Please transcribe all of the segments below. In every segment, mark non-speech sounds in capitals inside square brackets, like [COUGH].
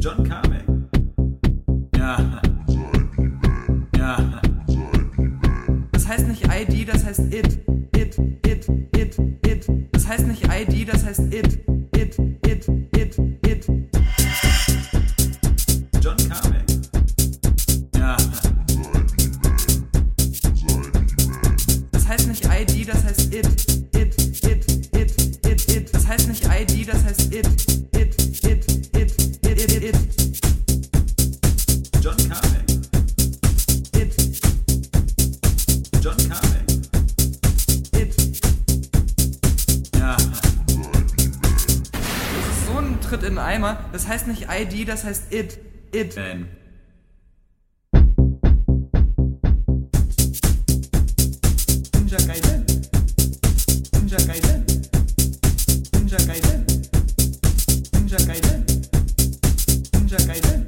John Carmack. Ja. Ja. Das heißt nicht ID, das heißt it. It, it, das heißt it. It. Ben. Ninja Gaiden. Ninja Gaiden. Ninja Gaiden. Ninja Gaiden. Ninja Gaiden.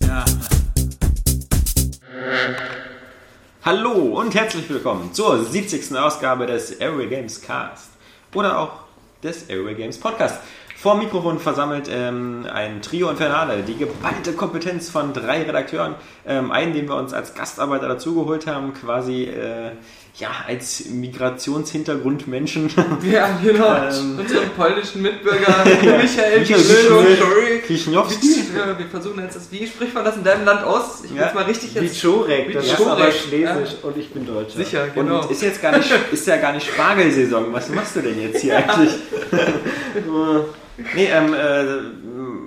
Ja. Hallo und herzlich willkommen zur 70. Ausgabe des Airway Games Cast. Oder auch des Airway Games Podcast. Vor dem Mikrofon versammelt ähm, ein Trio Infernale, die geballte Kompetenz von drei Redakteuren. Ähm, einen, den wir uns als Gastarbeiter dazugeholt haben, quasi äh, ja, als Migrationshintergrundmenschen. Ja, genau. [LAUGHS] Ähm. Unseren polnischen Mitbürger [LAUGHS] Michael Michael Wischel. Kischniowski. Ja, wir versuchen jetzt das, wie spricht man das in deinem Land aus? Ich will Ja. es mal richtig jetzt. Wiczorek, das ist aber schlesisch ja. und ich bin Deutscher. Sicher, genau. Und ist jetzt gar nicht, ist ja gar nicht Spargelsaison. Was machst du denn jetzt hier [LAUGHS] eigentlich? Nee, ähm, äh,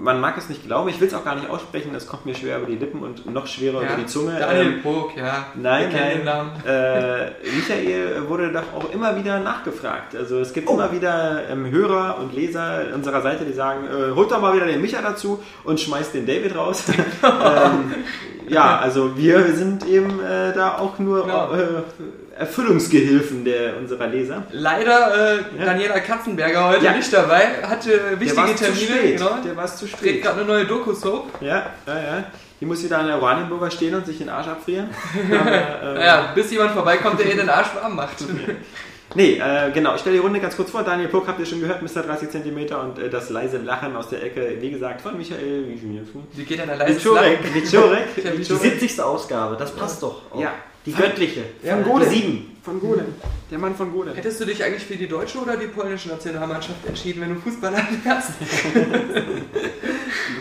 man mag es nicht glauben. Ich will es auch gar nicht aussprechen. Es kommt mir schwer über die Lippen und noch schwerer über die Zunge. Daniel Ähm, ja. Nein, nein. Äh, Michael wurde doch auch immer wieder nachgefragt. Also es Oh. gibt immer wieder ähm, Hörer und Leser unserer Seite, die sagen, äh, holt doch mal wieder den Micha dazu und schmeißt den David raus. [LAUGHS] ähm, ja, also wir sind eben äh, da auch nur Genau. Erfüllungsgehilfen der, unserer Leser. Leider äh, Ja. Daniela Katzenberger heute Ja. nicht dabei, hatte Der wichtige war zu Termine. spät. Genau. Der war zu Dreht spät. gerade eine neue Doku-Soap. Ja, ja, ja. Die muss wieder an der Oranienburger stehen und sich den Arsch abfrieren. [LAUGHS] Aber, äh, Naja, bis jemand vorbeikommt, der ihr den Arsch warm macht. Nee, äh, genau. Ich stelle die Runde ganz kurz vor. Daniel Puck habt ihr schon gehört, Mr. 30 cm und äh, das leise Lachen aus der Ecke, wie gesagt, von Michael. Wie geht denn der leise Wiczorek. Wiczorek. [LAUGHS] Ja, Die Wiczorek. 70. Ausgabe, das passt doch. Auch. Ja. Die göttliche. Von Golem. Sieben. Von Golem. Der Mann von Golem. Hättest du dich eigentlich für die deutsche oder die polnische Nationalmannschaft entschieden, wenn du Fußballer wärst?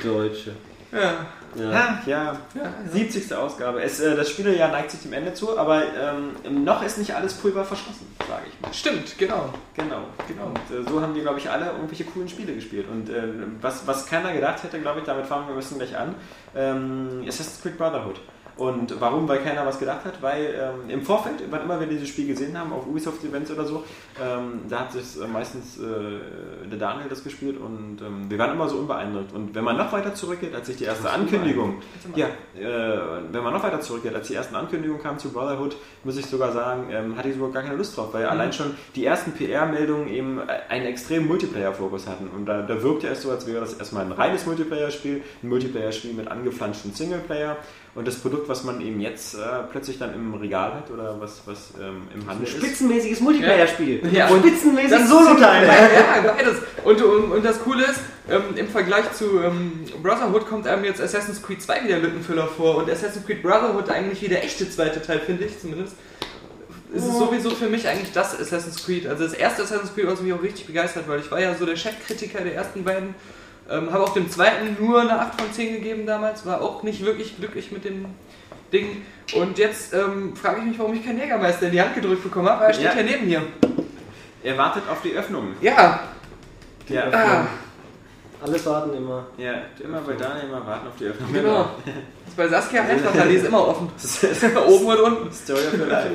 Die Deutsche. Ja. Ja. Ja, ja. ja. 70. Ausgabe. Es, äh, das Spielejahr neigt sich dem Ende zu, aber ähm, noch ist nicht alles Pulver verschossen, sage ich mal. Stimmt, genau. Genau, genau. Und, äh, so haben wir, glaube ich, alle irgendwelche coolen Spiele gespielt. Und äh, was, was keiner gedacht hätte, glaube ich, damit fangen wir ein bisschen gleich an, ähm, Assassin's Creed Brotherhood. Und warum? Weil keiner was gedacht hat, weil ähm, im Vorfeld, wann immer wir dieses Spiel gesehen haben, auf Ubisoft-Events oder so, ähm, da hat sich äh, meistens äh, der Daniel das gespielt und ähm, wir waren immer so unbeeindruckt. Und wenn man noch weiter zurückgeht, als sich die erste Ankündigung, ja, äh, wenn man noch weiter zurückgeht, als die ersten Ankündigungen kamen zu Brotherhood, muss ich sogar sagen, ähm, hatte ich sogar gar keine Lust drauf, weil allein schon die ersten PR-Meldungen eben einen extremen Multiplayer-Fokus hatten. Und da, da wirkte es so, als wäre das erstmal ein reines Multiplayer-Spiel, ein Multiplayer-Spiel mit angeflanschten Singleplayer. Und das Produkt, was man eben jetzt äh, plötzlich dann im Regal hat oder was, was ähm, im Handel ist. Spitzenmäßiges Multiplayer-Spiel. Ja. Und spitzenmäßig Das Solo-Teil. Ja, ja, beides. Und, und, und das Coole ist, ähm, im Vergleich zu ähm, Brotherhood kommt einem jetzt Assassin's Creed 2 wieder Lückenfüller vor und Assassin's Creed Brotherhood eigentlich wie der echte zweite Teil, finde ich zumindest. Es ist sowieso für mich eigentlich das Assassin's Creed. Also das erste Assassin's Creed, was mich auch richtig begeistert, weil ich war ja so der Chefkritiker der ersten beiden. Ähm, habe auch dem zweiten nur eine 8 von 10 gegeben damals, war auch nicht wirklich glücklich mit dem Ding. Und jetzt ähm, frage ich mich, warum ich keinen Jägermeister in die Hand gedrückt bekommen habe, weil er steht Ja. hier neben mir. Er wartet auf die Öffnung. Ja, Ja, ah, Alles warten immer. ja immer bei Daniel immer warten auf die Öffnung. genau. Das [LAUGHS] ist bei Saskia einfacher, die ist immer offen. [LAUGHS] Das ist [LAUGHS] Oben und unten. Story für life.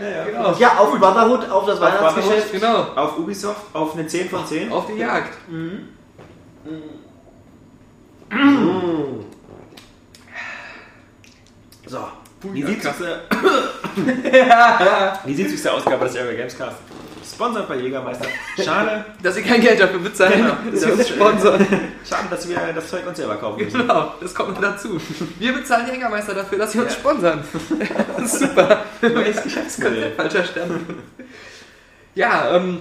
Ja, ja. Genau. Ja, auf Brotherhood, auf das Weihnachtsgeschäft. Genau. Auf Ubisoft auf eine 10 von 10. Auf die Jagd. Mm. So, die 70. die 70. Ausgabe des Area Games Cast. Sponsert bei Jägermeister. Schade, [LAUGHS] Dass sie kein Geld dafür bezahlen, Genau. dass wir uns sponsern. [LAUGHS] schade, dass wir das Zeug uns selber kaufen müssen. Genau, das kommt dazu. Wir bezahlen Jägermeister dafür, dass sie uns Ja. sponsern. Das [LAUGHS] ist super. Neues Geschäftsmodell. Falscher Stern. Ja, ähm,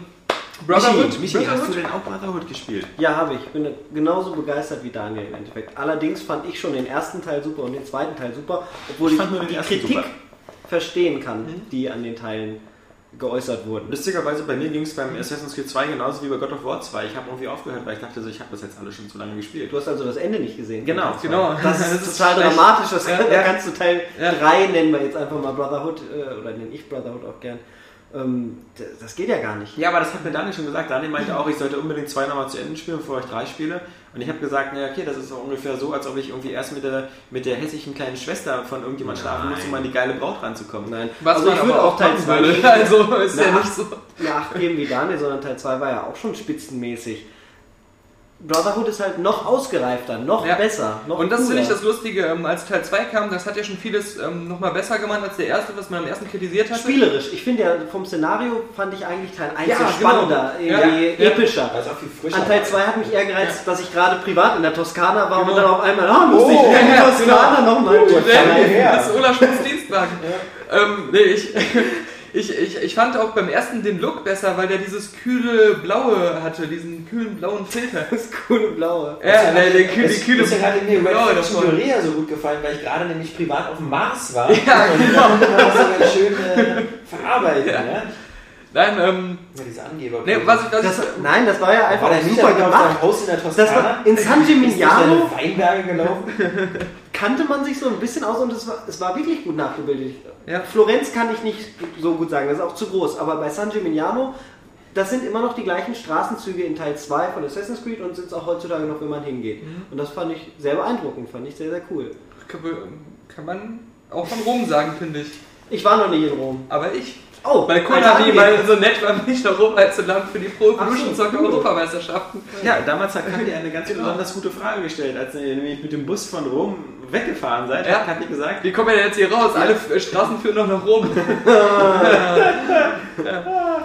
Brotherhood? Michi, hast du denn auch Brotherhood gespielt? Ja, habe ich. Bin genauso begeistert wie Daniel im Endeffekt. Allerdings fand ich schon den ersten Teil super und den zweiten Teil super, obwohl Ich ich, die Kritik super. verstehen kann, die an den Teilen geäußert wurden. Lustigerweise, bei mir ging es beim Assassin's Creed 2 genauso wie bei God of War 2. Ich habe irgendwie aufgehört, weil ich dachte, so, ich habe das jetzt alles schon zu lange gespielt. Du hast also das Ende nicht gesehen. Genau, Genau. [LAUGHS] Das ist total schlecht. dramatisch. Das Ja, kann, ja. Kannst du Teil Ja. 3 nennen wir jetzt einfach mal Brotherhood, äh, oder nenne ich Brotherhood auch gern. Ähm, das geht ja gar nicht. Ja, aber das hat mir Daniel schon gesagt. Daniel meinte auch, ich sollte unbedingt zwei nochmal zu Ende spielen, bevor ich drei spiele. Und ich habe gesagt, naja, okay, das ist auch ungefähr so, als ob ich irgendwie erst mit der, mit der hässlichen kleinen Schwester von irgendjemand schlafen muss, um an die geile Braut ranzukommen. Nein. Was also man ich würde aber auch Teil machen 2 würde. [LAUGHS] Also ist ja Na, nicht so. eine 8 geben wie Daniel, sondern Teil 2 war ja auch schon spitzenmäßig. Brotherhood ist halt noch ausgereifter, noch Ja. besser, noch Und das finde ich das Lustige, ähm, als Teil 2 kam, das hat ja schon vieles ähm, nochmal besser gemacht als der erste, was man am ersten kritisiert hatte. Spielerisch. Ich finde ja, vom Szenario fand ich eigentlich Teil 1 Ja, so genau. spannender, irgendwie Ja, ja. epischer. Frischer. An Teil 2 hat mich eher gereizt, dass ich gerade privat in der Toskana war Genau. und dann auf einmal, ah, lustig, Oh, in der ja, Toskana nochmal. Ja, Das ist Olaf Schmitz Dienstwagen. Ähm, nee, ich, [LAUGHS] ich, ich, ich fand auch beim ersten den Look besser, weil der dieses kühle Blaue hatte, diesen kühlen blauen Filter. Das coole Blaue. Ja, nee, der kühle, die kühle Deswegen hat mir Red Blaue Faction davon. Korea so gut gefallen, weil ich gerade nämlich privat auf dem Mars war. Ja, genau. Und dann das so ganz schön äh, verarbeiten, Ja. ja. Nein, ähm, Ja, diese Angeber. nee, was was Das, ich, nein, das war ja einfach war der super auf gemacht. Haus in der Das Toskana? war in San Gimignano Weinberge gelaufen? [LAUGHS] kannte man sich so ein bisschen aus und es war, es war wirklich gut nachgebildet. Ja. Florenz kann ich nicht so gut sagen, das ist auch zu groß, aber bei San Gimignano, das sind immer noch die gleichen Straßenzüge in Teil 2 von Assassin's Creed und sind es auch heutzutage noch, wenn man hingeht. Mhm. Und das fand ich sehr beeindruckend, fand ich sehr, sehr cool. kann, man auch von Rom sagen, finde ich. Ich war noch nie in Rom. Aber ich. Oh, Weil Konami mal so nett war, mich nach Rom einzuladen für die Pro Evolution Soccer cool. Europameisterschaften. Ja, damals hat Kathi eine ganz [LAUGHS] besonders gute Frage gestellt, als ihr nämlich mit dem Bus von Rom weggefahren seid, Ja. hat Kathi gesagt, Wie kommen wir denn jetzt hier raus? Alle Straßen führen noch nach Rom. [LAUGHS]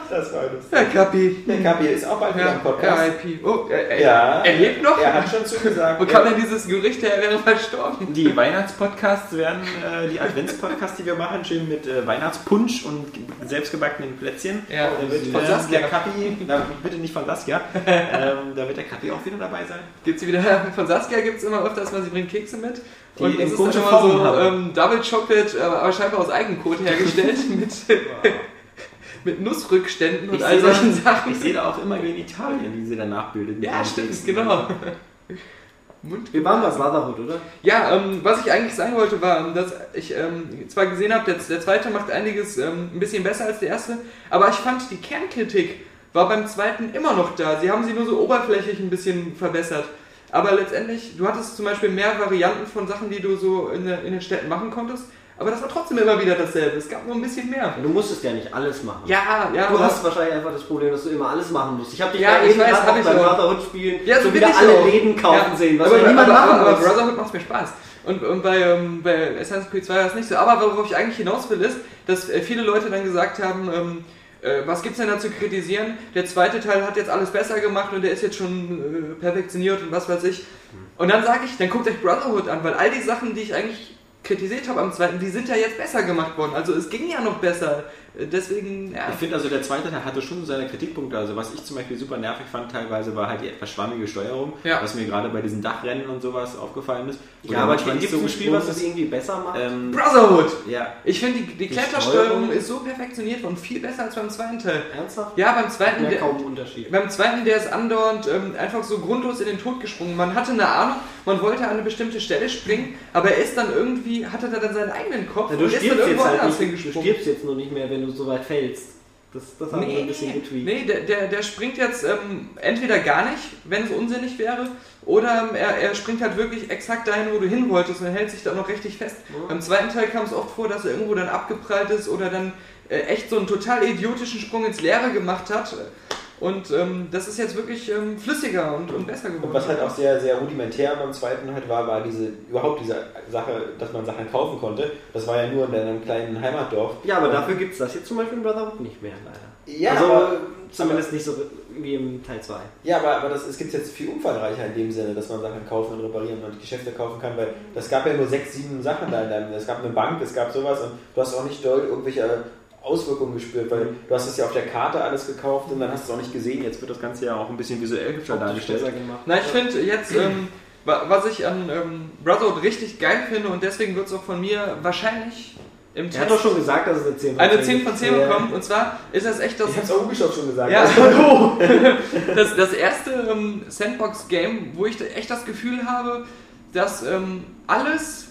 Das war lustig. Ja, Kapi. Der Kapi ist auch bald wieder Ja, im Podcast. RIP. Oh, er, Ja. er lebt noch? Er hat schon zugesagt. Wo kam denn dieses Gerücht her, er wäre verstorben? die Weihnachtspodcasts werden, äh, die Adventspodcasts, die wir machen, schön mit äh, Weihnachtspunsch und selbstgebackenen Plätzchen. Ja, da wird von Saskia. der Kapi, na, bitte nicht von Saskia, ähm, da wird der Kapi auch wieder dabei sein. Gibt's sie wieder, [LAUGHS] von Saskia gibt es immer öfters mal, sie bringt Kekse mit. Die und in ist dann komische immer Formen so ähm, Double Chocolate, aber, aber scheinbar aus Eigencode hergestellt, [LAUGHS] mit, [LAUGHS] mit Nussrückständen und Ich all sehe, solchen da, Sachen. ich sehe da auch immer in Italien, wie sie danach bildet. Ja, stimmt, genau. Mund Wir waren bei Brotherhood, oder? Ja, ähm, was ich eigentlich sagen wollte, war, ähm, dass ich ähm, zwar gesehen habe, der, der zweite macht einiges ähm, ein bisschen besser als der erste, aber ich fand, die Kernkritik war beim zweiten immer noch da. Sie haben sie nur so oberflächlich ein bisschen verbessert. Aber letztendlich, du hattest zum Beispiel mehr Varianten von Sachen, die du so in, in den Städten machen konntest, aber das war trotzdem immer wieder dasselbe. Es gab nur ein bisschen mehr. Du musstest ja nicht alles machen. Ja, ja, Du hast wahrscheinlich einfach das Problem, dass du immer alles machen musst. Ich habe dich Ja, ja, ich weiß, hab ich beim. Brotherhood spielen Ja, so wieder alle auch. Läden kaufen Ja. sehen, was aber, ja niemand aber, machen aber, aber muss. Brotherhood macht mir Spaß. Und, und bei, ähm, bei Assassin's Creed 2 war das nicht so. Aber worauf ich eigentlich hinaus will, ist, dass äh, viele Leute dann gesagt haben, ähm, äh, was gibt's denn da zu kritisieren? Der zweite Teil hat jetzt alles besser gemacht und der ist jetzt schon äh, perfektioniert und was weiß ich. Und dann sage ich, dann guckt euch Brotherhood an, weil all die Sachen, die ich eigentlich kritisiert habe am zweiten, die sind ja jetzt besser gemacht worden. Also es ging ja noch besser. Deswegen, ja. Ich finde also, der zweite Teil hatte schon seine Kritikpunkte. Also, was ich zum Beispiel super nervig fand, teilweise war halt die etwas schwammige Steuerung, Ja. was mir gerade bei diesen Dachrennen und sowas aufgefallen ist. Ja, aber gibt es so ein Spiel, was das irgendwie besser macht? Ähm, Brotherhood! ja, Ich finde, die, die Die Klettersteuerung Steuerung? ist so perfektioniert und viel besser als beim zweiten Teil. Ernsthaft? Ja, beim zweiten, Ja, der, kaum Unterschied. beim zweiten, der ist andauernd ähm, einfach so grundlos in den Tod gesprungen. Man hatte eine Ahnung, man wollte an eine bestimmte Stelle springen, aber er ist dann irgendwie, hatte da dann seinen eigenen Kopf Ja, du und ist dann stirbst irgendwo jetzt halt anders nicht, du hingesprungen. stirbst jetzt nur nicht mehr, wenn du so weit fällst. Das, das haben wir Nee, ein bisschen getweakt. nee der, der, der springt jetzt ähm, entweder gar nicht, wenn es unsinnig wäre, oder ähm, er, er springt halt wirklich exakt dahin, wo du hin wolltest und hält sich dann noch richtig fest. Ja. Beim zweiten Teil kam es oft vor, dass er irgendwo dann abgeprallt ist oder dann äh, echt so einen total idiotischen Sprung ins Leere gemacht hat. Und ähm, das ist jetzt wirklich ähm, flüssiger und, und besser geworden. Und was halt auch sehr, sehr rudimentär beim zweiten halt war, war diese, überhaupt diese Sache, dass man Sachen kaufen konnte. Das war ja nur in einem kleinen Heimatdorf. Ja, aber dafür gibt es das jetzt zum Beispiel in Brotherhood nicht mehr, leider. Ja, also aber, zumindest nicht so wie im Teil 2. ja, aber, aber das, es gibt jetzt viel umfangreicher in dem Sinne, dass man Sachen kaufen und reparieren und Geschäfte kaufen kann, weil das gab ja nur sechs, sieben Sachen da in deinem, es gab eine Bank, es gab sowas und du hast auch nicht dort irgendwelche Auswirkungen gespürt, weil du hast es ja auf der Karte alles gekauft Und dann hast du es auch nicht gesehen. Jetzt wird das Ganze ja auch ein bisschen visuell dargestellt. gemacht. Na, ich finde jetzt, ähm, wa- was ich an ähm, Brotherhood richtig geil finde und deswegen wird es auch von mir wahrscheinlich im Er hat doch schon gesagt, dass es eine 10 von 10 eine 10 von 10 gibt. bekommt. Und zwar ist das echt das, Ich hab's auch Ubisoft schon gesagt. Ja. Also, [LAUGHS] das, das erste ähm, Sandbox-Game, wo ich echt das Gefühl habe, dass ähm, alles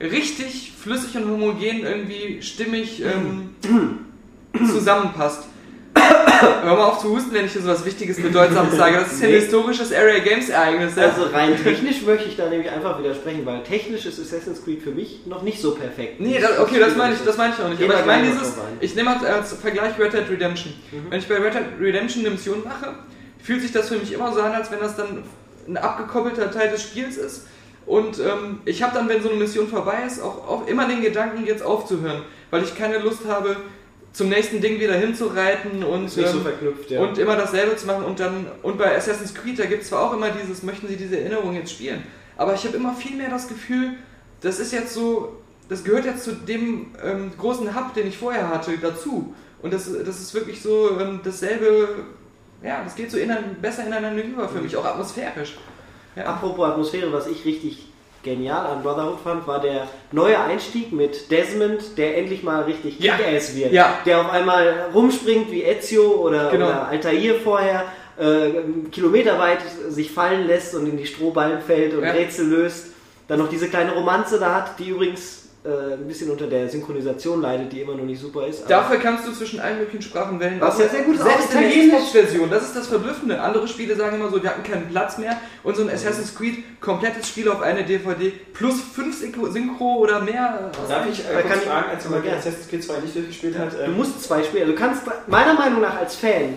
richtig flüssig und homogen irgendwie stimmig ähm, [CLEARS THROAT] zusammenpasst. Hör mal auf zu husten, wenn ich dir sowas Wichtiges, Bedeutsames sage. Das ist ja ein Nee. historisches Area Games Ereignis. Ja? Also rein technisch möchte ich da nämlich einfach widersprechen, weil technisch ist Assassin's Creed für mich noch nicht so perfekt. Nee, das, okay, das meine ich, das meine ich auch nicht. Aber ich meine dieses, ich nehme als, als Vergleich Red Dead Redemption. Mhm. Wenn ich bei Red Dead Redemption eine Mission mache, fühlt sich das für mich immer so an, als wenn das dann ein abgekoppelter Teil des Spiels ist. Und ähm, ich habe dann, wenn so eine Mission vorbei ist, auch, auch immer den Gedanken, jetzt aufzuhören, weil ich keine Lust habe, zum nächsten Ding wieder hinzureiten und, so ähm, verknüpft, ja. und immer dasselbe zu machen. Und dann und bei Assassin's Creed, da gibt es zwar auch immer dieses, möchten Sie diese Erinnerung jetzt spielen, aber ich habe immer viel mehr das Gefühl, das ist jetzt so, das gehört jetzt zu dem ähm, großen Hub, den ich vorher hatte, dazu. Und das, das ist wirklich so ähm, dasselbe, ja, das geht so innen, besser ineinander über für mich, auch atmosphärisch. Ja. Apropos Atmosphäre, was ich richtig genial an Brotherhood fand, war der neue Einstieg mit Desmond, der endlich mal richtig Ja. Kick-Ass wird. Ja. Der auf einmal rumspringt wie Ezio oder, Genau. oder Altair vorher, äh, kilometerweit sich fallen lässt und in die Strohballen fällt und Ja. Rätsel löst. Dann noch diese kleine Romanze da hat, die übrigens äh, ein bisschen unter der Synchronisation leidet, die immer noch nicht super ist. Dafür kannst du zwischen allen möglichen Sprachen wählen. Was ja sehr gut ist, Selbst in der. Xbox-Version, das ist das Verblüffende. Andere Spiele sagen immer so, wir hatten keinen Platz mehr. Und so ein Assassin's Creed, komplettes Spiel auf eine DVD, plus 5 Synchro oder mehr. Darf ich äh, kann fragen, als jemand, der. Assassin's Creed 2 nicht durchgespielt hat? Du ähm, musst zwei Spiele, du kannst meiner Meinung nach als Fan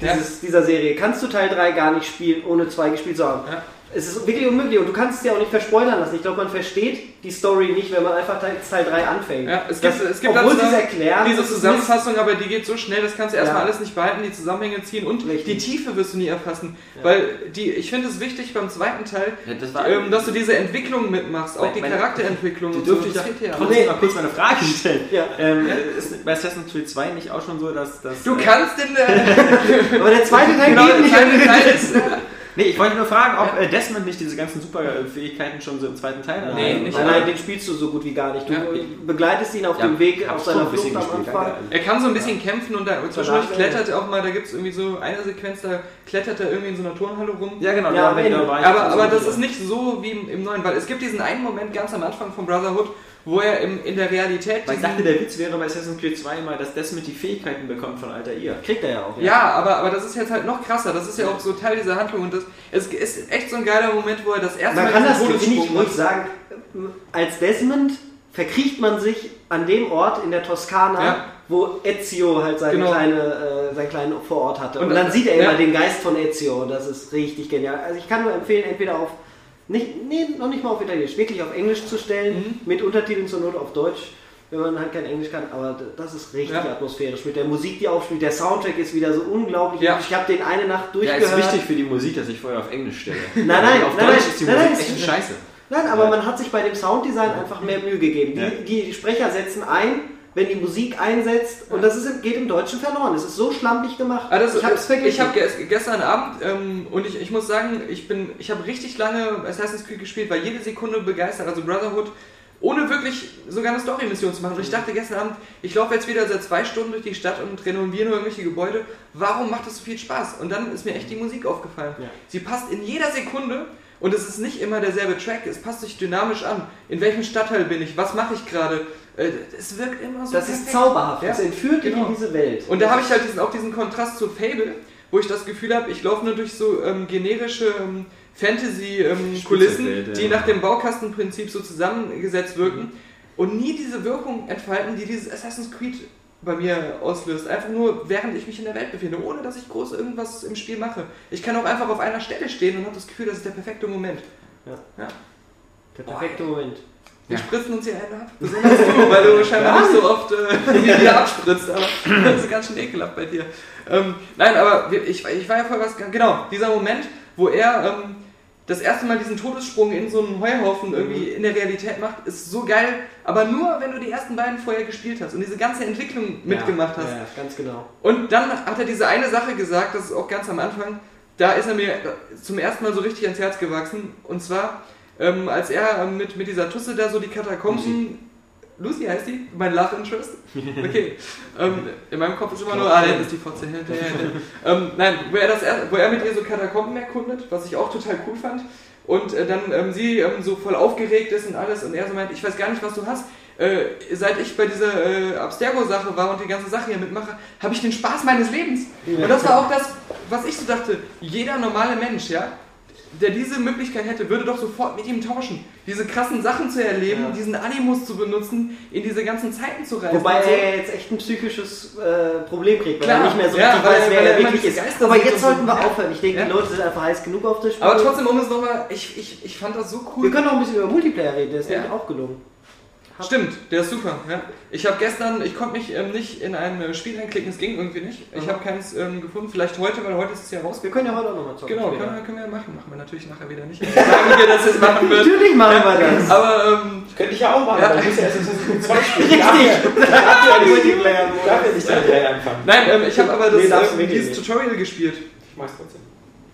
Ja. dieser Serie, kannst du Teil 3 gar nicht spielen, ohne zwei gespielt zu haben. Ja. Es ist wirklich unmöglich und du kannst es dir auch nicht verspoilern lassen. Ich glaube, man versteht die Story nicht, wenn man einfach Teil, Teil 3 anfängt. Ja, es gibt, Das- es gibt obwohl dann erklären, diese Zusammenfassung, aber die geht so schnell, das kannst du erstmal Ja. alles nicht behalten, die Zusammenhänge ziehen und Richtig. die Tiefe wirst du nie erfassen. Ja. Weil die, ich finde es wichtig beim zweiten Teil, Ja, das war- ähm, dass du diese Entwicklung mitmachst, auch die Meine- Charakterentwicklung Du und so. dürfte ich ja. trotzdem mal kurz meine Frage stellen. Ja. Ähm, ist bei Assassin's Creed 2 nicht auch schon so, dass... dass Du äh, kannst den. Äh, [LAUGHS] Aber der zweite Teil genau, geht der nicht. zweite Teil ist. [LAUGHS] Nee, ich wollte nur fragen, ob äh, Desmond nicht diese ganzen Superfähigkeiten schon so im zweiten Teil hat. Nee, Nein, nicht nein, den spielst du so gut wie gar nicht. Du Ja. begleitest ihn auf Ja, dem Weg auf seiner ein bisschen Flucht am Anfang. Er kann so ein bisschen kämpfen und da zwischendurch klettert er auch mal, da gibt es irgendwie so eine Sequenz, da klettert er irgendwie in so einer Turnhalle rum. Ja, genau. Ja, Aber, so aber das ist nicht so wie im, im neuen, weil es gibt diesen einen Moment ganz am Anfang von Brotherhood, wo er im, in der Realität. Weil ich dachte, der Witz wäre bei Assassin's Creed 2 mal, dass Desmond die Fähigkeiten bekommt von Altair. Kriegt er ja auch. ja, aber, aber das ist jetzt halt noch krasser. Das ist ja auch so Teil dieser Handlung und das es ist echt so ein geiler Moment, wo er das erste Man Mal kann das, Todessprung ruhig sagen. Als Desmond verkriecht man sich an dem Ort in der Toskana, Ja. wo Ezio halt seine Genau. kleine, äh, seinen kleinen Vorort hatte. Und, Und dann sieht er ja. immer den Geist von Ezio. Und das ist richtig genial. Also ich kann nur empfehlen, entweder auf, nicht, nee, noch nicht mal auf Italienisch, wirklich auf Englisch zu stellen, Mhm. mit Untertiteln zur Not auf Deutsch. Wenn man halt kein Englisch kann, aber das ist richtig Ja. atmosphärisch. Mit der Musik, die aufspielt, der Soundtrack ist wieder so unglaublich. Ja. Ich habe den eine Nacht Ja, durchgehört. ist wichtig für die Musik, dass ich vorher auf Englisch stelle. [LAUGHS] Nein, nein, auf nein, Deutsch nein, ist die nein, Musik nein, echt scheiße. Nein, aber Ja. man hat sich bei dem Sounddesign einfach mehr Mühe gegeben. Ja. die, die Sprecher setzen ein, wenn die Musik einsetzt und das ist, geht im Deutschen verloren. Es ist so schlampig gemacht. Ah, das, ich habe es vergessen. Ich habe ge gestern Abend ähm, und ich, ich muss sagen, ich bin, ich habe richtig lange Assassin's Creed gespielt, weil jede Sekunde begeistert. Also Brotherhood, ohne wirklich sogar eine Story-Mission zu machen. Und ich dachte gestern Abend, ich laufe jetzt wieder seit zwei Stunden durch die Stadt und renoviere nur irgendwelche Gebäude. Warum macht das so viel Spaß? Und dann ist mir echt die Musik aufgefallen. Ja. Sie passt in jeder Sekunde. Und es ist nicht immer derselbe Track, es passt sich dynamisch an. In welchem Stadtteil bin ich? Was mache ich gerade? Äh, Es wirkt immer so das ist perfekt. zauberhaft. Ja. Das entführt dich Genau. in diese Welt. Und da habe ich halt diesen, auch diesen Kontrast zu Fable, wo ich das Gefühl habe, ich laufe nur durch so ähm, generische ähm, Fantasy-Kulissen, Spielzeugwelt, ja. die nach dem Baukastenprinzip so zusammengesetzt wirken und nie diese Wirkung entfalten, die dieses Assassin's Creed bei mir auslöst. Einfach nur, während ich mich in der Welt befinde, ohne dass ich groß irgendwas im Spiel mache. Ich kann auch einfach auf einer Stelle stehen und habe das Gefühl, das ist der perfekte Moment. der perfekte Moment. Wir Ja. spritzen uns hier einen ab. Besonders du, weil du scheinbar nicht so oft äh, [LAUGHS] hier abspritzt, aber [LAUGHS] das ist ganz schön ekelhaft bei dir. Ähm, nein, aber ich, ich war ja voll was. Genau, dieser Moment, wo er ähm, das erste Mal diesen Todessprung in so einen Heuhaufen irgendwie in der Realität macht, ist so geil. Aber nur, wenn du die ersten beiden vorher gespielt hast und diese ganze Entwicklung mitgemacht hast. Ja, ganz genau. Und dann hat er diese eine Sache gesagt, das ist auch ganz am Anfang, da ist er mir zum ersten Mal so richtig ans Herz gewachsen. Und zwar, ähm, als er ähm, mit, mit dieser Tusse da so die Katakomben. Lucy heißt die? Mein Love Interest? [LAUGHS] Okay. ähm, in meinem Kopf ist immer nur, ah, dann ist die Fotze hinterher. ähm, nein, wo er, das, er- wo er mit ihr so Katakomben erkundet, was ich auch total cool fand. Und äh, dann ähm, sie ähm, so voll aufgeregt ist und alles und er so meint, ich weiß gar nicht, was du hast. Äh, seit ich bei dieser äh, Abstergo-Sache war und die ganze Sache hier mitmache, habe ich den Spaß meines Lebens. Und das war auch das, was ich so dachte. Jeder normale Mensch, ja, der diese Möglichkeit hätte, würde doch sofort mit ihm tauschen. Diese krassen Sachen zu erleben, Ja. diesen Animus zu benutzen, in diese ganzen Zeiten zu reisen. Wobei so. er jetzt echt ein psychisches äh, Problem kriegt, weil Klar, er nicht mehr so ja, richtig weil weiß, er- wer er wirklich ist. Geister Aber jetzt sollten so. wir aufhören. Ich denke, Ja. die Leute sind einfach heiß genug auf das Spiel. Aber trotzdem, um es nochmal, ich, ich, ich fand das so cool. Wir können auch ein bisschen über Multiplayer reden, der ist Ja. nämlich auch gelungen. Stimmt, der ist super. Ja. Ich habe gestern, ich konnte mich ähm, nicht in ein äh, Spiel einklicken, es ging irgendwie nicht. Ich habe keins ähm, gefunden, vielleicht heute, weil heute ist es ja raus. Wir können ja heute auch nochmal zocken. Genau, können wir, können wir machen. Machen wir natürlich nachher wieder nicht. Ich sage dir, dass es machen wird. Natürlich machen wir das. Aber ähm, Könnte ich ja auch machen, Ja. aber ich muss ja erst Creed 2 spielen. Richtig. Darf ja nicht Multiplayer. darf ja nicht 3 anfangen. nein, ähm, ich habe aber das, Nee, wirklich dieses nicht. Tutorial gespielt. Ich mach's trotzdem.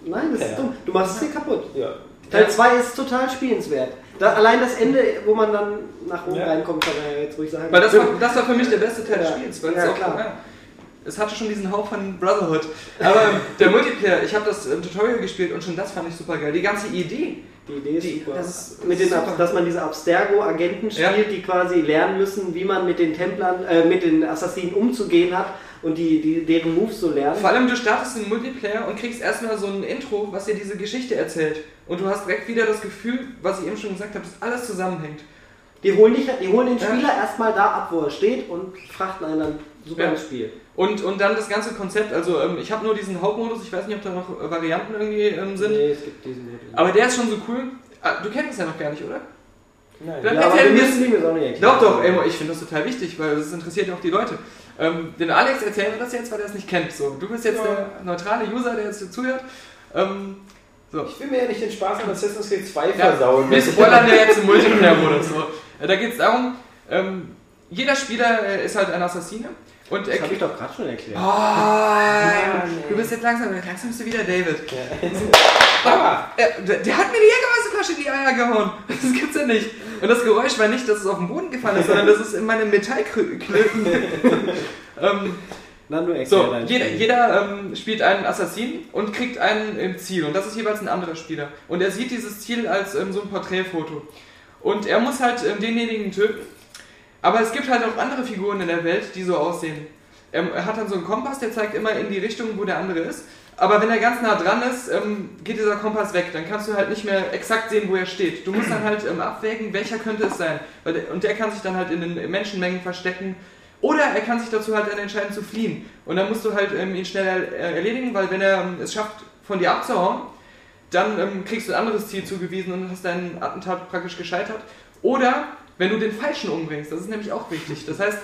Nein, das ist Ja. dumm. Du machst es dir kaputt. Ja. Teil 2 ist total spielenswert. Da, allein das Ende, wo man dann nach oben Ja. reinkommt, kann man ja jetzt ruhig sagen. Weil das war, das war für mich der beste Teil des Ja. Spiels. Weil Ja, es, auch, klar. ja, es hatte schon diesen Hauch von Brotherhood. Aber der Multiplayer, ich habe das ähm, Tutorial gespielt und schon das fand ich super geil. Die ganze Idee. Die Idee ist Die- super. das ist- mit den, super. Dass man diese Abstergo-Agenten Ja. spielt, die quasi lernen müssen, wie man mit den Templern, äh, mit den Assassinen umzugehen hat und die, die, deren Moves zu lernen. Vor allem, du startest den Multiplayer und kriegst erstmal so ein Intro, was dir diese Geschichte erzählt. Und du hast direkt wieder das Gefühl, was ich eben schon gesagt habe, dass alles zusammenhängt. Die holen, dich, die holen den Ja. Spieler erstmal da ab, wo er steht und frachten einen dann super Ja. ins Spiel. Und, und dann das ganze Konzept, also ähm, ich habe nur diesen Hauptmodus, ich weiß nicht, ob da noch äh, Varianten irgendwie ähm, sind. Nee, es gibt diesen Modus. Aber der ist schon so cool. Ah, du kennst es ja noch gar nicht, oder? Nein. Dann ja, aber wir mir- müssen die mir auch nicht erklären. Doch, doch, Emo, ich finde das total wichtig, weil es interessiert ja auch die Leute. Ähm, den Alex erzählen wir das jetzt, weil er es nicht kennt. So, du bist jetzt Ja. der neutrale User, der jetzt hier zuhört. Ähm, so. Ich will mir ja nicht den Spaß an Assassin's Creed 2 Ja, versauen. wir spoilern ja jetzt im Multiplayer-Modus. So. Äh, Da geht es darum, ähm, jeder Spieler äh, ist halt ein Assassine. Und Das habe ich doch gerade schon erklärt. Oh, du bist jetzt langsam, langsam bist du wieder David. Ah, Er, der, der hat mir die Jägermeisterflasche in die Eier gehauen. Das gibt's ja nicht. Und das Geräusch war nicht, dass es auf den Boden gefallen ist, sondern das ist in meine Metallklöten. [LAUGHS] ähm, Na, nur erklär so, jeder, jeder ähm, spielt einen Assassinen und kriegt einen im Ziel. Und das ist jeweils ein anderer Spieler. Und er sieht dieses Ziel als ähm, so ein Porträtfoto. Und er muss halt ähm, denjenigen töten. Aber es gibt halt auch andere Figuren in der Welt, die so aussehen. Ähm, er hat dann so einen Kompass, der zeigt immer in die Richtung, wo der andere ist. Aber wenn er ganz nah dran ist, ähm, geht dieser Kompass weg. Dann kannst du halt nicht mehr exakt sehen, wo er steht. Du musst dann halt ähm, abwägen, welcher könnte es sein. Und der kann sich dann halt in den Menschenmengen verstecken. Oder er kann sich dazu halt dann entscheiden zu fliehen. Und dann musst du halt ihn schnell erledigen, weil wenn er es schafft, von dir abzuhauen, dann kriegst du ein anderes Ziel zugewiesen und hast dein Attentat praktisch gescheitert. Oder wenn du den Falschen umbringst, das ist nämlich auch wichtig. Das heißt,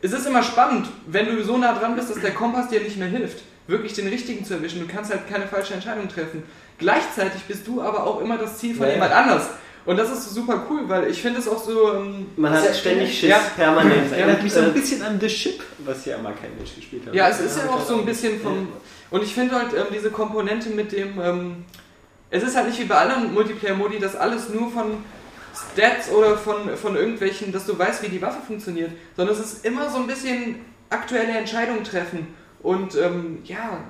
es ist immer spannend, wenn du so nah dran bist, dass der Kompass dir nicht mehr hilft, wirklich den richtigen zu erwischen. Du kannst halt keine falsche Entscheidung treffen. Gleichzeitig bist du aber auch immer das Ziel von Ja, ja. jemand anders. Und das ist super cool, weil ich finde es auch so. Ähm, Man hat sehr- ständig Schiss, Ja. permanent. Das Ja, erinnert mich so Äh, ein bisschen an The Ship, was ja immer kein Mensch gespielt hat. Ja, es ist ja auch so ein bisschen vom. Und ich finde halt ähm, diese Komponente mit dem. Ähm, es ist halt nicht wie bei anderen Multiplayer-Modi, dass alles nur von Stats oder von, von irgendwelchen, dass du weißt, wie die Waffe funktioniert, sondern es ist immer so ein bisschen aktuelle Entscheidungen treffen. Und ähm, ja,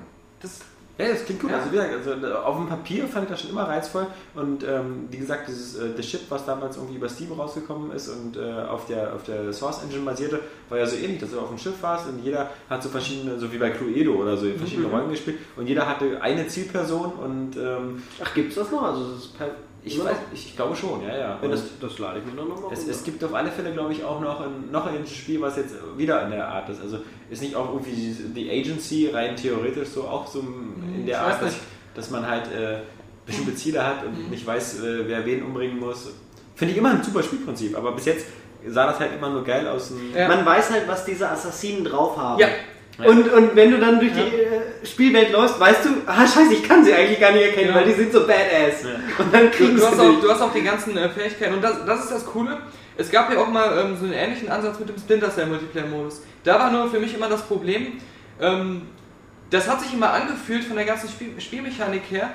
das. Ja, das klingt gut. Ja. Also, wie gesagt, also äh, auf dem Papier fand ich das schon immer reizvoll. Und ähm, wie gesagt, dieses äh, The Ship, was damals irgendwie über Steam rausgekommen ist und äh, auf, der, auf der Source Engine basierte, war ja so ähnlich, dass du auf dem Schiff warst und jeder hat so verschiedene, so wie bei Cluedo oder so, verschiedene Mhm. Rollen gespielt und jeder hatte eine Zielperson und ähm, Ach, gibt's das noch? Also, das ist per ich, weiß, ich, glaube schon, ja, ja. Und das, das lade ich mir dann nochmal es, es gibt auf alle Fälle, glaube ich, auch noch ein, noch ein Spiel, was jetzt wieder in der Art ist. Also ist nicht auch irgendwie die Agency rein theoretisch so auch so in der Ich Art, dass, dass man halt äh, bestimmte Ziele hat und Mhm. nicht weiß, äh, wer wen umbringen muss. Finde ich immer ein super Spielprinzip, aber bis jetzt sah das halt immer nur geil aus. dem- Ja. Man weiß halt, was diese Assassinen drauf haben. Ja, Ja. Und, und wenn du dann durch die äh, Spielwelt läufst, weißt du, ah scheiße, ich kann sie eigentlich gar nicht erkennen, Ja. weil die sind so badass. Ja. Und dann Du, kriegen du, sie hast auch, du hast auch die ganzen äh, Fähigkeiten und das, das ist das Coole. Es gab ja auch mal ähm, so einen ähnlichen Ansatz mit dem Splinter Cell Multiplayer-Modus. Da war nur für mich immer das Problem, ähm, das hat sich immer angefühlt von der ganzen Spiel Spielmechanik her,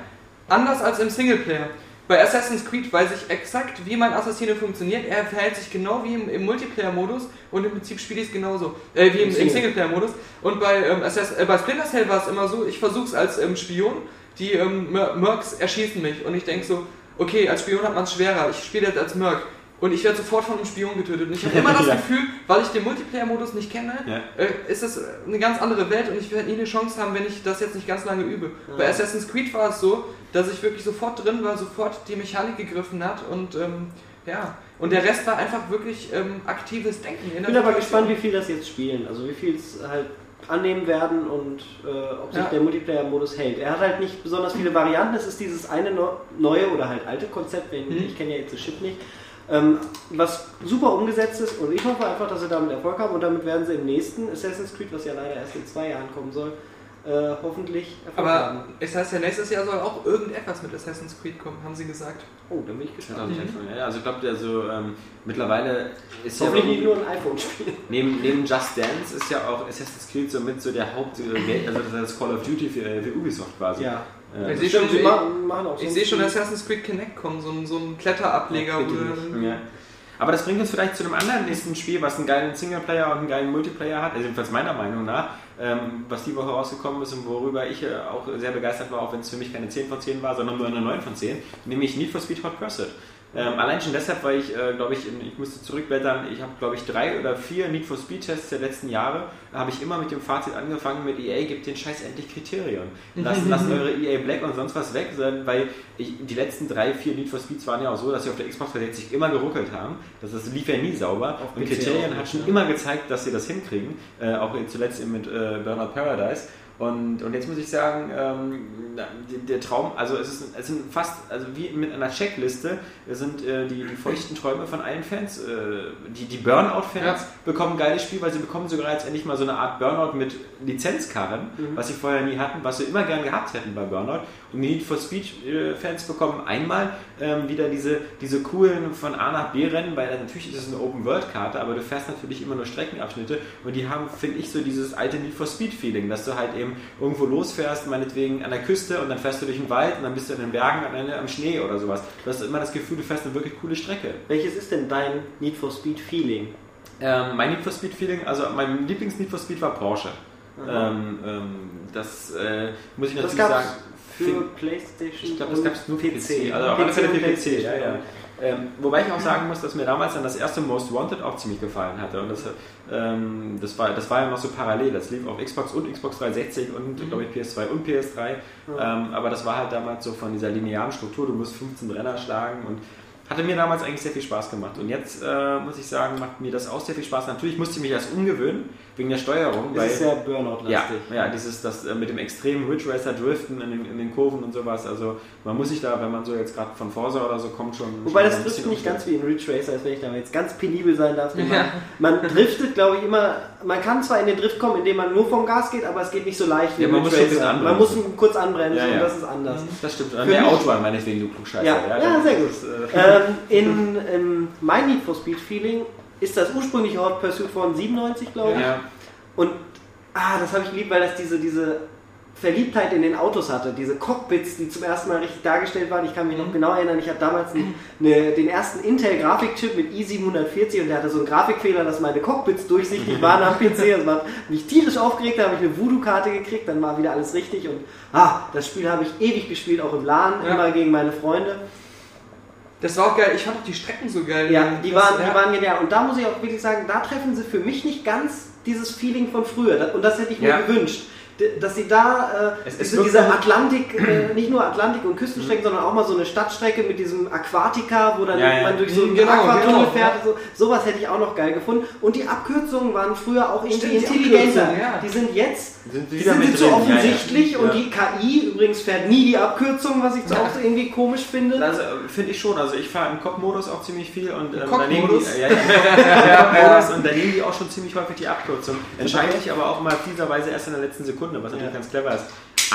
anders als im Singleplayer. Bei Assassin's Creed weiß ich exakt, wie mein Assassine funktioniert. Er verhält sich genau wie im, im Multiplayer-Modus und im Prinzip spiele ich es genauso. Äh, wie im, Im im Single. Singleplayer-Modus. Und bei, ähm, Assass äh, bei Splinter Cell war es immer so, ich versuche es als ähm, Spion, die ähm, Mer- Mercs erschießen mich und ich denke so, okay, als Spion hat man es schwerer, ich spiele jetzt als Merc. Und ich werde sofort von einem Spion getötet. Und ich habe immer das [LAUGHS] Ja. Gefühl, weil ich den Multiplayer-Modus nicht kenne, Ja. äh, ist es eine ganz andere Welt und ich werde nie eine Chance haben, wenn ich das jetzt nicht ganz lange übe. Bei Assassin's Creed war es so, dass ich wirklich sofort drin war, sofort die Mechanik gegriffen hat und ähm, ja. Und der Rest war einfach wirklich ähm, aktives Denken. Ich bin aber Situation. gespannt, wie viel das jetzt spielen. Also wie viel es halt annehmen werden und äh, ob sich Ja. der Multiplayer-Modus hält. Er hat halt nicht besonders viele Varianten. Es ist dieses eine no- neue oder halt alte Konzept, wenn, Mhm. ich kenne ja jetzt das Chip nicht, ähm, was super umgesetzt ist und ich hoffe einfach, dass sie damit Erfolg haben und damit werden sie im nächsten Assassin's Creed, was ja leider erst in zwei Jahren kommen soll, äh, hoffentlich Erfolg haben. Aber es heißt ja, nächstes Jahr soll auch irgendetwas mit Assassin's Creed kommen, haben sie gesagt. Oh, dann bin ich gespannt. 2011, ja, also ich glaube, also, ähm, mittlerweile ist ja Hoffentlich nicht nur ein iPhone-Spiel. Neben, neben Just Dance ist ja auch Assassin's Creed somit so der Haupt, äh, Geld- also das Call of Duty für, für Ubisoft quasi. Ja. Äh, Ich sehe schon, sie machen, machen auch Ich sehe schon. Assassin's Creed Connect kommen, so ein, so ein Kletterableger. Dann- Ja. Aber das bringt uns vielleicht zu einem anderen nächsten Spiel, was einen geilen Singleplayer und einen geilen Multiplayer hat, also jedenfalls meiner Meinung nach, ähm, was die Woche rausgekommen ist und worüber ich äh, auch sehr begeistert war, auch wenn es für mich keine 10 von 10 war, sondern nur eine 9 von 10, nämlich Need for Speed Hot Pursuit. Ähm, allein schon deshalb, weil ich, äh, glaube ich, in, ich musste zurückblättern, ich habe, glaube ich, drei oder vier Need for Speed Tests der letzten Jahre, da habe ich immer mit dem Fazit angefangen mit EA, gibt den Scheiß endlich Kriterien. Lasst, [LAUGHS] lasst eure EA Black und sonst was weg, weil ich, die letzten drei, vier Need for Speeds waren ja auch so, dass sie auf der Xbox 360 immer geruckelt haben. Das, das lief ja nie sauber. Auf und Kriterien hat schon ne? immer gezeigt, dass sie das hinkriegen. Äh, auch zuletzt eben mit äh, Burnout Paradise. Und, und jetzt muss ich sagen, ähm, der, der Traum, also es, ist, es sind fast, also wie mit einer Checkliste, sind äh, die, die feuchten Träume von allen Fans. Äh, die die Burnout-Fans Ja. bekommen ein geiles Spiel, weil sie bekommen sogar jetzt endlich mal so eine Art Burnout mit Lizenzkarren, Mhm. was sie vorher nie hatten, was sie immer gern gehabt hätten bei Burnout. Und die Need for Speed-Fans bekommen einmal ähm, wieder diese, diese coolen von A nach B Rennen, weil natürlich ist es eine Open-World-Karte, aber du fährst natürlich immer nur Streckenabschnitte und die haben, finde ich, so dieses alte Need for Speed-Feeling, dass du halt eben irgendwo losfährst, meinetwegen an der Küste und dann fährst du durch den Wald und dann bist du in den Bergen am Ende am Schnee oder sowas. Du hast immer das Gefühl, du fährst eine wirklich coole Strecke. Welches ist denn dein Need for Speed Feeling? Ähm, mein Need for Speed Feeling, also mein Lieblings-Need for Speed war Porsche. Aha. Ähm, ähm, das äh, muss ich Das natürlich gab's sagen. für Playstation ich glaube, das gab es nur für PC. Also auf PC alle Fälle für PC, ja, ja. Ähm, wobei ich auch sagen muss, dass mir damals dann das erste Most Wanted auch ziemlich gefallen hatte. Und das, ähm, das, war, das war ja noch so parallel. Das lief auf Xbox und Xbox 360 und, glaube ich, PS2 und PS3. Ähm, aber das war halt damals so von dieser linearen Struktur. Du musst 15 Renner schlagen und hatte mir damals eigentlich sehr viel Spaß gemacht. Und jetzt äh, muss ich sagen, macht mir das auch sehr viel Spaß. Natürlich musste ich mich erst umgewöhnen, wegen der Steuerung. Das ist sehr Burnout-lastig. Ja, ja, dieses das äh, mit dem extremen Ridge Racer Driften in den, in den Kurven und sowas. Also man muss sich da, wenn man so jetzt gerade von Forza oder so kommt, schon. Wobei schon das bisschen nicht ganz wie in Ridge Racer, als wenn ich da jetzt ganz penibel sein darf. Man, Ja. man driftet, glaube ich, immer. Man kann zwar in den Drift kommen, indem man nur vom Gas geht, aber es geht nicht so leicht wie Ja, in man Ridge muss Racer. Man muss kurz anbremsen Ja, ja. und das ist anders. Das stimmt. Für Mehr Outrun meinetwegen, du Klugscheißer. Ja, ja, sehr gut. Das, äh, ähm, in ähm, mein Need for Speed Feeling ist das ursprüngliche Hot Pursuit von 97, glaube ich. ja. Und ah, das habe ich geliebt, weil das diese, diese Verliebtheit in den Autos hatte. Diese Cockpits, die zum ersten Mal richtig dargestellt waren. Ich kann mich noch genau erinnern, ich hatte damals einen, eine, den ersten Intel-Grafikchip mit i740 und der hatte so einen Grafikfehler, dass meine Cockpits durchsichtig waren am PC. [LAUGHS] Das war mich tierisch aufgeregt, da habe ich eine Voodoo-Karte gekriegt, dann war wieder alles richtig. Und ah, das Spiel habe ich ewig gespielt, auch im LAN, Ja. immer gegen meine Freunde. Das war auch geil. Ich fand auch die Strecken so geil. Ja, die Das- waren, ja. die waren genial. Und da muss ich auch wirklich sagen, da treffen sie für mich nicht ganz dieses Feeling von früher. Und das hätte ich mir Ja. gewünscht. Dass sie da äh, Es- es so- Atlantik, äh, [CLEARS THROAT] nicht nur Atlantik und Küstenstrecken, sondern auch mal so eine Stadtstrecke mit diesem Aquatica, wo dann Ja, ja. man durch so einen Genau, Aquatunnel genau, fährt. So, sowas hätte ich auch noch geil gefunden. Und die Abkürzungen waren früher auch irgendwie Stimmt, die intelligenter. Ja. Die sind jetzt Sind die wieder sind jetzt so offensichtlich und die KI übrigens fährt nie die Abkürzung, was ich auch so irgendwie komisch finde. Also äh, finde ich schon. Also ich fahre im Cock-Modus auch ziemlich viel und ähm, da Cock-Modus? nehmen die, ja, ja, [LAUGHS] im Cock-Modus und da nehmen die auch schon ziemlich häufig die Abkürzung. Entscheide ich aber auch mal fieserweise erst in der letzten Sekunde, was natürlich Ja. ganz clever ist.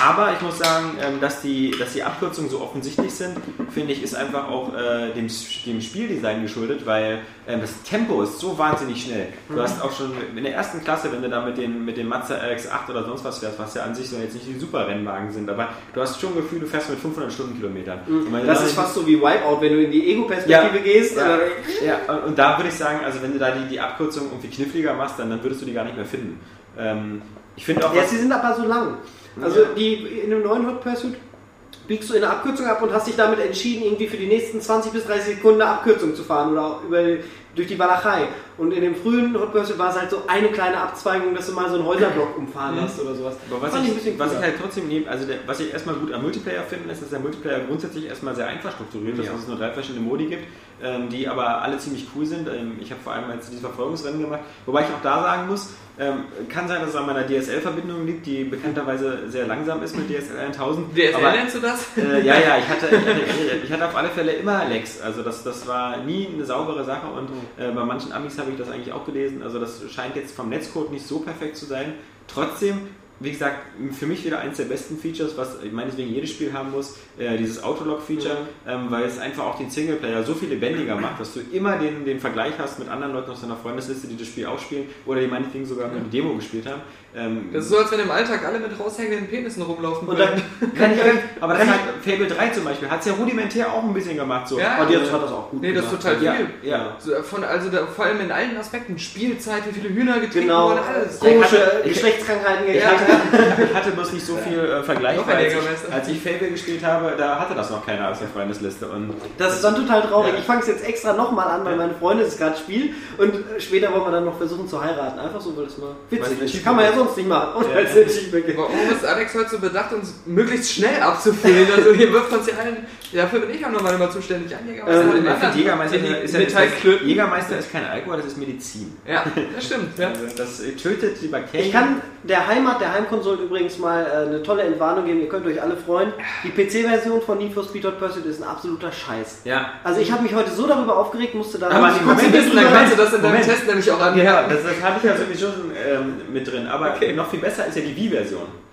Aber ich muss sagen, ähm, dass die, dass die Abkürzungen so offensichtlich sind, finde ich, ist einfach auch äh, dem, dem Spieldesign geschuldet, weil ähm, das Tempo ist so wahnsinnig schnell. Du hast auch schon in der ersten Klasse, wenn du da mit, den, mit dem Mazda RX-8 oder sonst was fährst, was ja an sich so jetzt nicht die super Rennwagen sind, aber du hast schon ein Gefühl, du fährst mit 500 Stundenkilometern. Du Das dann ist fast so wie Wipeout, wenn du in die Ego-Perspektive Ja. gehst. Ja. Ja, und- und da würde ich sagen, also wenn du da die, die Abkürzung irgendwie kniffliger machst, dann, dann würdest du die gar nicht mehr finden. Ähm, ich finde auch, Ja, sie sind aber so lang. Also Ja. die in einem neuen Hot Pursuit biegst du in eine Abkürzung ab und hast dich damit entschieden, irgendwie für die nächsten 20 bis 30 Sekunden eine Abkürzung zu fahren oder auch über, durch die Walachei. Und in dem frühen Hot Pursuit war es halt so eine kleine Abzweigung, dass du mal so einen Häuserblock umfahren hast oder sowas. aber was, ich, ein bisschen was ich halt trotzdem nehme, also der, was ich erstmal gut am Multiplayer finde, ist, dass der Multiplayer grundsätzlich erstmal sehr einfach strukturiert ist, Ja. dass es nur drei verschiedene Modi gibt, ähm, die aber alle ziemlich cool sind. Ähm, ich habe vor allem jetzt diese Verfolgungsrennen gemacht, wobei ich auch da sagen muss, ähm, kann sein, dass es an meiner DSL-Verbindung liegt, die bekannterweise sehr langsam ist mit DSL 1000. DSL aber, nennst du das? Äh, ja, ja, ich hatte, ich, hatte, ich hatte auf alle Fälle immer Lags. Also das, das war nie eine saubere Sache und äh, bei manchen Amis habe ich das eigentlich auch gelesen. Also das scheint jetzt vom Netzcode nicht so perfekt zu sein. Trotzdem, wie gesagt, für mich wieder eins der besten Features, was ich meinetwegen jedes Spiel haben muss, äh, dieses Autolog-Feature, ähm, weil es einfach auch den Singleplayer so viel lebendiger macht, dass du immer den, den Vergleich hast mit anderen Leuten aus deiner Freundesliste, die das Spiel auch spielen oder die meinetwegen sogar nur die Demo gespielt haben. Ähm, Das ist so, als wenn im Alltag alle mit raushängenden Penissen rumlaufen Und dann würden. kann ich euch. [LAUGHS] aber das hat Fable 3 zum Beispiel, hat es ja rudimentär auch ein bisschen gemacht. So. Ja, oh, jetzt hat das auch gut Nee, das ist gemacht. total Ja, viel. ja. So, von, also da, vor allem in allen Aspekten. Spielzeit, wie viele Hühner getreten Genau, wurden, alles. komische Ich- Geschlechtskrankheiten Ich gekriegt. hatte, [LAUGHS] ich hatte bloß nicht so viel äh, Vergleich, als ich, als ich Fable gespielt habe, da hatte das noch keiner aus der Freundesliste. Und Das ist dann total traurig. Ja. Ich fange es jetzt extra nochmal an, weil Ja. meine Freundin es gerade spielt und äh, später wollen wir dann noch versuchen zu heiraten. Einfach so, weil das mal witzig ist. Kann man ja Achievement sonst nicht machen. Und Achievement gibt. Warum ist Alex heute so bedacht, uns möglichst schnell abzufüllen? Also hier wirft uns ja allen. Dafür bin ich auch nochmal immer zuständig. Ein Jägermeister Ähm, anderen. finde, Jägermeister ist ja Metallklöten. Jägermeister ist kein Alkohol, das ist Medizin. Ja, das stimmt. Ja. Also das äh, tötet die Bakterien. Ich kann der Heimat, der Heimkonsole übrigens mal äh, eine tolle Entwarnung geben. Ihr könnt euch alle freuen. Die PC-Version von Need for Speed Hot Pursuit ist ein absoluter Scheiß. ja. Also ich habe mich heute so darüber aufgeregt, musste da Aber Moment ein ist, bisschen Dann kannst du das in deinem Moment. Test nämlich auch an. Ja, das, das habe ich ja sowieso schon ähm, mit drin. Aber Okay. noch viel besser ist ja die Wii-Version.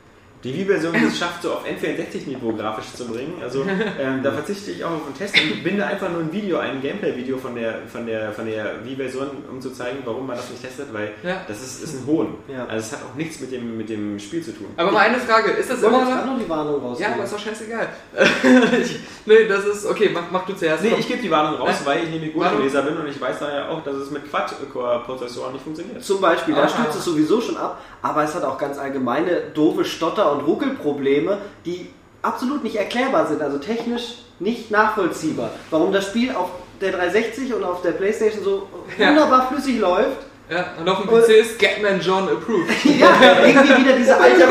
Die Wii-Version, die es schafft, so auf N64-Niveau grafisch zu bringen. Also ähm, da [LAUGHS] verzichte ich auch auf einen Test und binde einfach nur ein Video, ein Gameplay-Video von der, von der, von der Wii-Version, um zu zeigen, warum man das nicht testet, weil Ja. das ist, ist ein Hohn. Ja. Also es hat auch nichts mit dem, mit dem Spiel zu tun. Aber mal eine Frage, ist das immer noch? noch die Warnung Ja, rausnehmen? aber ist doch scheißegal. [LAUGHS] ich, nee, das ist. Okay, mach, mach du zuerst. Nee, Komm. ich gebe die Warnung raus, Ja. weil ich nämlich Warnung. Gurkenleser bin und ich weiß daher auch, dass es mit Quad-Core-Prozessoren nicht funktioniert. Zum Beispiel, da Ah. stützt es sowieso schon ab, aber es hat auch ganz allgemeine doofe Stotter- und Ruckelprobleme, die absolut nicht erklärbar sind, also technisch nicht nachvollziehbar. Warum das Spiel auf der 360 und auf der Playstation so [LAUGHS] Ja. wunderbar flüssig läuft. Ja, und auf dem PC ist Scatman John approved. [LAUGHS] Ja, irgendwie wieder diese [LAUGHS] alte,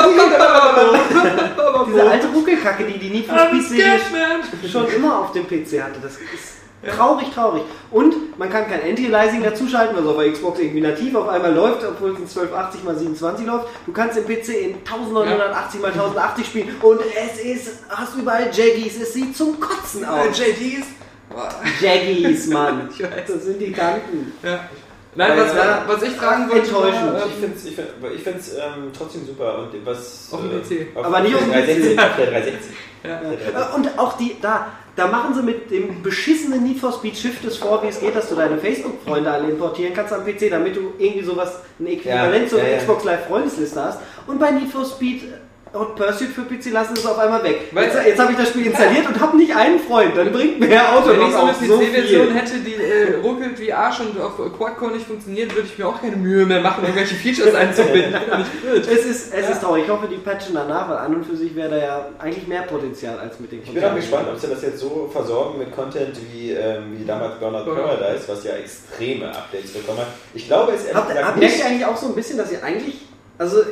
diese alte Ruckelkacke, die die Need for Speed Serie Scatman! schon immer auf dem PC hatte. Das ist traurig, traurig. Und man kann kein Anti-Aliasing dazuschalten, was auf der Xbox irgendwie nativ auf einmal läuft, obwohl es in 1280 x 27 läuft. Du kannst im PC in 1980 x 1080 spielen und es ist, hast überall Jaggies, es sieht zum Kotzen aus. JDs? Boah. Jaggies, Mann. [LAUGHS] Ich. Das sind die Kanten. Ja. Nein, was, Ja. was ich fragen wollte. Enttäuschend. war, Ich ähm, finde es ich find, ich find's, ähm, trotzdem super und was. Auf dem äh, PC. auf Aber nicht auf dem 360, Auf der 360. Ja. Auf der 360. Und auch die, da, da machen sie mit dem beschissenen Need for Speed Shift es vor, wie es geht, dass du deine Facebook-Freunde alle importieren kannst am PC, damit du irgendwie sowas, ein Äquivalent Ja, zur ja, ja. Xbox Live Freundesliste hast. Und bei Need for Speed Hot Pursuit für PC lassen es auf einmal weg. Weil- jetzt jetzt habe ich das Spiel installiert und habe nicht einen Freund. Dann bringt mir der Auto Wenn ich so eine so PC-Version hätte, die äh, ruckelt wie Arsch und auf Quad-Core nicht funktioniert, würde ich mir auch keine Mühe mehr machen, irgendwelche Features einzubinden. [LAUGHS] Es ist, es ist traurig. Ich hoffe, die patchen danach, weil an und für sich wäre da ja eigentlich mehr Potenzial als mit den Ich bin auch gespannt, ob sie das jetzt so versorgen mit Content wie, ähm, wie damals Burnout Paradise, was ja extreme Updates bekommen hat. Ich glaube, es Habt, habt ihr eigentlich auch so ein bisschen, dass ihr eigentlich, also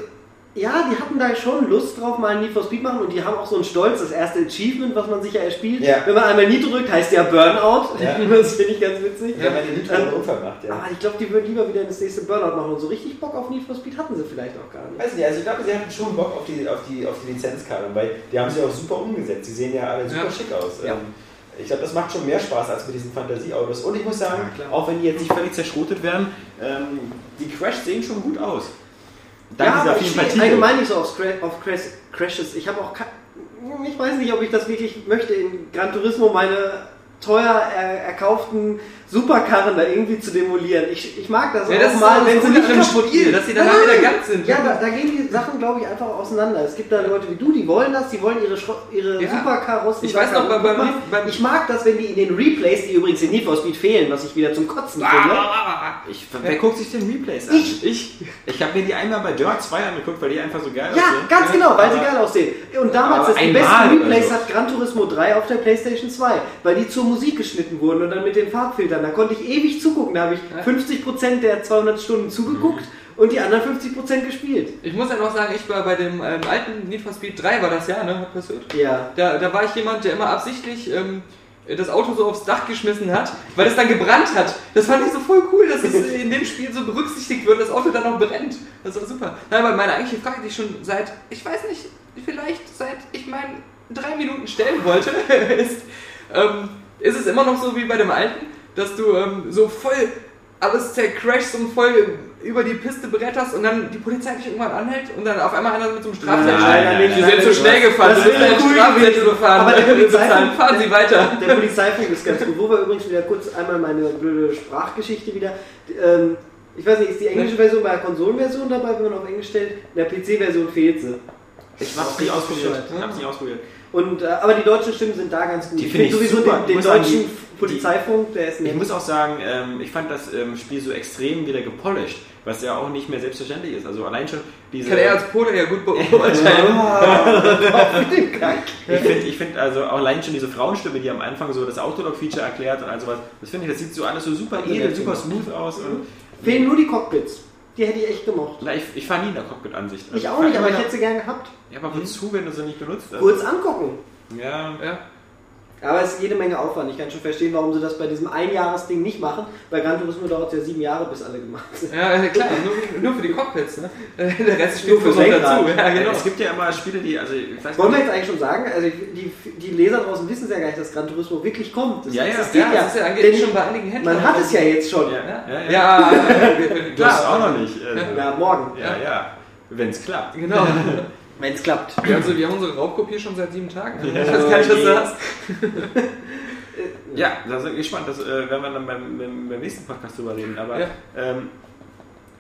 Ja, die hatten da schon Lust drauf, mal ein Need for Speed machen und die haben auch so einen Stolz, das erste Achievement, was man sich ja erspielt. Ja. Wenn man einmal nie drückt, heißt ja Burnout. Ja. [LAUGHS] Das finde ich ganz witzig. Ja, weil die Nitro Ähm, einen Unfall macht, ja. Aber ich glaube, die würden lieber wieder das nächste Burnout machen und so richtig Bock auf Need for Speed hatten sie vielleicht auch gar nicht. Weiß nicht, also ich glaube, sie hatten schon Bock auf die, auf die, auf die Lizenzkarte, weil die haben sie auch super umgesetzt. Die sehen ja alle super Ja. schick aus. Ja. Ähm, Ich glaube, das macht schon mehr Spaß als mit diesen Fantasieautos. Und ich muss sagen. Auch wenn die jetzt nicht völlig zerschrotet werden, ähm, die Crash sehen schon gut aus. Ja, Dank aber dieser ich vielen stehe Partikel. allgemein nicht so auf, Scra auf Crash Crashes. Ich habe auch ich weiß nicht, ob ich das wirklich möchte, in Gran Turismo meine teuer er erkauften Superkarren da irgendwie zu demolieren. Ich, ich mag das Ja, auch das mal, wenn sie nicht kaputt Spiel, dass sie danach wieder ganz sind. Ja, da, da gehen die Sachen, glaube ich, einfach auseinander. Es gibt da Leute wie du, die wollen das, die wollen ihre, Schro- ihre Ja. Superkarossen Ich weiß noch, kaputt beim- beim- Ich mag das, wenn die in den Replays, die übrigens in Need for Speed fehlen, was ich wieder zum Kotzen finde. Ich, wer guckt sich den Replays an? Ich. Ich. Ich habe mir die einmal bei Dirt 2 angeguckt, weil die einfach so geil Ja, aussehen. ganz genau, weil sie Aber- geil aussehen. Und damals, das die besten Replays so. hat Gran Turismo 3 auf der Playstation 2, weil die zur Musik geschnitten wurden und dann mit den Farbfiltern. Da konnte ich ewig zugucken. Da habe ich 50% der 200 Stunden zugeguckt und die anderen 50% gespielt. Ich muss ja noch sagen, ich war bei dem ähm, alten Need for Speed 3 war das ja, ne? Hat passiert. Ja. Da, da war ich jemand, der immer absichtlich ähm, das Auto so aufs Dach geschmissen hat, weil es dann gebrannt hat. Das fand ich so voll cool, dass es in dem Spiel so berücksichtigt wird, das Auto dann noch brennt. Das war super. Nein, aber meine eigentliche Frage, die ich schon seit, ich weiß nicht, vielleicht seit ich meinen drei Minuten stellen wollte, [LAUGHS] ist, ähm, ist es immer noch so wie bei dem alten, dass du ähm, so voll alles zercrashst und voll über die Piste bretterst und dann die Polizei dich irgendwann anhält und dann auf einmal einer mit so einem Strafzettel Nein, nein, Sie nein, sind zu schnell gefahren, Das wäre einen cool Strafzettel gewesen. befahren. Aber der Polizei- bezahlen. Fahren Sie weiter. Der Polizeifunk ist ganz gut. Wo wir übrigens wieder kurz einmal meine blöde Sprachgeschichte wieder. Ähm, ich weiß nicht, ist die englische Version bei der Konsolenversion dabei, wenn man auf Englisch stellt? In der PC-Version fehlt sie. Ich hab's nicht ausprobiert. Ich hab's nicht ausprobiert. Und, äh, aber die deutschen Stimmen sind da ganz gut. Die finde ich sowieso super. den, Ich den deutschen die- Polizeifunk, der ist Ich nett. muss auch sagen, ähm, ich fand das ähm, Spiel so extrem wieder gepolished, was ja auch nicht mehr selbstverständlich ist. Also allein schon diese. Kann er als Pole ja gut [LAUGHS] beurteilen. [LAUGHS] Ich finde, ich find also auch allein schon diese Frauenstimme, die am Anfang so das Autolog-Feature erklärt und all sowas, das finde ich, das sieht so alles so super edel, super smooth aus. Und, Fehlen nur die Cockpits. Die hätte ich echt gemocht. na, ich, ich fahre nie in der Cockpit-Ansicht. Ich Also auch nicht, aber ich hätte sie gern gehabt. Ja, aber wozu, wenn du sie nicht benutzt? Also, Kurz angucken. Ja, Ja. Aber es ist jede Menge Aufwand. Ich kann schon verstehen, warum sie das bei diesem Einjahresding nicht machen. Bei Gran Turismo dauert es ja sieben Jahre, bis alle gemacht sind. Ja, äh, klar, nur, nur für die Cockpits, ne? [LAUGHS] Der Rest Nur spielt noch Lenkrad. dazu. Ja, genau. Es gibt ja immer Spiele, die, also ich weiß Wollen wir jetzt eigentlich schon sagen, also die, die Leser draußen wissen es ja gar nicht, dass Gran Turismo wirklich kommt. Das Ja, ja. existiert Ja, das ist ja angeblich Denn schon bei einigen Händlern. Man hat es ja jetzt schon. ja, Ja, ja, ja. ja, ja, [LAUGHS] du hast es klar. auch noch nicht. Ja, morgen. ja, ja, wenn es klappt. Genau. Wenn es klappt. Wir haben, so, wir haben unsere Raubkopie schon seit sieben Tagen. Ja. Ich weiß gar nicht, was du hast. Ja, da bin ich gespannt. Das äh, werden wir dann beim, beim, beim nächsten Podcast drüber reden. Aber Ja. ähm,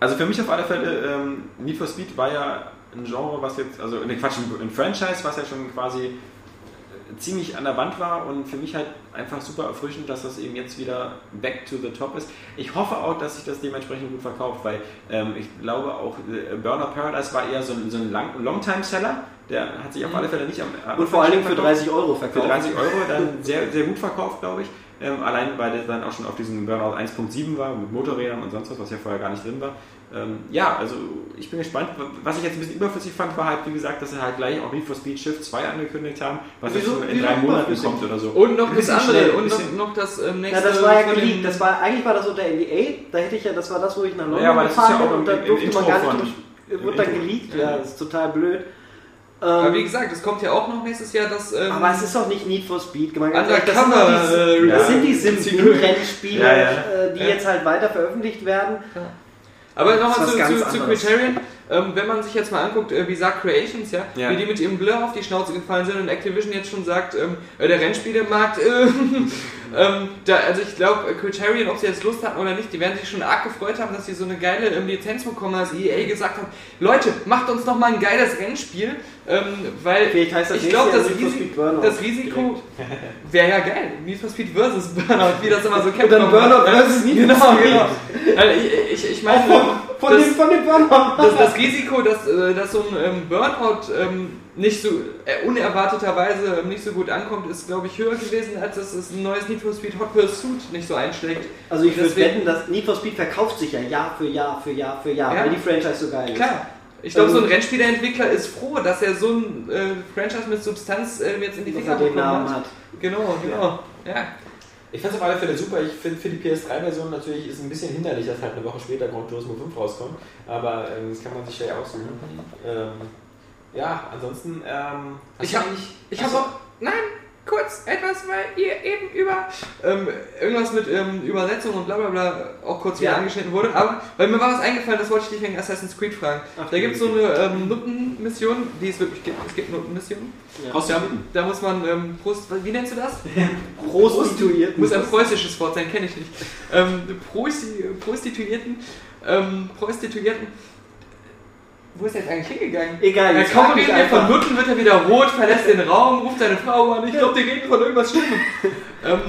also für mich auf alle Fälle, ähm, Need for Speed war ja ein Genre, was jetzt, also ne Quatsch, ein, ein Franchise, was ja schon quasi ziemlich an der Wand war und für mich halt einfach super erfrischend, dass das eben jetzt wieder back to the top ist. Ich hoffe auch, dass sich das dementsprechend gut verkauft, weil ähm, ich glaube auch äh, Burner Paradise war eher so ein, so ein Longtime-Seller. Der hat sich auf alle Fälle nicht am am Und vor allen Dingen für verkauft. 30 Euro Für verkauft. 30 Euro dann sehr, sehr gut verkauft, glaube ich. Ähm, allein weil der dann auch schon auf diesem Burnout 1.7 war, mit Motorrädern und sonst was, was ja vorher gar nicht drin war. Ähm, ja, also ich bin gespannt. Was ich jetzt ein bisschen überflüssig fand, war halt, wie gesagt, dass sie halt gleich auch Need for Speed Shift 2 angekündigt haben, was jetzt Wieso- schon in wieso drei Monaten kommt oder so. Und noch Ein das bisschen andere. schnell, und noch, bisschen- noch das ähm, Ja, nächste. das war ja geleakt. Das war, eigentlich war das unter NDA. Da hätte ich ja, das war das, wo ich nach London Ja, aber das ist gefahren ja auch bin im- und da durfte man gar nicht durch- Wurde dann geleakt. Ja, das ist total blöd. Aber Ähm, wie gesagt, es kommt ja auch noch nächstes Jahr das. Ähm, aber es ist doch nicht Need for Speed. Ganz ehrlich, Das Undercover, sind die, äh, das sind die ja. Sim-Rennspiele, Ja, ja. äh, die Ja. jetzt halt weiter veröffentlicht werden. Aber nochmal zu, zu, zu. Criterion, ähm, wenn man sich jetzt mal anguckt, äh, wie sagt Creations, ja, Ja. wie die mit ihrem Blur auf die Schnauze gefallen sind und Activision jetzt schon sagt, ähm, äh, der Rennspielemarkt, äh, [LAUGHS] ähm, da, also ich glaube, Criterion, ob sie jetzt Lust hatten oder nicht, die werden sich schon arg gefreut haben, dass sie so eine geile ähm, Lizenz bekommen, als EA gesagt hat, Leute, macht uns noch mal ein geiles Rennspiel, ähm, weil heißt das ich glaube, das, Need Risi das Risiko [LAUGHS] wäre ja geil, Need for Speed versus Burnout, wie das immer so kennt. Und dann Burnout versus Need for Genau, Speed. genau. Also ich, ich, ich meine, von, das- dem, von dem Burnout. das, das Risiko, dass, äh, dass so ein ähm, Burnout ähm, nicht so äh, unerwarteterweise nicht so gut ankommt, ist glaube ich höher gewesen, als dass es ein neues Need for Speed Hot Pursuit nicht so einschlägt. Also ich würde wetten, dass Need for Speed verkauft sich ja Jahr für Jahr für Jahr für Jahr, Ja. weil die Franchise so geil ist. Klar. Ich glaube, so ein Ähm, Rennspieleentwickler ist froh, dass er so ein äh, Franchise mit Substanz äh, jetzt in die Finger er bekommen Namen hat. hat. Genau, genau. Ja. Ich fand es auf alle Fälle super. Ich finde für die PS3-Version natürlich ist es ein bisschen hinderlich, dass halt eine Woche später Gran Turismo 5 rauskommt. Aber ähm, das kann man sich ja aussuchen. Ähm, ja, ansonsten. Ähm, hast Ich du hab- eigentlich- Ich habe auch. Nein, kurz etwas, weil ihr eben über. Ähm, irgendwas mit ähm, Übersetzung und bla bla bla auch kurz wieder Ja. angeschnitten wurde. Aber weil mir war was eingefallen, das wollte ich dich wegen Assassin's Creed fragen. Ach, da gibt es so eine ähm, Nuttenmission, die es wirklich gibt. Es gibt Nuttenmissionen. Aus Da, da muss man. Ähm, Prost, wie nennst du das? [LAUGHS] Prostituiert. Muss ein preußisches Wort sein, kenne ich nicht. Ähm, Prosti Prostituierten. Ähm, Prostituierten. Wo ist er jetzt eigentlich hingegangen? Egal, jetzt mich reden wir von einfach. Nutten, wird er wieder rot, verlässt den Raum, ruft seine Frau an. Ich glaube, die reden von irgendwas Schlimmem. [LAUGHS] ähm,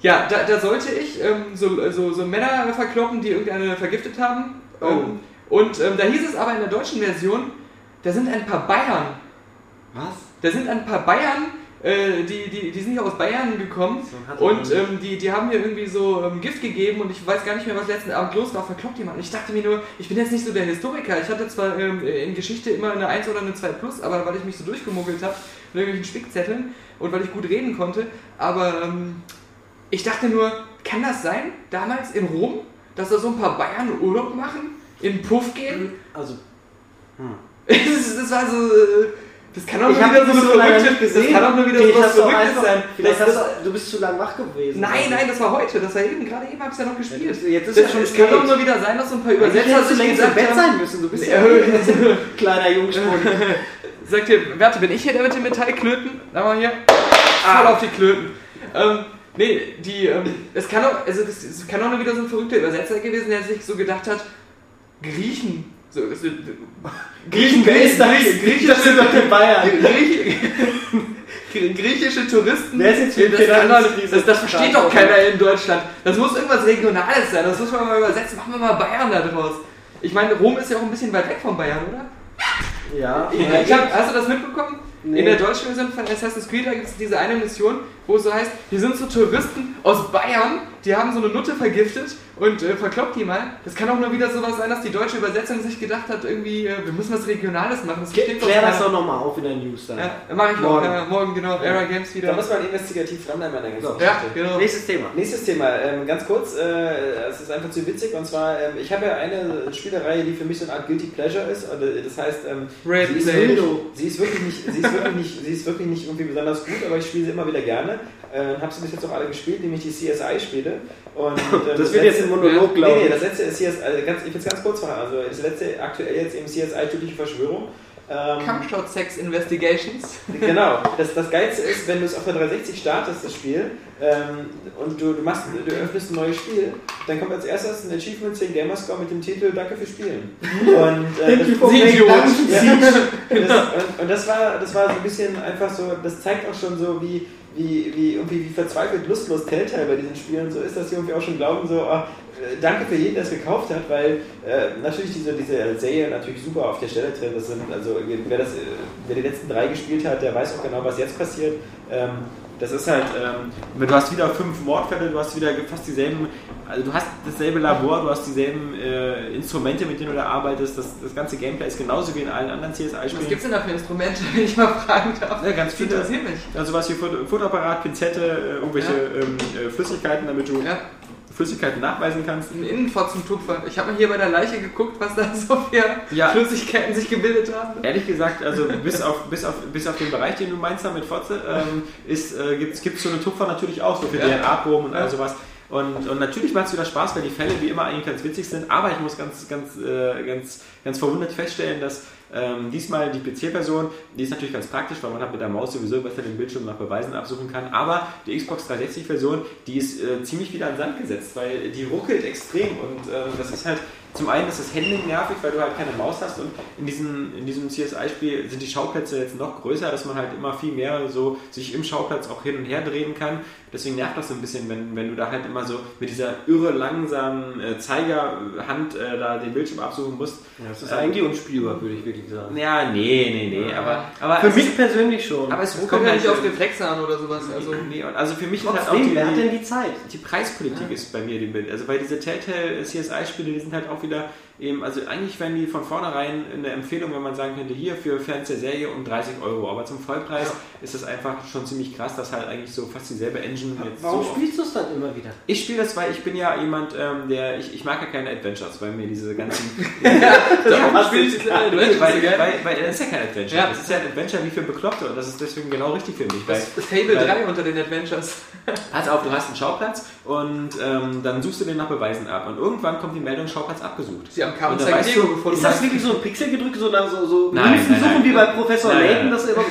ja, da, da sollte ich ähm, so, so, so Männer verkloppen, die irgendeine vergiftet haben. Ähm, und ähm, da hieß es aber in der deutschen Version, da sind ein paar Bayern. Was? Da sind ein paar Bayern, äh, die, die, die sind ja aus Bayern gekommen So und ähm, die, die haben mir irgendwie so ähm, Gift gegeben und ich weiß gar nicht mehr, was letzten Abend los war, verkloppt jemand. Ich dachte mir nur, ich bin jetzt nicht so der Historiker. Ich hatte zwar ähm, in Geschichte immer eine 1 oder eine 2 plus, aber weil ich mich so durchgemuggelt habe mit irgendwelchen Spickzetteln und weil ich gut reden konnte, aber ähm, ich dachte nur, kann das sein, damals in Rom, dass da so ein paar Bayern Urlaub machen, in Puff gehen? Also, [LAUGHS] das, das war so. äh, Das kann auch ich nur wieder so eine verrückte. gesehen. Das kann auch nur wieder so was auch Verrücktes sein. Vielleicht hast du, du bist zu lang wach gewesen. Nein, nein, das war heute. Das war eben gerade eben, habe ich ja noch gespielt. Jetzt ist- jetzt ist das, ja schon es kann doch nur wieder sein, dass so ein paar Übersetzer sich längst im Bett sein müssen. Du bist ja, Ja. [LAUGHS] kleiner Jungspund. [LAUGHS] Sagt ihr, warte, bin ich hier der mit den Metallklöten? Sag mal hier. Voll auf die Klöten. Ähm, nee, die, ähm, es kann auch, also das, es kann auch nur wieder so ein verrückter Übersetzer gewesen, der sich so gedacht hat, Griechen. So, so, [LAUGHS] Griechen, das? Griechen, Das sind doch die Bayern. Griechen, griechische Touristen. Wer ist jetzt für das, Peter kann das, das versteht doch keiner in Deutschland. Das muss irgendwas Regionales sein. Das muss man mal übersetzen. Machen wir mal Bayern da draus. Ich meine, Rom ist ja auch ein bisschen weit weg von Bayern, oder? Ja. Ich hab, hast du das mitbekommen? Nee. In der deutschen Version von Assassin's Creed gibt es diese eine Mission, wo es so heißt, hier sind so Touristen aus Bayern, die haben so eine Nutte vergiftet und äh, verkloppt die mal. Das kann auch nur wieder sowas sein, dass die deutsche Übersetzung sich gedacht hat, irgendwie, äh, wir müssen was Regionales machen. Das Klär das doch nochmal auf in der News dann. Ja, mach ich morgen. Morgen. Ja, morgen, genau. Era Games Da wieder. muss man investigativ dranbleiben an der ganzen So. Ja, Geschichte. genau. Nächstes Thema. Nächstes Thema, ähm, ganz kurz, äh, es ist einfach zu witzig und zwar, ähm, ich habe ja eine Spielereihe, die für mich so eine Art Guilty Pleasure ist, und, äh, das heißt, ähm, Red sie, ist wirklich, sie ist wirklich nicht, sie ist wirklich nicht, sie ist wirklich nicht irgendwie besonders gut, aber ich spiele sie immer wieder gerne. Äh, habe sie bis jetzt auch alle gespielt, nämlich die CSI-Spiele. Und [LAUGHS] ähm, Das wird jetzt ein Monolog, Nee, glaube nee, ich. das letzte ist CSI, also ganz, ich will es ganz kurz machen, also das letzte aktuell jetzt eben CSI Tödliche Verschwörung. Ähm, Cumshot Sex Investigations. [LAUGHS] Genau, das, das Geilste ist, wenn du es auf der 360 startest, das Spiel, ähm, und du, du, machst, du öffnest ein neues Spiel, dann kommt als erstes ein Achievement 10 Gamerscore mit dem Titel Danke fürs Spielen. [LAUGHS] Und, äh, das, ja, das, und, und das war das war so ein bisschen einfach so, das zeigt auch schon so, wie, wie, wie, irgendwie, wie verzweifelt lustlos Telltale bei diesen Spielen so ist, dass sie irgendwie auch schon glauben, so, äh, danke für jeden, der es gekauft hat, weil äh, natürlich diese, diese Serie natürlich super auf der Stelle tritt. Das sind, also wer, das, äh, wer die letzten drei gespielt hat, der weiß auch genau, was jetzt passiert. Ähm, Das ist halt, ähm, du hast wieder fünf Mordfälle, du hast wieder fast dieselben, also du hast dasselbe Labor, du hast dieselben äh, Instrumente, mit denen du da arbeitest, das, das ganze Gameplay ist genauso wie in allen anderen Was CSI-Spielen. gibt's denn da für Instrumente, [LAUGHS] wenn ich mal fragen darf? Ja, ganz viele. interessiert mich. Also was wie Foto- Fotoapparat, Pinzette, äh, irgendwelche ähm, äh, Flüssigkeiten, damit du Ja. Flüssigkeiten nachweisen kannst. Ein Innenfotzentupfer. Ich habe mal hier bei der Leiche geguckt, was da so für Ja. Flüssigkeiten sich gebildet haben. Ehrlich gesagt, also bis auf, bis auf, bis auf den Bereich, den du meinst da mit Fotze, ähm, äh, gibt es so eine Tupfer natürlich auch, so für Ja. DNA-Proben und all Ja. sowas. Und, und natürlich macht es wieder Spaß, weil die Fälle wie immer eigentlich ganz witzig sind, aber ich muss ganz, ganz, äh, ganz, ganz verwundert feststellen, dass ähm, diesmal die PC-Version, die ist natürlich ganz praktisch, weil man hat mit der Maus sowieso besser den Bildschirm nach Beweisen absuchen kann, aber die Xbox 360-Version, die ist äh, ziemlich wieder an Sand gesetzt, weil die ruckelt extrem und äh, das ist halt, zum einen ist das Handling nervig, weil du halt keine Maus hast und in diesem, in diesem CSI-Spiel sind die Schauplätze jetzt noch größer, dass man halt immer viel mehr so sich im Schauplatz auch hin und her drehen kann. Deswegen nervt das so ein bisschen, wenn, wenn du da halt immer so mit dieser irre langsamen äh, Zeigerhand äh, da den Bildschirm absuchen musst. Das ist eigentlich unspielbar, würde ich wirklich sagen. Ja, nee, nee, nee, aber, aber Für es mich ist, persönlich schon. aber es ruckelt kommt ja halt nicht auf äh, Reflexe an oder sowas. Also, nee, und also für mich ist halt auch Trotzdem, die, wer hat denn die, die Zeit? die Preispolitik ist bei mir dem Bild. Also weil diese Telltale CSI-Spiele, die sind halt auch wieder rápida eben, also eigentlich wären die von vornherein eine Empfehlung, wenn man sagen könnte, hier für Fans der Serie um 30 Euro. Aber zum Vollpreis ist das einfach schon ziemlich krass, dass halt eigentlich so fast dieselbe Engine jetzt Warum so spielst du es dann immer wieder? ich spiele das, weil ich bin ja jemand, ähm, der ich, ich mag ja keine Adventures, weil mir diese ganzen [LAUGHS] [LAUGHS] Ja, spielst du weil, Adventures weil, weil, weil das ist ja kein Adventure. Ja. Das ist ja ein Adventure wie für Bekloppte und das ist deswegen genau richtig für mich. Weil, Das ist Fable weil- 3 unter den Adventures. [LAUGHS] Pass auf, du hast einen Schauplatz und ähm, dann suchst du den nach Beweisen ab und irgendwann kommt die Meldung Schauplatz abgesucht. Sie haben Und Diego du- gefunden. Ist das wirklich so ein Pixelgedrücke, so, nach so, so Nein, nein, suchen nein. wie bei Professor Nein, Layton, nein. das immer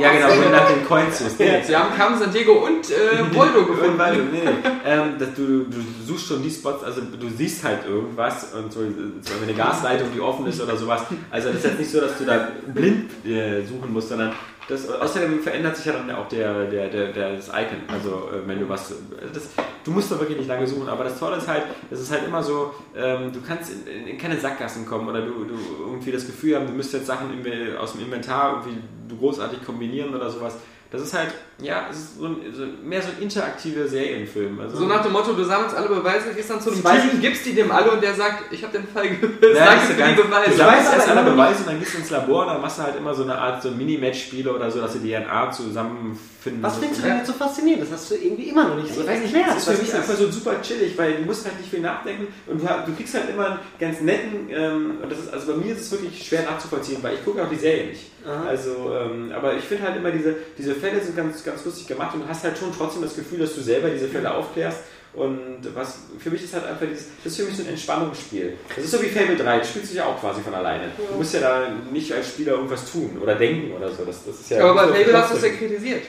Ja genau, wenn du nach den Coins suchst. Sie haben Carmen San Diego und äh, [LAUGHS] Voldo gefunden. Nee, [LAUGHS] nee. Ähm, dass du, du suchst schon die Spots, also du siehst halt irgendwas und so, zum Beispiel eine Gasleitung, die offen ist oder sowas. Also das ist jetzt nicht so, dass du da blind äh, suchen musst, sondern das, außerdem verändert sich ja dann auch der, der, der, der, das Icon. Also äh, wenn du was, das, du musst da wirklich nicht lange suchen, aber das Tolle ist halt, es ist halt immer so, ähm, du kannst in, in keine Sackgassen kommen oder du, du irgendwie das Gefühl haben, du müsstest jetzt Sachen aus dem Inventar irgendwie großartig kombinieren oder sowas. Das ist halt, ja, es ist so ein, so, mehr so ein interaktiver Serienfilm. Also, So nach dem Motto, du sammelst alle Beweise, gehst dann zu einem Typen, gibst die dem alle und der sagt, ich habe den Fall gelöst, [LAUGHS] Ja, danke für die ganz- Beweise. Du sammelst erst alle Beweise und dann gehst du ins Labor und dann machst du halt immer so eine Art so Mini-Match-Spiele oder so, dass sie die DNA zusammenfinden. Was findest du denn jetzt so faszinierend? Das hast du irgendwie immer noch nicht so Ich weiß nicht, erklärt. das ist für mich einfach so super chillig, weil du musst halt nicht viel nachdenken und du, du kriegst halt immer einen ganz netten, ähm, und das ist, also bei mir ist es wirklich schwer nachzuvollziehen, weil ich gucke auch die Serie nicht. Aha. Also, ähm, aber ich finde halt immer diese, diese Fälle sind ganz, ganz lustig gemacht und du hast halt schon trotzdem das Gefühl, dass du selber diese Fälle aufklärst. Und was für mich ist halt einfach dieses, das ist für mich so ein Entspannungsspiel. Das ist so wie Fable 3, das spielst du ja auch quasi von alleine. Du musst ja da nicht als Spieler irgendwas tun oder denken oder so. Das, das ist ja Aber bei so Fable hast du es ja kritisiert.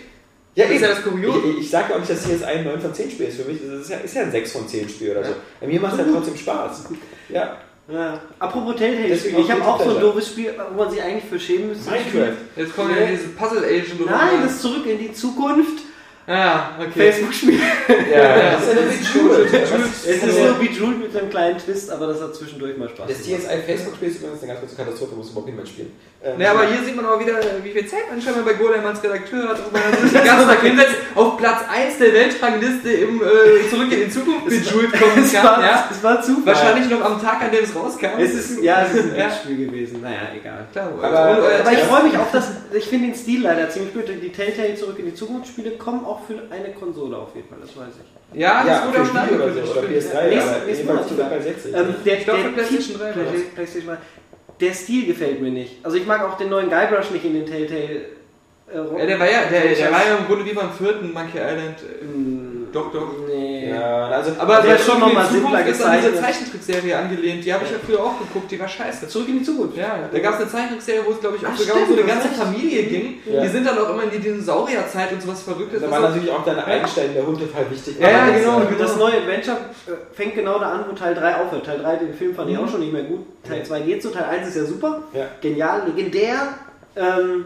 Ja, Das ist ja das Kurios. Ich, ich sage auch nicht, dass hier jetzt ein 9 von 10 Spiel ist. Für mich das ist ja, ist ja ein 6 von 10 Spiel oder so. Bei mir macht es halt trotzdem Spaß. Ja. Ja. Apropos Telltale, Deswegen ich habe auch so ein doofes Spiel, wo man sich eigentlich für schämen müsste. Minecraft. Jetzt kommt ja diese Puzzle Agent Nein, das ist zurück in die Zukunft. Ah, okay. Facebook-Spiel. Ja, das ist ja Bejeweled. Es ist so Bejeweled mit einem kleinen Twist, aber das hat zwischendurch mal Spaß Das TSI Facebook-Spiel ist übrigens eine ganz kurze Katastrophe, muss überhaupt niemand spielen. Ähm, Ne, aber hier sieht man auch wieder, wie viel Zeit man scheinbar bei Golem als Redakteur hat, dass man sich den ganzen Tag hinsetzt, auf Platz 1 der Weltrangliste im äh, Zurück in die Zukunft Bejeweled kommen Es kann. war, Ja? es war Zufall. Wahrscheinlich noch am Tag, an dem es rauskam. Es ist, ja, es ist ein Ja. Spiel gewesen. Naja, egal. Klar, Aber- und, äh, Aber ich freue mich auf das. Ich finde den Stil leider ziemlich gut. Die Telltale zurück in die Zukunft Spiele kommen auch für eine Konsole auf jeden Fall, das weiß ich. Ja, das ja, wurde für auch Spiele oder so. Ich glaube, PS3, aber Nächsten- nächsten jedenfalls Monat sogar bei 60. Ähm, der, Ich glaub, für der PlayStation 3 war das. Play- PlayStation 3. Der Stil gefällt mir nicht. Also ich mag auch den neuen Guybrush nicht in den Telltale. Äh, Ja, der war ja, der, der war ja im Grunde wie beim vierten Monkey Island. Äh, Mm, Doch, doch. Nee. Ja, also, Aber Der bei ist schon schon noch noch mal mal simpler Zukunft ist an diese gezeichnet. Zeichentrickserie angelehnt. Die habe ich ja früher auch geguckt, die war scheiße. Zurück in die Zukunft. Ja, da gab es eine Zeichentrickserie, wo es glaube ich auch Ach, sogar um so eine ganze Familie ging. Ja. Die sind dann auch immer in die Dinosaurierzeit und sowas Verrücktes. da war natürlich auch deine Einstein, der Hund total wichtig. Ja, ja, genau, genau. Das neue Adventure äh, fängt genau da an, wo Teil 3 aufhört. Teil 3, den Film fand ich Mhm. auch schon nicht mehr gut. Teil 2 geht so, Teil 1 ist ja super. Ja. Genial, legendär. Ähm,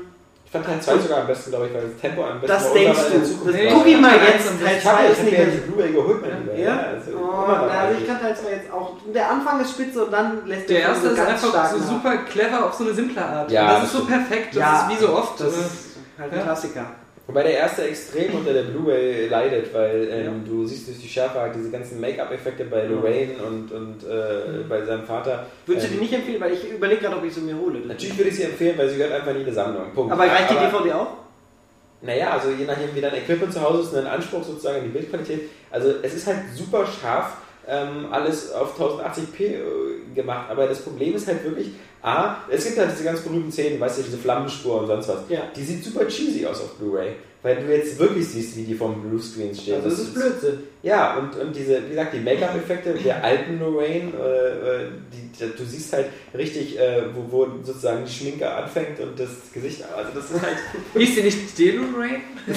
Ich fand Teil 2 sogar am besten, glaube ich, weil das Tempo am besten das war, denkst der du. Nee, guck ihn mal jetzt. Teil Ich habe 2 ja, ist ich nicht hab ja mehr die Blu-ray geholt, mein Lieber. Ja? also, Oh, na, also ich kann Teil 2 jetzt auch. Der Anfang ist spitze und dann lässt Der Film erste ist ganz einfach so nach. super clever auf so eine simple Art. Ja, das das ist so perfekt, das Ja, ist wie so oft. Das äh, ist halt ein Ja. Klassiker. Wobei der erste extrem unter der Blu-ray leidet, weil ähm, du siehst durch die Schärfe halt diese ganzen Make-up-Effekte bei Lorraine und, und äh, bei seinem Vater. Würdest du Ähm, die nicht empfehlen? Weil ich überlege gerade, ob ich sie mir hole. Natürlich würde ich sie empfehlen, weil sie gehört einfach nie in eine Sammlung. Punkt. Aber reicht die Aber- DVD auch? Naja, also je nachdem, wie dein Equipment zu Hause ist, ein Anspruch sozusagen an die Bildqualität. Also es ist halt super scharf, ähm, alles auf 1080p äh, gemacht, aber das Problem ist halt wirklich, A, es gibt halt diese ganz berühmten Szenen, weißt du, diese Flammenspur und sonst was. Ja. Die sieht super cheesy aus auf Blu-ray, weil du jetzt wirklich siehst, wie die vom Bluescreen stehen. Also das ist Blödsinn. Ja, und, und diese, wie gesagt, die Make-up-Effekte der alten Lorraine, äh, äh, die, die, du siehst halt richtig, äh, wo, wo sozusagen die Schminke anfängt und das Gesicht, also das ist halt [LAUGHS] Hieß die nicht Delurain? [LAUGHS] [LAUGHS]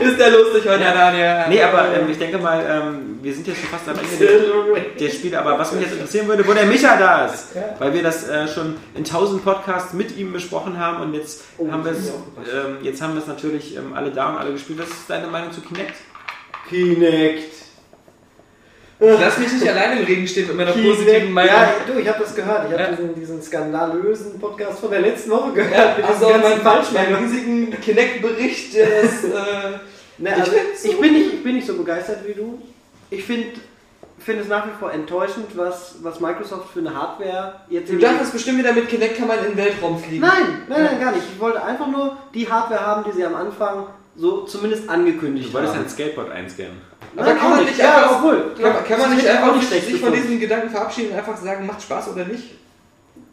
ist der lustig heute, Ja. Daniel? Nee, aber ähm, ich denke mal, ähm, wir sind jetzt schon fast am Ende der, der Spiele, aber was mich jetzt interessieren würde, wo der Micha da ist, Ja. weil wir das äh, schon in tausend Podcasts mit ihm besprochen haben und jetzt Oh, haben wir es ist ähm, jetzt haben wir es natürlich ähm, alle da und alle gespielt. Was ist deine Meinung zu Kinect? Kinect. Lass mich nicht alleine im Regen stehen mit meiner positiven Meinung. Ja, du, ich habe das gehört. Ich habe Ja. diesen, diesen skandalösen Podcast von der letzten Woche gehört. Ja, mit also diesen mein, ganzen mein Falschmeldungen. riesigen Kinect-Bericht. Äh, [LAUGHS] Ne, Ich also ich, bin nicht, ich bin nicht so begeistert wie du. Ich finde finde es nach wie vor enttäuschend, was, was Microsoft für eine Hardware jetzt Du dachtest bestimmt wieder mit Kinect kann man in den Weltraum fliegen. Nein, nein, nein, gar nicht. Ich wollte einfach nur die Hardware haben, die sie am Anfang so zumindest angekündigt Du wolltest haben. ein Skateboard einscannen. Aber Nein, kann man nicht. nicht Ja, einfach, obwohl, kann, man- kann man nicht einfach nicht sich von diesem Gedanken verabschieden und einfach sagen, macht Spaß oder nicht?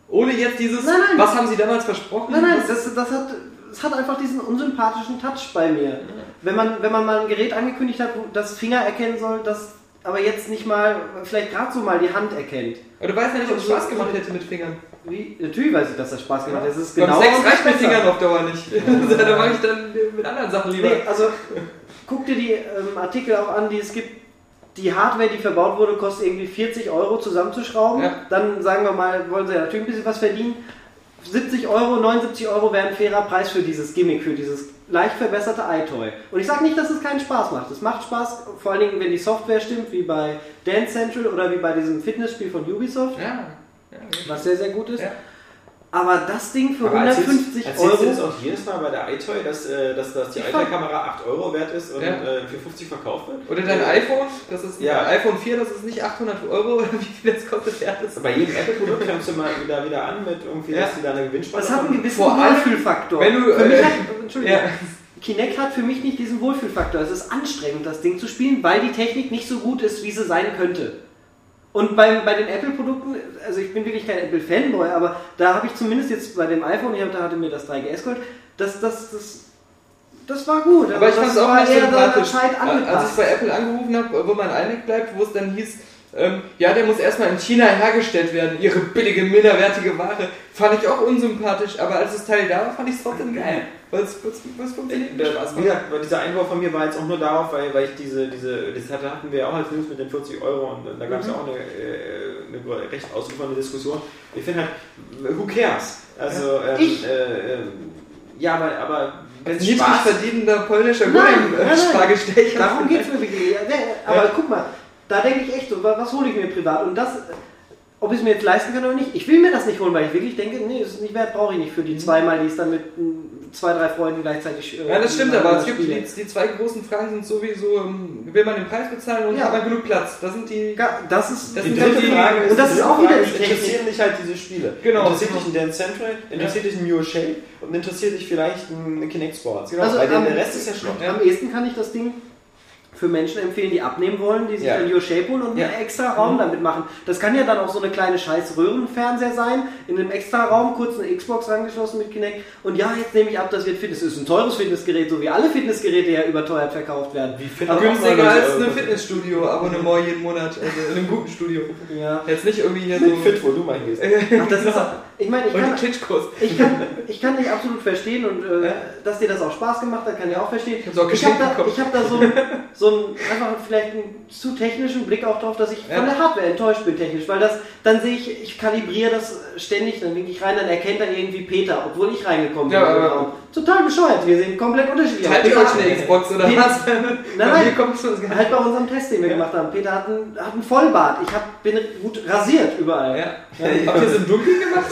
Ohne jetzt dieses, Nein, nein. was haben sie damals versprochen? Nein, nein, das, das, hat, das hat einfach diesen unsympathischen Touch bei mir. Wenn man, wenn man mal ein Gerät angekündigt hat, das Finger erkennen soll, das aber jetzt nicht mal, vielleicht gerade so mal die Hand erkennt. Aber du weißt ja nicht, ob es Spaß gemacht hätte mit Fingern. Wie? Natürlich weiß ich, dass das Spaß gemacht hat. Das ist Beim genau Sex und reicht mit. Fingern auf Dauer nicht. [LAUGHS] [LAUGHS] da mache ich dann mit anderen Sachen lieber. Nee, also guck dir die ähm, Artikel auch an, die es gibt. Die Hardware, die verbaut wurde, kostet irgendwie 40 Euro zusammenzuschrauben. Ja. Dann sagen wir mal, wollen sie ja natürlich ein bisschen was verdienen. 70 Euro, 79 Euro wäre ein fairer Preis für dieses Gimmick, für dieses leicht verbesserte iToy. Und ich sage nicht, dass es keinen Spaß macht. Es macht Spaß, vor allen Dingen, wenn die Software stimmt, wie bei Dance Central oder wie bei diesem Fitnessspiel von Ubisoft, Ja. ja. was sehr, sehr gut ist. Ja. Aber das Ding für Aber 150 erzählst, erzählst du das Euro. auch jedes Mal bei der iToy, dass, äh, dass, dass die iToy-Kamera 8 Euro wert ist und Ja. äh, für 50 verkauft wird? Oder dein Äh, iPhone, das ist Ja. ein iPhone 4, das ist nicht 800 Euro, [LAUGHS] oder wie viel das kostet, wert ist. Bei jedem Apple-Produkt kommst du mal wieder, wieder an mit irgendwie, Ja. dass die da eine Gewinnspanne Das hat einen gewissen Vor Wohlfühlfaktor. wenn du, für mich äh, hat, Entschuldigung, Ja. Kinect hat für mich nicht diesen Wohlfühlfaktor. Es ist anstrengend, das Ding zu spielen, weil die Technik nicht so gut ist, wie sie sein könnte. Und bei, bei den Apple-Produkten, also ich bin wirklich kein Apple-Fanboy, aber da habe ich zumindest jetzt bei dem iPhone, ich hab, da hatte mir das 3GS geholt, das, das, das, das war gut. Aber ich das fand es auch nicht sympathisch. Als ich bei Apple angerufen habe, wo mein iMac bleibt, wo es dann hieß, ähm, ja, der muss erstmal in China hergestellt werden, ihre billige, minderwertige Ware, fand ich auch unsympathisch, aber als das Teil da war, fand ich es trotzdem geil. Weil es, funktioniert Spaß wie gesagt, weil dieser Einwurf von mir war jetzt auch nur darauf, weil, weil ich diese, diese, das hatte- hatten wir ja auch als News mit den 40 Euro und da gab es ja auch eine, äh, eine recht ausufernde Diskussion. Ich finde halt, who cares? Also, ähm, Ich- äh, ähm, ja, aber, aber wenn es Niedrig Spaß verdienender polnischer. Gulden-Spargestecher. Darum geht es mir wirklich. Ja, der- Aber guck mal, da denke ich echt so, wa- was hole ich mir privat? Und das, ob ich es mir jetzt leisten kann oder nicht, ich will mir das nicht holen, weil ich wirklich denke, nee, ist nicht wert, brauche ich nicht für die zweimal, die es dann mit mm, zwei, drei Freunden gleichzeitig äh, Ja, das stimmt, aber es gibt die, die zwei großen Fragen sind sowieso, ähm, will man den Preis bezahlen und Ja. hat man genug Platz? Das sind die... Ja, Das ist Das Die dritte die- Frage und das ist auch wieder die Technik. interessieren dich halt diese Spiele. Genau, Interessiert dich ein Dance Central, interessiert dich ein New Shape und interessiert dich vielleicht ein Kinect Sports. Genau. Also, Weil der, am- der Rest ist ja Schrott. Am ehesten kann ich das Ding für Menschen empfehlen, die abnehmen wollen, die sich Ja. ein Your Shape holen und Ja. einen extra Raum damit machen. Das kann ja dann auch so eine kleine scheiß Röhrenfernseher sein, in einem extra Raum kurz eine Xbox angeschlossen mit Kinect und ja, jetzt nehme ich ab, das wird Fitness. Das ist ein teures Fitnessgerät, so wie alle Fitnessgeräte ja überteuert verkauft werden. Wie fit Aber Günstiger als ein Fitnessstudio-Abonnement jeden Monat, also in einem guten Studio. Ja. Jetzt nicht irgendwie hier so... Fit, wo du mal hingehst. Ach, das ist, ich meine, ich kann, ich, kann, ich kann dich absolut verstehen und äh, dass dir das auch Spaß gemacht hat, kann ich auch verstehen. Ich habe da, ich hab da so, so einen, einfach vielleicht einen zu technischen Blick auch drauf, dass ich Ja. von der Hardware enttäuscht bin technisch, weil das, dann sehe ich, ich kalibriere das ständig, dann winke ich rein, dann erkennt er irgendwie Peter, obwohl ich reingekommen bin. Ja. Total bescheuert, wir sehen komplett unterschiedlich. aus. Ihr Peter euch eine hat- Xbox oder Peter- was? Nein, nein. gar Halt bei unserem Test, den wir gemacht haben. Peter hat einen, hat einen Vollbart. Ich hab, bin gut rasiert überall. Ja. [LAUGHS] Habt ihr es im Dunkeln gemacht?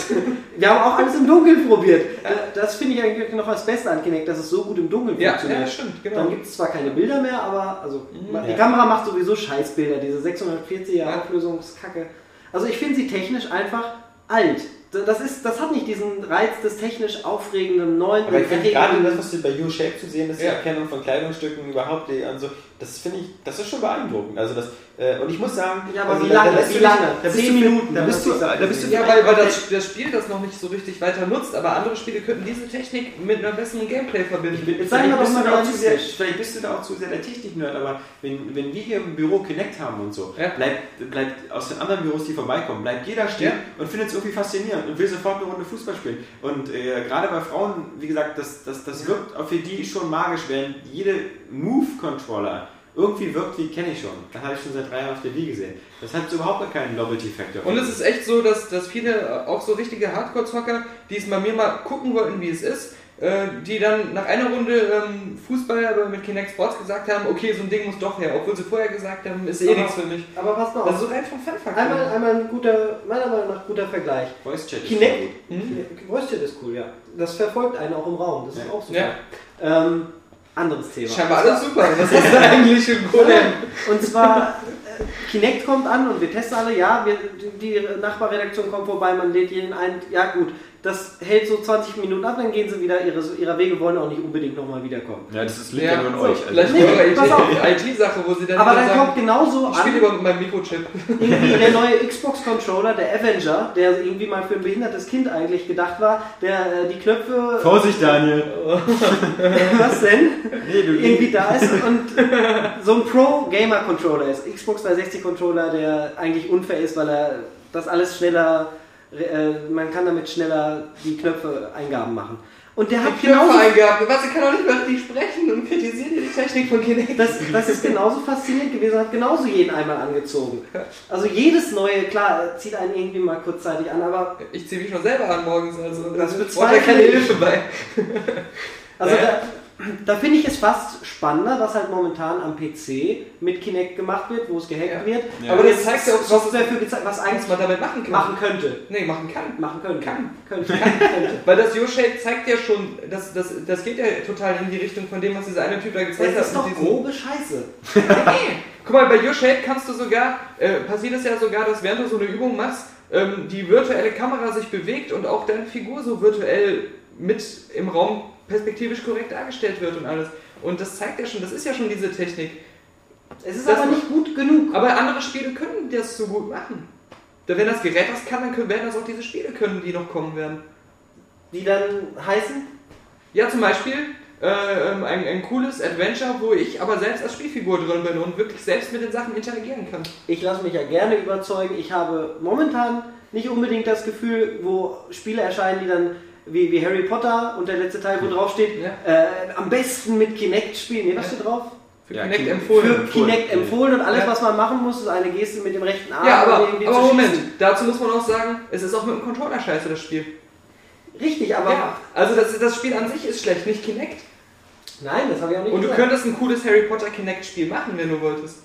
Wir haben auch alles im Dunkeln probiert. Äh, Das finde ich eigentlich noch das Beste an Kinect, dass es so gut im Dunkeln Ja, funktioniert. ja, stimmt, genau. Dann gibt es zwar keine Bilder mehr, aber also die Ja. Kamera macht sowieso Scheißbilder, diese 640er Ja. Auflösungskacke. Also ich finde sie technisch einfach alt. Das, ist, das hat nicht diesen Reiz des technisch aufregenden, neuen, Aber ich finde gerade das, was du bei U-Shape zu sehen ist, die Ja. Erkennung von Kleidungsstücken überhaupt, die, also, das finde ich, das ist schon beeindruckend. Also das, äh, und ich muss sagen, Ja, aber also, wie lange? lässt Wie lange? Da bist Zehn du, Minuten, Da bist du, da bist du Ja, weil, weil das, das Spiel das noch nicht so richtig weiter nutzt, aber andere Spiele könnten diese Technik mit einer besseren Gameplay verbinden. Jetzt Vielleicht bist, du da auch zu sehr, realistisch. vielleicht bist du da auch zu sehr der Technik-Nerd, aber wenn, wenn wir hier im Büro Kinect haben und so, Ja. bleibt, bleibt aus den anderen Büros, die vorbeikommen, bleibt jeder stehen Ja. und findet es irgendwie faszinierend und will sofort eine Runde Fußball spielen. Und äh, gerade bei Frauen, wie gesagt, das, das, das wirkt auch für die schon magisch, während jede Move-Controller irgendwie wirkt wie kenne ich schon. Das habe ich schon seit drei Jahren auf der Wii gesehen. Das hat überhaupt keinen Novelty-Factor. Und es ist echt so, dass, dass viele, auch so richtige Hardcore-Zocker, die es bei mir mal gucken wollten, wie es ist, äh, die dann nach einer Runde ähm, Fußball aber mit Kinect Sports gesagt haben, okay, so ein Ding muss doch her, obwohl sie vorher gesagt haben, ist eh nichts für mich. Aber passt mal Das auf. ist so rein vom Fun-Faktor. Einmal, einmal ein guter, meiner Meinung nach guter Vergleich. Voice-Chat ist Kinect, gut. Hm? Voice Chat ist cool, ja. Das verfolgt einen auch im Raum, das ist Ja. auch super. Ja. Ähm, anderes Thema. Scheinbar alles super. Was ist da eigentlich im Golem? Und zwar, äh, Kinect kommt an und wir testen alle, ja, wir, die Nachbarredaktion kommt vorbei, man lädt jeden ein, ja gut, das hält so 20 Minuten ab, dann gehen sie wieder ihre, ihrer Wege, wollen auch nicht unbedingt nochmal wiederkommen. Ja, das ist, liegt ja, an so, euch. Vielleicht Nee, nee, pass auf. eure IT-Sache, wo sie dann Aber dann sagen, kommt genauso ich spiele an, lieber mit meinem Mikrochip. irgendwie der neue Xbox-Controller, der Avenger, der irgendwie mal für ein behindertes Kind eigentlich gedacht war, der äh, die Knöpfe, Vorsicht, Daniel. [LAUGHS] was denn? Nee, du irgendwie da ist und so ein Pro-Gamer-Controller ist. Xbox 360-Controller, der eigentlich unfair ist, weil er das alles schneller, äh, man kann damit schneller die Knöpfe Eingaben machen. Und der hat genauso, Knöpfe-Eingaben. Was, ich kann doch nicht mehr richtig sprechen und kritisiert die Technik von Kinect. das, das ist genauso faszinierend gewesen, hat genauso jeden einmal angezogen. Also jedes neue, klar, zieht einen irgendwie mal kurzzeitig an, aber Ich ziehe mich schon selber an morgens, also Das bezweifle ja keine ich. Hilfe bei. Also Naja. da, da finde ich es fast spannender, was halt momentan am PC mit Kinect gemacht wird, wo es gehackt Ja. wird. Ja. Aber das zeigt ja auch, was, gezeigt, was eigentlich man damit machen kann. machen könnte. Nee, machen kann. Machen können. Kann. Könnte. [LAUGHS] könnte. Weil das Yo-Shade zeigt ja schon, das, das, das geht ja total in die Richtung von dem, was dieser eine Typ da gezeigt Das hat. ist doch grobe Scheiße. [LAUGHS] Nee. Guck mal, bei Your-Shade kannst du sogar, äh, passiert es ja sogar, dass während du so eine Übung machst, ähm, die virtuelle Kamera sich bewegt und auch deine Figur so virtuell mit im Raum perspektivisch korrekt dargestellt wird und alles. Und das zeigt ja schon, das ist ja schon diese Technik. Es ist Das aber nicht gut genug. Aber andere Spiele können das so gut machen. Da, wenn das Gerät das kann, dann können, werden das auch diese Spiele können, die noch kommen werden. Die dann heißen, Ja, zum Beispiel äh, ähm, ein, ein cooles Adventure, wo ich aber selbst als Spielfigur drin bin und wirklich selbst mit den Sachen interagieren kann. ich lasse mich ja gerne überzeugen. Ich habe momentan nicht unbedingt das Gefühl, wo Spiele erscheinen, die dann wie, wie Harry Potter und der letzte Teil, wo drauf steht, Ja. äh, am besten mit Kinect spielen. Nee, was Ja. steht drauf? Für Ja, Kinect Kinect- empfohlen. Für Kinect empfohlen und alles, Ja. was man machen muss, ist eine Geste mit dem rechten Arm. Ja, um aber, irgendwie aber zu Moment, schießen. dazu muss man auch sagen, es ist auch mit dem Controller scheiße, das Spiel. Richtig, aber Ja, also das, das Spiel an sich ist schlecht, nicht Kinect. nein, das habe ich auch nicht Und du gesagt. könntest ein cooles Harry Potter Kinect-Spiel machen, wenn du wolltest.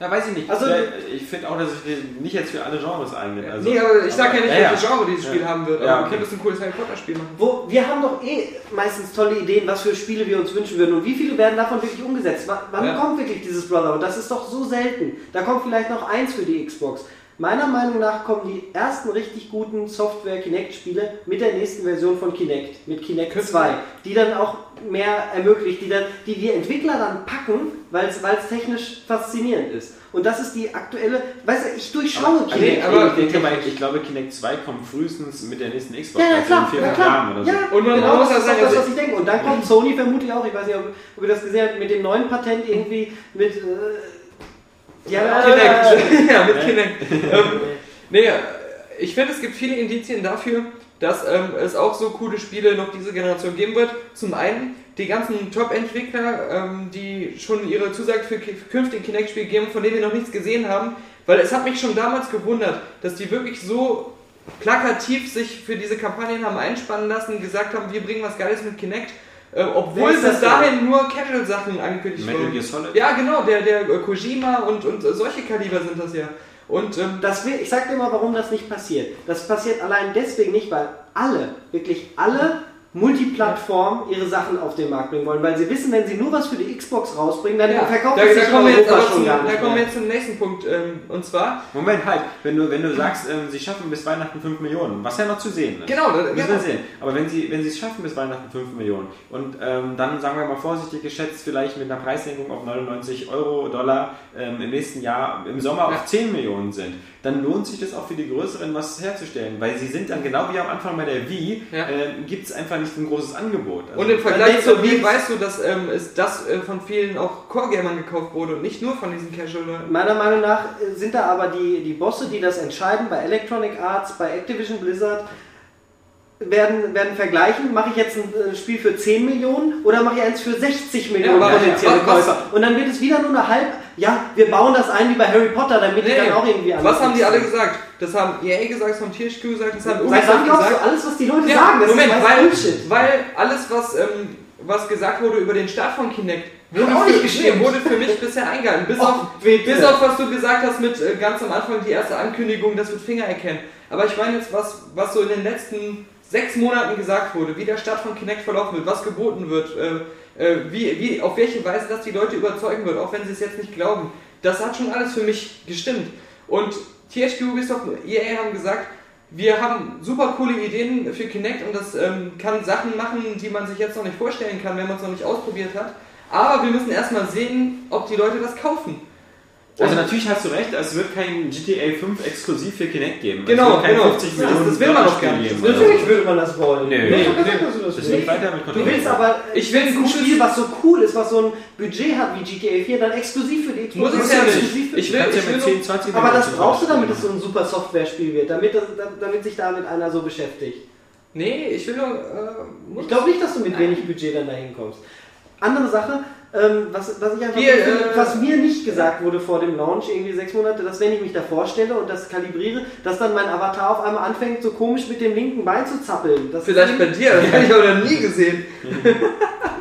Ja, weiß ich nicht. Also- ja, ich finde auch, dass es nicht jetzt für alle Genres eignet. Also, nee, aber ich sag ja nicht, ja, welches Genre dieses Ja. Spiel haben wird, aber Ja, du okay. könntest ein cooles Harry Potter-Spiel machen. Wo, wir haben doch eh meistens tolle Ideen, was für Spiele wir uns wünschen würden und wie viele werden davon wirklich umgesetzt. Wann, wann Ja. kommt wirklich dieses Brotherhood? Das ist doch so selten. Da kommt vielleicht noch eins für die Xbox. Meiner Meinung nach kommen die ersten richtig guten Software-Kinect-Spiele mit der nächsten Version von Kinect, mit Kinect Könnte 2, sein. die dann auch mehr ermöglicht, die dann, die, die Entwickler dann packen, weil es technisch faszinierend ist. Und das ist die aktuelle, weißt du, ich durchschaue Aber, Kinect. nee, aber ich, denke mal, ich glaube, Kinect 2 kommt frühestens mit der nächsten Xbox, Ja, ja, also klar, in vier, ja. Jahren oder so. Ja, Und man genau, muss das sagen, das, also- was ich denke. Und dann kommt Sony vermutlich auch, ich weiß nicht, ob, ob ihr das gesehen habt, mit dem neuen Patent irgendwie mit... Äh, ja, Kinect. ja, [LAUGHS] mit. Kinect. ähm, nee, ich finde, es gibt viele Indizien dafür, dass ähm, es auch so coole Spiele noch diese Generation geben wird. Zum einen die ganzen Top-Entwickler, ähm, die schon ihre Zusage für künftige Kinect-Spiele geben, von denen wir noch nichts gesehen haben. Weil es hat mich schon damals gewundert, dass die wirklich so plakativ sich für diese Kampagnen haben einspannen lassen, gesagt haben, wir bringen was Geiles mit Kinect. Äh, obwohl bis dahin nur Casual-Sachen angekündigt Metal wurden. Gear Solid? Ja, genau, der, der äh, Kojima und, und äh, solche Kaliber sind das ja. Und ähm, Das will, ich sag dir mal, warum das nicht passiert. Das passiert allein deswegen nicht, weil alle, wirklich alle Multiplattformen ihre Sachen auf den Markt bringen wollen, weil sie wissen, wenn sie nur was für die Xbox rausbringen, dann ja, verkauft da, es da sich in kommen wir jetzt Europa schon zum, gar da kommen wir jetzt zum nächsten Punkt. Ähm, und zwar, Moment, halt. Wenn du, wenn du sagst, ähm, sie schaffen bis Weihnachten 5 Millionen, was ja noch zu sehen ist. genau, da, Müssen genau. wir sehen. Aber wenn sie, wenn sie es schaffen bis Weihnachten 5 Millionen und ähm, dann, sagen wir mal vorsichtig geschätzt, vielleicht mit einer Preissenkung auf 99 Euro, Dollar ähm, im nächsten Jahr im Sommer Ja. auf 10 Millionen sind, dann lohnt sich das auch für die Größeren, was herzustellen. Weil sie sind dann genau wie am Anfang bei der Wii, Ja. ähm, gibt es einfach nicht ein großes Angebot. Also, Und im Vergleich zur Wii weißt du, dass ähm, es das äh, von vielen auch Core-Gamern gekauft wurde und nicht nur von diesen Casual-Leuten. Meiner Meinung nach äh, sind da aber die, die Bosse, die das entscheiden, bei Electronic Arts, bei Activision Blizzard, werden, werden vergleichen, mache ich jetzt ein äh, Spiel für 10 Millionen oder mache ich eins für 60 Millionen aber- potenzielle ja, Käufer. Und dann wird es wieder nur eine halb, ja, wir bauen das ein wie bei Harry Potter, damit die Nee, dann auch irgendwie was haben die alle gesagt? Das haben EA gesagt, das haben THQ gesagt, das haben Ubisoft glaubst gesagt. du alles, was die Leute Ja, sagen? Das Moment, ist weil, Bullshit. weil alles, was, ähm, was gesagt wurde über den Start von Kinect, wurde, auch nicht für, gestimmt. nee, wurde für mich bisher eingehalten. Bis, [LAUGHS] auf, bis auf was du gesagt hast mit äh, ganz am Anfang die erste Ankündigung, das wird Finger erkennen. Aber ich meine jetzt, was, was so in den letzten sechs Monaten gesagt wurde, wie der Start von Kinect verlaufen wird, was geboten wird, äh, äh, wie, wie, auf welche Weise das die Leute überzeugen wird, auch wenn sie es jetzt nicht glauben. Das hat schon alles für mich gestimmt. Und THQ Ubisoft und EA haben gesagt, wir haben super coole Ideen für Kinect und das ähm, kann Sachen machen, die man sich jetzt noch nicht vorstellen kann, wenn man es noch nicht ausprobiert hat. Aber wir müssen erstmal sehen, ob die Leute das kaufen. Also natürlich hast du recht, es wird kein GTA 5 exklusiv für Kinect geben. Genau, es genau. 50 Das- Millionen das will man doch Dollar-Spiel gar nicht. geben. Das oder Natürlich würde man das wollen. Nee. Doch Nee. dass du das weiter mit Du willst aber Ich will ein gutes- Spiel, was so cool ist, was so ein Budget hat wie GTA 4, dann exklusiv für die Xbox. Muss es ja nicht. Ich will, ich ja will mit nur- 10, 20 aber das brauchst du, damit es so ein super Software-Spiel wird, damit, das, damit sich damit einer so beschäftigt. Nee, ich will nur. Äh, Ich glaube nicht, dass du mit wenig Budget dann dahin kommst. Andere Sache, ähm, was, was, ich einfach Hier, äh, was mir nicht gesagt wurde vor dem Launch, irgendwie sechs Monate, dass wenn ich mich da vorstelle und das kalibriere, dass dann mein Avatar auf einmal anfängt, so komisch mit dem linken Bein zu zappeln. Das Vielleicht bei dir, das habe ich aber noch nie gesehen. [LAUGHS]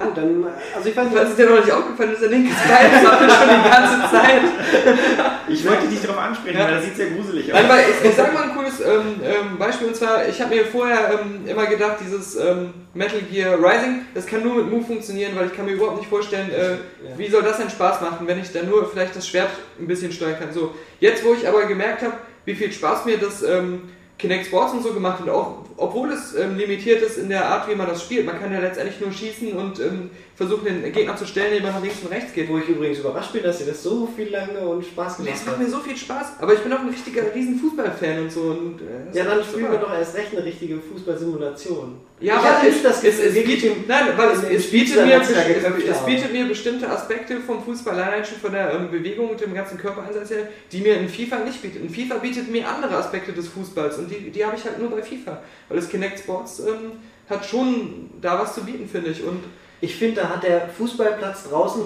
Gut, dann, also ich weiß nicht, Was ist dir noch nicht aufgefallen, dass der linkes Bein er schon die ganze Zeit. [LAUGHS] Ich wollte dich darauf ansprechen, Ja. weil das sieht sehr gruselig aus. Nein, weil ich, ich sag mal ein cooles ähm, ähm, Beispiel und zwar, ich habe mir vorher ähm, immer gedacht, dieses ähm, Metal Gear Rising, das kann nur mit Move funktionieren, weil ich kann mir überhaupt nicht vorstellen, äh, wie soll das denn Spaß machen, wenn ich dann nur vielleicht das Schwert ein bisschen steuern kann. So, jetzt wo ich aber gemerkt habe, wie viel Spaß mir das ähm, Kinect Sports und so gemacht hat, auch obwohl es ähm, limitiert ist in der Art, wie man das spielt. Man kann ja letztendlich nur schießen und ähm, versuchen, den Gegner zu stellen, indem man nach links und rechts geht. wo ich übrigens überrascht bin, dass dir das so viel lange und Spaß gemacht macht hat. mir so viel Spaß, aber ich bin auch ein richtiger riesen Fußballfan und so. Und, äh, Ja, dann spielen wir doch erst recht eine richtige Fußballsimulation. Ja, ich aber es, das es, es bietet, nein, weil es, es, bietet mir, es, es bietet mir bestimmte Aspekte vom Fußball, allein schon von der ähm, Bewegung und dem ganzen Körpereinsatz her, die mir in FIFA nicht bietet. In FIFA bietet mir andere Aspekte des Fußballs und die, die habe ich halt nur bei FIFA. Weil das Kinect Sports ähm, hat schon da was zu bieten, finde ich. Und Ich finde, da hat der Fußballplatz draußen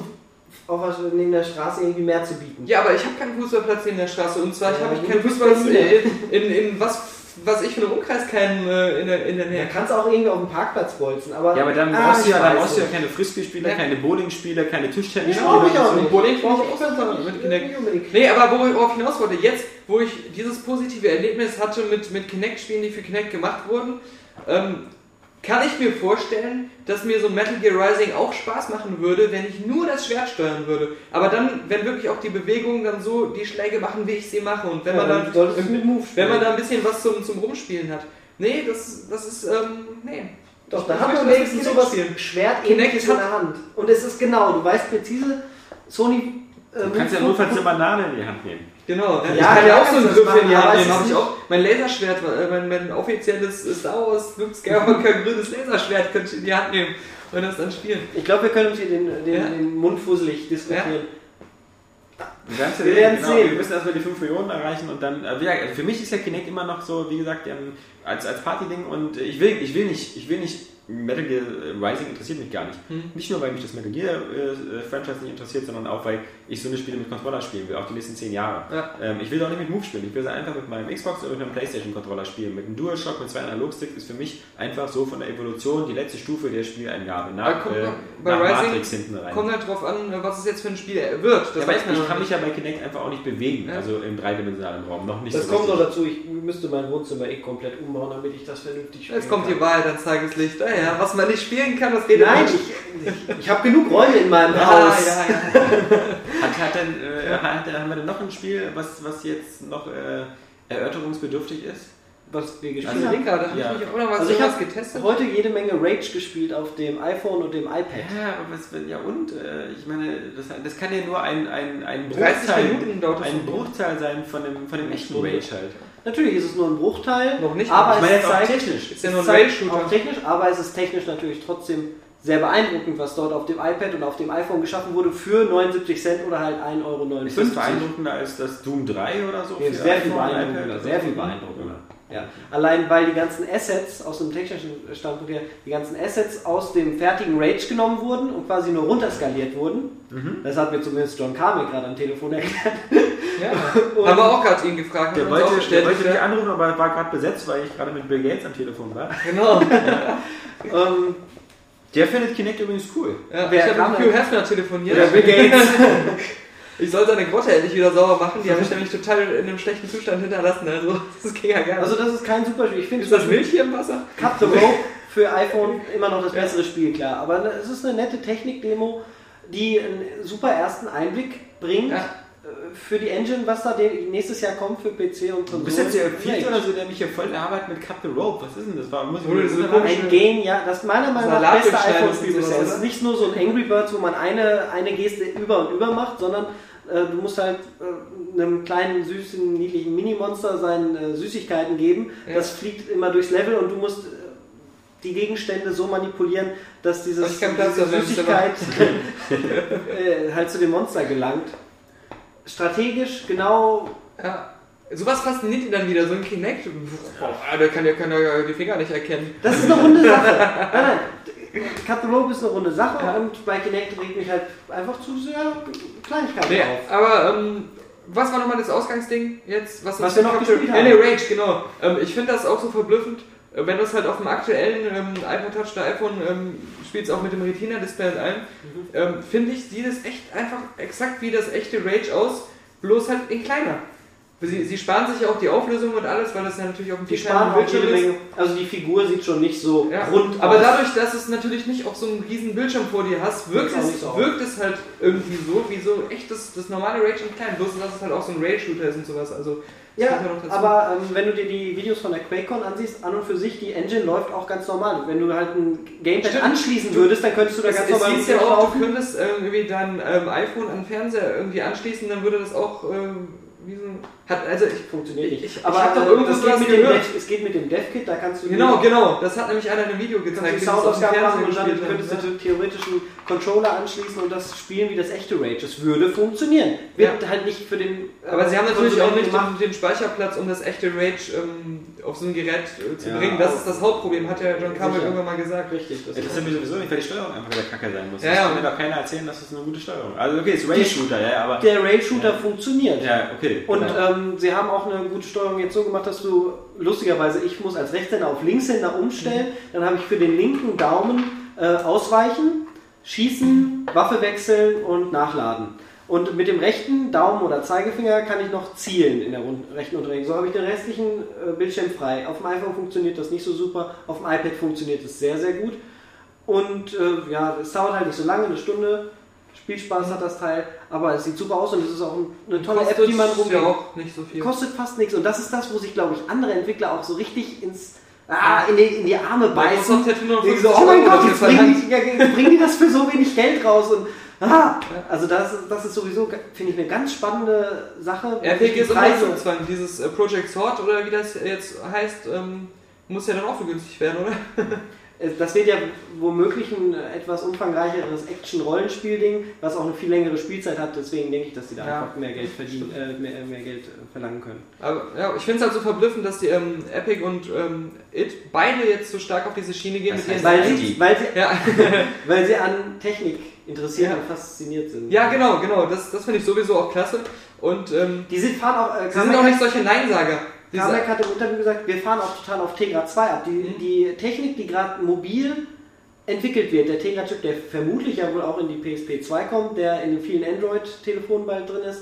auf neben der Straße irgendwie mehr zu bieten. ja, aber ich habe keinen Fußballplatz neben der Straße und zwar ich Ja, habe ich keinen Fußballplatz in, in, in was, was ich für einen Umkreis keinen äh, in, der, in der Da Nähe. kannst du auch irgendwie auf dem Parkplatz bolzen, aber. Ja, aber dann Ah, brauchst du ja, dann brauchst du ja keine Frisbee-Spieler, Ja. keine Bowling-Spieler, keine Tischtennis-Spieler. brauche ich auch so. nicht. Bowling finde ich Brauche auch nicht, mit Kinect. Nee, aber worauf ich hinaus wollte, jetzt, wo ich dieses positive Erlebnis hatte mit, mit Kinect-Spielen, die für Kinect gemacht wurden, ähm, kann ich mir vorstellen, dass mir so Metal Gear Rising auch Spaß machen würde, wenn ich nur das Schwert steuern würde. Aber dann, wenn wirklich auch die Bewegungen dann so die Schläge machen, wie ich sie mache und wenn Ja, man dann dann, wenn man da ein bisschen was zum, zum Rumspielen hat. Nee, das, das ist, ähm, nee. Doch, da Ich hat man wenigstens sowas spielen. Schwertähnliches in der Hand. Und es ist genau, du weißt präzise, Sony. Äh, Du kannst ja notfalls eine Banane in die Hand nehmen. Genau, ich Ja, kann ja auch so einen Griff in die Hand nehmen. Hab ich auch. Mein Laserschwert, äh, mein, mein offizielles Star Wars Luke Skywalker grünes Laserschwert könnte ich in die Hand nehmen und das dann spielen. Ich glaube, wir können uns hier den, den, Ja. den Mund fusselig diskutieren. Wir werden Wir werden genau, sehen. Wir müssen erstmal die 5 Millionen erreichen und dann, äh, ja, für mich ist ja Kinect immer noch so, wie gesagt, ähm, als, als Partyding und ich will, ich will nicht, ich will nicht, Metal Gear Rising interessiert mich gar nicht. Hm. Nicht nur, weil mich das Metal Gear äh, Franchise nicht interessiert, sondern auch, weil ich so eine Spiele mit Controller spielen will, auch die nächsten 10 Jahre. Ja. Ähm, ich will doch nicht mit Move spielen, ich will sie einfach mit meinem Xbox oder mit einem Playstation Controller spielen. Mit einem DualShock, mit zwei Analogsticks ist für mich einfach so von der Evolution die letzte Stufe der Spieleingabe nach, kommt äh, bei nach Rising Matrix hinten rein. Kommt halt drauf an, was es jetzt für ein Spiel wird. Das ja, weiß man ich kann nicht. mich ja bei Kinect einfach auch nicht bewegen, Ja. also im dreidimensionalen Raum, noch nicht Das so kommt noch dazu, ich müsste mein Wohnzimmer eh komplett umbauen, damit ich das vernünftig spielen Jetzt kommt kann. die Wahrheit ans Tageslicht. Ah ja, was man nicht spielen kann, das redet Nein, nicht. ich, ich, ich habe genug Räume in meinem Ja, Haus. ja, ja. [LAUGHS] Hat, hat denn, äh, hat, haben wir denn noch ein Spiel, was, was jetzt noch äh, erörterungsbedürftig ist? Was wir gespielt Ich Also, haben. habe Ja. ich auch noch was, Also ich habe getestet? heute jede Menge Rage gespielt auf dem iPhone und dem iPad. Ja, aber was, ja und? Äh, ich meine, das, das kann ja nur ein, ein, ein 30 Bruchteil, ein. Bruchteil sein von dem, von dem echten. Rage halt. Natürlich ist es nur ein Bruchteil, Noch nicht. aber Ich meine es jetzt auch technisch. Ist ja es nur ein Rail-Shooter. auch technisch, aber es ist technisch natürlich trotzdem sehr beeindruckend, was dort auf dem iPad und auf dem iPhone geschaffen wurde für 79 Cent oder halt 1,59 Euro. Ist das beeindruckender als das Doom 3 oder so? Ja, sehr viel beeindruckender, sehr viel beeindruckender. Ja. Allein weil die ganzen Assets aus dem technischen Standpunkt her, die ganzen Assets aus dem fertigen Rage genommen wurden und quasi nur runterskaliert wurden. Mhm. Das hat mir zumindest John Carmack gerade am Telefon erklärt. Ja. [LAUGHS] Und- Haben wir auch gerade ihn gefragt. Der wollte, der wollte mich ja. anrufen, aber war gerade besetzt, weil ich gerade mit Bill Gates am Telefon war. Genau. [LAUGHS] [LAUGHS] Ähm, Der findet Kinect übrigens cool. Ja, Wer ich habe mit? Hugh Hefner telefoniert. Oder Bill Gates. Ich soll seine Grotte endlich wieder sauber machen. Die habe ich nämlich total in einem schlechten Zustand hinterlassen. Also, das ging ja gar nicht. also das ist kein super Spiel. Ich finde ist das Milch hier im Wasser? Cut the [LAUGHS] Rope für iPhone immer noch das bessere Spiel, klar. Aber es ist eine nette Technik-Demo, die einen super ersten Einblick bringt Ja. Für die Engine, was da nächstes Jahr kommt für PC und Du Konsolen. bist jetzt der vierte oder so, der mich hier voll arbeitet mit Cut the Rope. Was ist denn das? War, muss ich mir das komische- Ein Game, ja, das ist meiner Meinung nach Salat beste iPhone-Spiel bisher. Es ist nicht nur so ein Angry Birds, wo man eine, eine Geste über und über macht, sondern äh, du musst halt äh, einem kleinen, süßen, niedlichen Mini-Monster seine äh, Süßigkeiten geben. Ja. Das fliegt immer durchs Level und du musst äh, die Gegenstände so manipulieren, dass dieses, diese Süßigkeit [LAUGHS] äh, halt zu dem Monster gelangt. Strategisch genau Ja. Sowas fasziniert ihn dann wieder, so ein Kinect. Boah, der kann ja kann ja die Finger nicht erkennen. Das ist eine runde Sache. Nein, nein. Rope ist eine runde Sache Ja. und bei Kinect regt mich halt einfach zu sehr Kleinigkeiten Nee, auf. aber ähm, was war nochmal das Ausgangsding jetzt? Was uns wir noch Capture- gespielt haben. nee, Rage, genau. Ähm, ich finde das auch so verblüffend, äh, wenn du es halt auf dem aktuellen ähm, iPod Touch oder iPhone ähm, spielst, auch mit dem Retina-Display und allem, Mhm. ähm, finde ich, sieht es echt einfach exakt wie das echte Rage aus, bloß halt in kleiner. Sie, sie sparen sich ja auch die Auflösung und alles, weil das ja natürlich auf dem jede Bildschirm ist. Menge. Also die Figur sieht schon nicht so Ja, rund aber aus. dadurch, dass es natürlich nicht auf so einem riesen Bildschirm vor dir hast, wirkt, es, so wirkt es halt irgendwie so, wie so echt das, das normale Rage in klein. Bloß, dass es halt auch so ein Rage-Shooter ist und sowas. Also, Ja, aber ähm, wenn du dir die Videos von der QuakeCon ansiehst, an und für sich, die Engine läuft auch ganz normal. Wenn du halt ein Gamepad Stimmt. anschließen würdest, dann könntest du da es, ganz es normal hieß ja auch, du könntest ähm, irgendwie dein ähm, iPhone an den Fernseher irgendwie anschließen, dann würde das auch ähm, wie so ein... Hat, also ich, Funktioniert nicht. Ich- ich aber hab doch äh, irgendwo das geht mit dem. Dev, es geht mit dem DevKit, da kannst du genau, genau. Das hat nämlich einer in einem Video kannst gezeigt, du dem Soundausgabe machen und dann könntest du theoretisch einen Controller anschließen und das spielen wie das echte Rage. Es würde funktionieren. Wird halt nicht für den. äh, Aber sie haben natürlich auch nicht den, den Speicherplatz, um das echte Rage ähm, auf so ein Gerät äh, zu Ja, bringen. Das ist das Hauptproblem, hat ja John Carmack irgendwann mal gesagt. Richtig. Das Interessiert mich sowieso nicht, weil die Steuerung einfach wieder kacke sein muss. Ja, das ja. kann mir doch keiner erzählen, dass das eine gute Steuerung ist. Also okay, es ist Rail-Shooter, ja, aber... der Rail-Shooter Ja. funktioniert. Ja, okay. Und genau. ähm, sie haben auch eine gute Steuerung jetzt so gemacht, dass du lustigerweise, ich muss als Rechtshänder auf Linkshänder umstellen. Dann habe ich für den linken Daumen äh, ausweichen, schießen, Waffe wechseln und nachladen. Und mit dem rechten Daumen oder Zeigefinger kann ich noch zielen in der rechten Unterregung. So habe ich den restlichen äh, Bildschirm frei. Auf dem iPhone funktioniert das nicht so super, auf dem iPad funktioniert es sehr, sehr gut. Und äh, ja, es dauert halt nicht so lange, eine Stunde. Spielspaß hat das Teil, aber es sieht super aus und es ist auch eine tolle App, die man ja rumgeht. auch nicht so viel. Kostet fast nichts und das ist das, wo sich, glaube ich, andere Entwickler auch so richtig ins ah, in, die, in die Arme beißen. Nur Die 50 so, oh mein Gott, jetzt bringen verlangt. die, ja, jetzt bringen die das für so wenig Geld raus und ah, also das, das ist sowieso, finde ich, eine ganz spannende Sache. Epic Die ist Leistungszwang. Dieses äh, Project Sword oder wie das jetzt heißt, ähm, muss ja dann auch vergünstigt werden, oder? [LAUGHS] Äh, Das wird ja womöglich ein etwas umfangreicheres Action-Rollenspiel-Ding, was auch eine viel längere Spielzeit hat. Deswegen denke ich, dass die da Ja. einfach mehr Geld verdienen, äh, mehr, mehr Geld äh, verlangen können. Aber ja, ich finde es halt so verblüffend, dass die ähm, Epic und ähm, It beide jetzt so stark auf diese Schiene gehen Das mit ihren heißt, Weil sie, weil, sie, ja. [LAUGHS] weil sie an Technik interessiert Ja. und fasziniert sind. ja, genau, genau. Das, das finde ich sowieso auch klasse. Und ähm, Die sind, fahren auch, äh, sie sind auch nicht solche Neinsager. Die Kamek hat im Interview gesagt, wir fahren auch total auf Tegra 2 ab. Die, Mhm. die Technik, die gerade mobil entwickelt wird, der Tegra-Chip, der vermutlich ja wohl auch in die PSP 2 kommt, der in den vielen Android-Telefonen bald drin ist,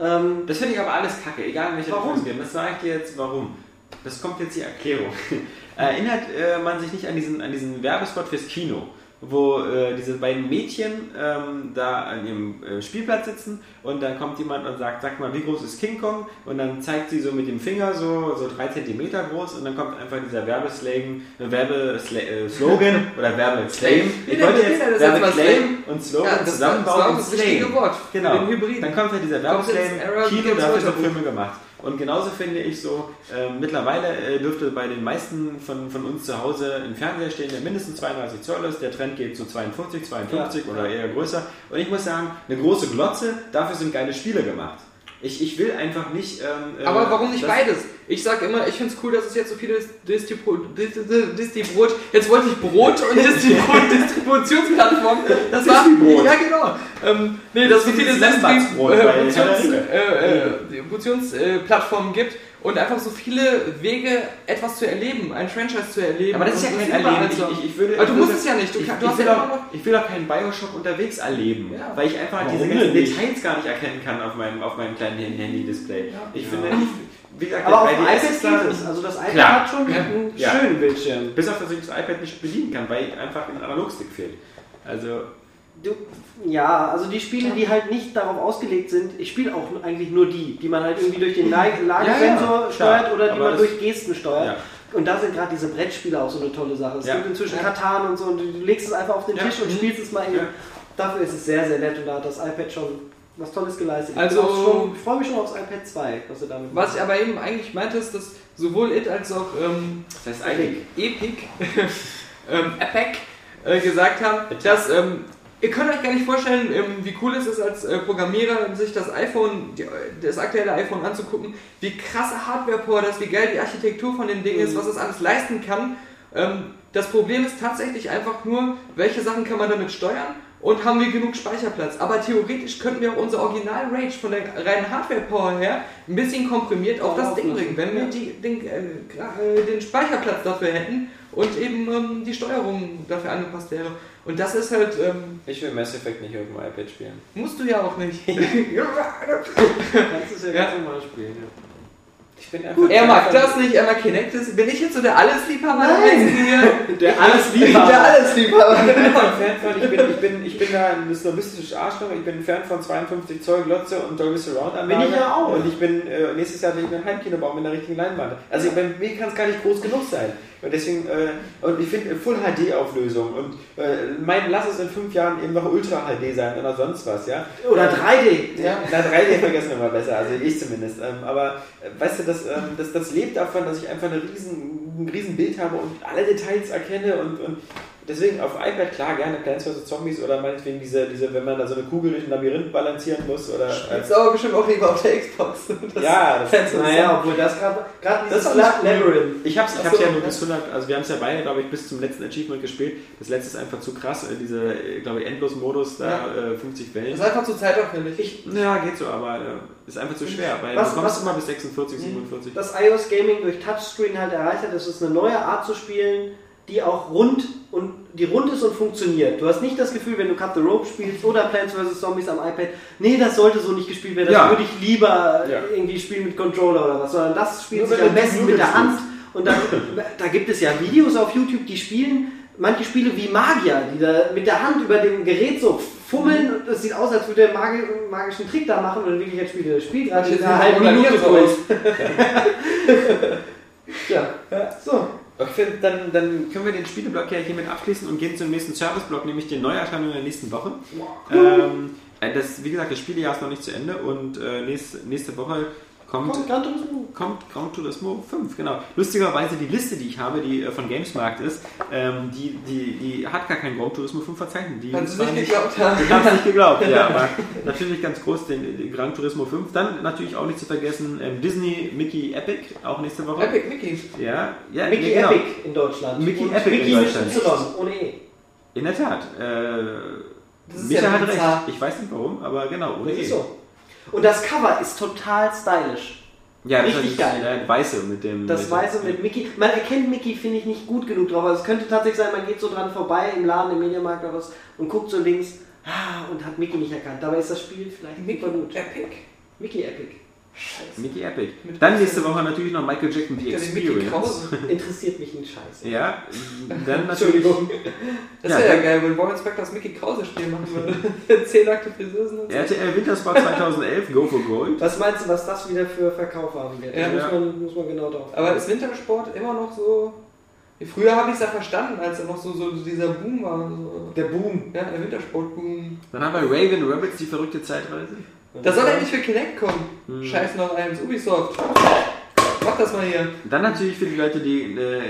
ähm, Das finde ich aber alles kacke, egal in welche Warum? Geht. Das sage ich dir jetzt, warum. Das kommt jetzt die Erklärung. [LAUGHS] Erinnert äh, man sich nicht an diesen, an diesen Werbespot fürs Kino, wo äh, diese beiden Mädchen ähm, da an ihrem äh, Spielplatz sitzen und dann kommt jemand und sagt, sag mal, wie groß ist King Kong? Und dann zeigt sie so mit dem Finger so, so drei Zentimeter groß und dann kommt einfach dieser Werbeslang, äh, Werbeslogan [LAUGHS] oder Werbeclaim. Ich wollte [LAUGHS] jetzt Werbeclaim und Slogan Ja, zusammenbauen und Slang. Genau. Dann kommt ja dieser Werbeclaim, Kino, dafür sind. Filme gemacht. Und genauso finde ich so, äh, mittlerweile äh, dürfte bei den meisten von, von uns zu Hause ein Fernseher stehen, der mindestens 32 Zoll ist. Der Trend geht zu 42, 52 oder eher größer. Und ich muss sagen, eine große Glotze, dafür sind geile Spiele gemacht. Ich, ich will einfach nicht. Ähm, äh, Aber warum nicht beides? Ich sag immer, ich finde es cool, dass es jetzt so viele Distribut Distribrot. Jetzt wollte ich Brot und [LAUGHS] Distribut Distributionsplattformen. Das war Distribrot. ja genau. Ähm, nee, dass es so viele der Ringe. Distributionsplattformen gibt und einfach so viele Wege, etwas zu erleben, ein Franchise zu erleben. Aber das ist ja kein Erleben. so. Ich, ich, ich würde, Aber du ich musst es ja nicht. Du, ich, kann- du ich, will ja auch, noch. ich will auch keinen Bioshock unterwegs erleben, Ja. weil ich einfach Warum diese ganzen nicht? Details gar nicht erkennen kann auf meinem, auf meinem kleinen Handy-Display. Ja. Ich Ja. finde, ich, wie gesagt, Aber auf der dem 3DS iPad geht es. Also das iPad Klar. hat schon einen Ja. schönen Bildschirm. Bis auf dass ich das iPad nicht bedienen kann, weil einfach ein Analogstick fehlt. Also, Du, ja, also die Spiele, die halt nicht darauf ausgelegt sind, ich spiele auch eigentlich nur die, die man halt irgendwie durch den Lage- Lagesensor ja, steuert klar. oder die man das- durch Gesten steuert. ja. Und da sind gerade diese Brettspiele auch so eine tolle Sache. Es Ja. gibt inzwischen Ja. Katan und so und du legst es einfach auf den Ja. Tisch und Mhm. spielst es mal eben. Ja. Dafür ist es sehr, sehr nett und da hat das iPad schon was Tolles geleistet. Also- ich, freue mich schon aufs iPad 2, was du damit Was ich aber eben eigentlich meinte, ist, dass sowohl It als auch ähm, das heißt eigentlich. Epic, [LAUGHS] ähm, Epic äh, gesagt haben, dass ähm, ihr könnt euch gar nicht vorstellen, ähm, wie cool es ist als äh, Programmierer, sich das iPhone, das aktuelle iPhone anzugucken, wie krasse Hardware-Power das, wie geil die Architektur von dem Ding ist, Mhm. was es alles leisten kann. Ähm, das Problem ist tatsächlich einfach nur, welche Sachen kann man damit steuern und haben wir genug Speicherplatz. Aber theoretisch könnten wir auch unser Original Rage von der reinen Hardware-Power her ein bisschen komprimiert auf das Ding bringen, wenn wir die, den, äh, äh, den Speicherplatz dafür hätten und eben ähm, die Steuerung dafür angepasst wäre. Und das ist halt, ähm, Ich will Mass Effect nicht auf dem iPad spielen. musst du ja auch nicht. [LAUGHS] kannst du es ja, Ja. ganz normal spielen. Ja. Ich bin einfach. er mag das nicht, er mag Kinectus. Bin ich jetzt so der Allesliebhaber Nein. der Welt hier? [LAUGHS] Der Alles-Liebhaber. [LAUGHS] Der Allesliebhaber. Ich bin einfach ein Fan von, ich bin, ich bin, ich bin da ein snobistisches Arschloch, ich bin ein Fan von 52 Zoll Glotze und Dolby Surround Anlage. Bin ich ja auch. Und ich bin, äh, nächstes Jahr will ich mir ein Heimkino bauen mit einer richtigen Leinwand. Also bei mir kann es gar nicht groß genug sein. Und deswegen, äh, und ich finde äh, Full HD Auflösung und äh, mein, lass es in fünf Jahren eben noch Ultra HD sein oder sonst was, ja. Oder 3D. Ja, na 3D [LAUGHS] vergessen wir mal besser, also ich zumindest. Ähm, aber äh, weißt du, das, ähm, das, das lebt davon, dass ich einfach eine riesen, ein riesen Bild habe und alle Details erkenne und, und deswegen auf iPad klar gerne Plants vs. Zombies oder meinetwegen diese, diese, wenn man da so eine Kugel durch ein Labyrinth balancieren muss oder. Spielst du aber bestimmt auch lieber auf der Xbox. [LAUGHS] Das ja, das, Fans- Naja, obwohl das gerade gerade Das dieses cool. Labyrinth. ich hab's, ich hab's so, ja nur ja. bis 100, also wir haben es ja beide, glaube ich, bis zum letzten Achievement gespielt. Das letzte ist einfach zu krass, äh, diese, äh, glaube ich, Endlos-Modus, da äh, 50 Wellen. ist einfach zu zeitaufwendig. Ich, Ja, geht so, aber äh, ist einfach zu schwer, weil Was- du kommst was- immer bis 46, 47. das iOS Gaming durch Touchscreen halt erreicht hat, das ist eine neue Art zu spielen, die auch rund und die rund ist und funktioniert. Du hast nicht das Gefühl, wenn du Cut the Rope spielst oder Plants vs. Zombies am iPad, nee, das sollte so nicht gespielt werden, das Ja. würde ich lieber Ja. irgendwie spielen mit Controller oder was, sondern das spielt Nur sich am besten mit der spielst. Hand und dann, [LAUGHS] da gibt es ja Videos auf YouTube, die spielen manche Spiele wie Magier, die da mit der Hand über dem Gerät so fummeln und es sieht aus, als würde er einen magi magischen Trick da machen und spielt er das Spiel gerade Manche in einer halben Minute durch. [LAUGHS] ja. so. Ich finde, dann, dann können wir den Spieleblock ja hiermit abschließen und gehen zum nächsten Serviceblock, nämlich den Neuerscheinungen der nächsten Woche. Ähm, äh, das, wie gesagt, das Spielejahr ist noch nicht zu Ende und äh, nächste, nächste Woche kommt, Kommt Gran Turismo. kommt Gran Turismo 5, genau. Lustigerweise die Liste, die ich habe, die äh, von Gamesmarkt ist, ähm, die, die, die hat gar kein Gran Turismo 5 Verzeichnis. Die du zwar nicht geglaubt haben. Ich habe es nicht geglaubt, ja, aber natürlich ganz groß den, den Gran Turismo 5. Dann natürlich auch nicht zu vergessen ähm, Disney Mickey Epic, auch nächste Woche. Epic Mickey. Ja, ja Mickey genau. Epic in Deutschland. Mickey Und Epic in Mickey mit Deutschland. Y, ohne E. In der Tat. Äh, Micha ja hat recht. Ich weiß nicht warum, aber genau, ohne Das E. ist so. Und das Cover ist total stylisch. Ja, das Richtig ist geil. Der weiße mit dem. Das mit Weiße mit Mickey. Man erkennt Mickey, finde ich, nicht gut genug drauf. Also es könnte tatsächlich sein, man geht so dran vorbei im Laden, im Mediamarkt oder was und guckt so links ah, und hat Mickey nicht erkannt. Dabei ist das Spiel vielleicht Mickey super gut. Epic. Mickey Epic. Mickey Epic. Mit Dann nächste? Woche natürlich noch Michael Jackson The Experience. Krause. [LAUGHS] Interessiert mich ein Scheiß. Ja, dann [LAUGHS] natürlich. Das Ja, wäre ja dann- geil, wenn Warren Spector das Mickey Krause Spiel machen würde. [LAUGHS] Zehn nackte Friseusen und so. RTL Wintersport 2011, Go for Gold. Was meinst du, was das wieder für Verkauf haben wird? Ja. da muss man, muss man genau drauf. Aber ist Wintersport immer noch so. Früher habe ich es ja verstanden, als er noch so, so dieser Boom war. So. der Boom. Ja, der Wintersport-Boom. Dann haben wir Raven Rabbits, die verrückte Zeitreise. Das soll endlich für Kinect kommen. Hm. Scheiß noch eins. Ubisoft. Mach das mal hier. Dann natürlich für die Leute, die äh,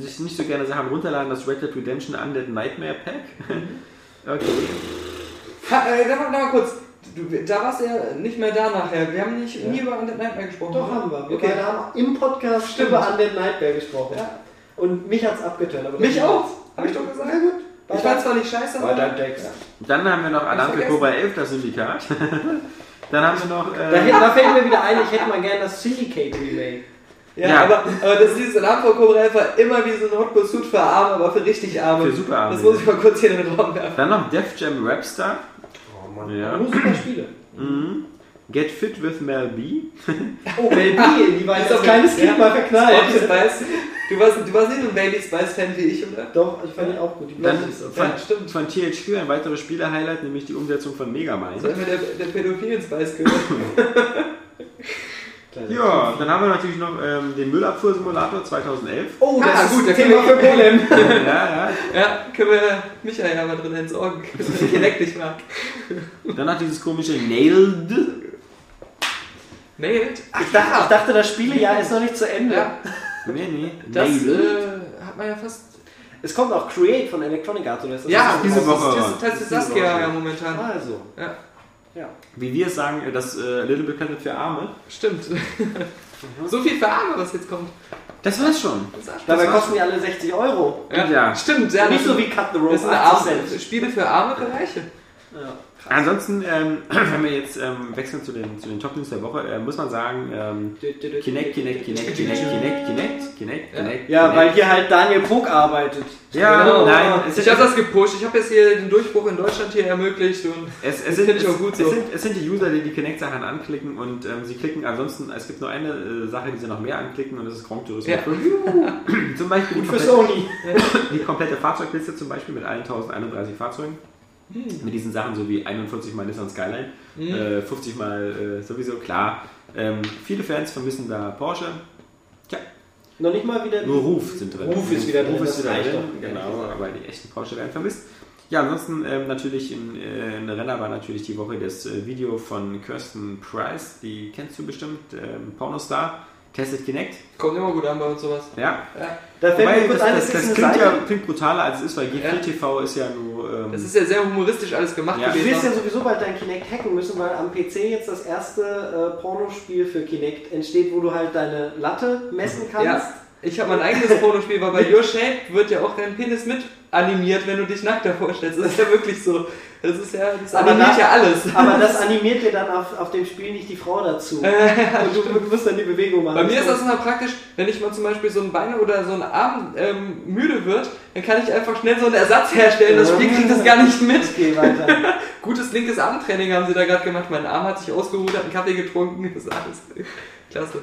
sich nicht so gerne Sachen runterladen, das Red Dead Redemption Undead Nightmare Pack. [LAUGHS] Okay. Ha, äh, da, mal- da mal kurz. Du, da warst du ja nicht mehr da nachher. Wir haben nicht Ja. nie über Undead Nightmare gesprochen. Doch, oder? haben wir. Wir Okay. beide haben im Podcast Stimmt. über Undead Nightmare gesprochen. Ja. Und mich hat's abgetönt. Aber Mich auch. Hab ich doch gesagt. Na gut. Ich fand zwar nicht scheiße, aber. dein Text. Dann haben wir noch Alarm für. Cobra 11, das Syndikat. [LAUGHS] Dann haben wir noch. Da, Äh, hätte- da fällt mir wieder ein, ich hätte mal gerne das Syndicate Remake. Ja, Ja. aber, aber das ist dieses Alarm vor Cobra 11 war immer wie so ein Hot Pursuit für Arme, aber für richtig Arme. Für super Arme, Das muss ich mal kurz hier in den Raum werfen. dann noch Def Jam Rapstar. Oh Mann. Ja. Nur super Spiele. Mhm. Get Fit with Mel B. Oh, Mel B, die war [LAUGHS] Ist als kleines Kind ja. mal verknallt. Spice. Du warst, du warst nicht so ein Bailey Spice-Fan wie ich, oder? Doch, ich fand die auch gut. Die Dann von, Ja, stimmt. von THQ ein weiteres Spiele-Highlight, nämlich die Umsetzung von Megamind. Hat mir der, der pädophilen Spice gehört. [LAUGHS] Ja, dann haben wir natürlich noch ähm, den Müllabfuhrsimulator 2011. Oh, Ah, das gut, ist da ein Thema für Golem. [LAUGHS] ja, ja. Ja, können wir Michael ja mal drin entsorgen, dass ich Kinect nicht mag. Dann noch dieses komische Nailed. Nailed? Ach, Ich dachte, ich dachte, das Spielejahr ist noch nicht zu Ende. ja, [LAUGHS] Nee, nee. das äh, hat man ja fast. Es kommt auch Create von Electronic Arts, oder ist das Ja, das diese Woche. Ist, das ist, das ist Saskia ja momentan. Also, Ja, ja. Wie wir es sagen, das äh, Little Big Planet für Arme. stimmt. [LAUGHS] so viel für Arme, was jetzt kommt. Das war's schon. Das Dabei war's kosten die alle 60 Euro. Ja, Ja. stimmt. Ja, Nicht so wie Cut the Rope, Das sind 80 arme, Cent. Spiele für arme Bereiche. Ja. Ansonsten, ähm, [CLEARS THROAT] wenn wir jetzt ähm, wechseln zu den, zu den Top News der Woche, äh, muss man sagen, ähm, Kinect, Kinect, Kinect, Kinect, Kinect, Kinect, Kinect, Ja. Kinect. Ja, weil hier halt Daniel Pog arbeitet. Ja, Genau. nein, es, Ich habe das gepusht. Ich habe jetzt hier den Durchbruch in Deutschland hier ermöglicht und es, es, sind, finde es, ich auch gut es, so. sind, es sind die User, die die Kinect-Sachen anklicken und ähm, sie klicken ansonsten, es gibt nur eine äh, Sache, die sie noch mehr anklicken und das ist Grand Turismo Ja. 5. [CLEARS THROAT] zum Beispiel die Gut für komplette, Sony. [LAUGHS] die komplette Fahrzeugliste zum Beispiel mit allen 1031 Fahrzeugen. Hm. Mit diesen Sachen so wie 41 mal Nissan Skyline, Hm. äh, 50 mal äh, sowieso, klar. Ähm, viele Fans vermissen da Porsche. Tja, Noch nicht mal wieder. nur Ruf sind drin. Ruf ist wieder drin, Ruf ist wieder drin, genau, aber die echten Porsche werden vermisst. Ja, ansonsten ähm, natürlich in, äh, in Renner war natürlich die Woche das äh, Video von Kirsten Price, die kennst du bestimmt, ähm, Pornostar, Tested Kinect. Kommt immer gut an bei uns sowas. Ja, Ja. Da fällt Wobei, mir kurz das, ein, das, das, das klingt, eine ja, Seite. klingt brutaler als es ist, weil G4 Ja. TV ist ja nur. Ähm, Das ist ja sehr humoristisch alles gemacht Ja. Du gewesen. wirst ja sowieso bald dein Kinect hacken müssen, weil am PC jetzt das erste äh, Pornospiel für Kinect entsteht, wo du halt deine Latte messen kannst. Ja, ich habe mein eigenes Pornospiel, weil bei [LAUGHS] Your Shape wird ja auch dein Penis mit animiert, wenn du dich nackt davor stellst. Das ist ja wirklich so. Das ist ja, das Aber animiert da- ja alles. [LAUGHS] Aber das [LAUGHS] animiert dir dann auf, auf dem Spiel nicht die Frau dazu. Und du, du musst dann die Bewegung machen. Bei mir ist das immer praktisch, wenn ich mal zum Beispiel so ein Bein oder so ein Arm ähm, müde wird, dann kann ich einfach schnell so einen Ersatz herstellen. Das Spiel kriegt das gar nicht mit. Okay, weiter. [LAUGHS] Gutes linkes Armtraining haben sie da gerade gemacht. Mein Arm hat sich ausgeruht, hat einen Kaffee getrunken. Das ist alles klasse.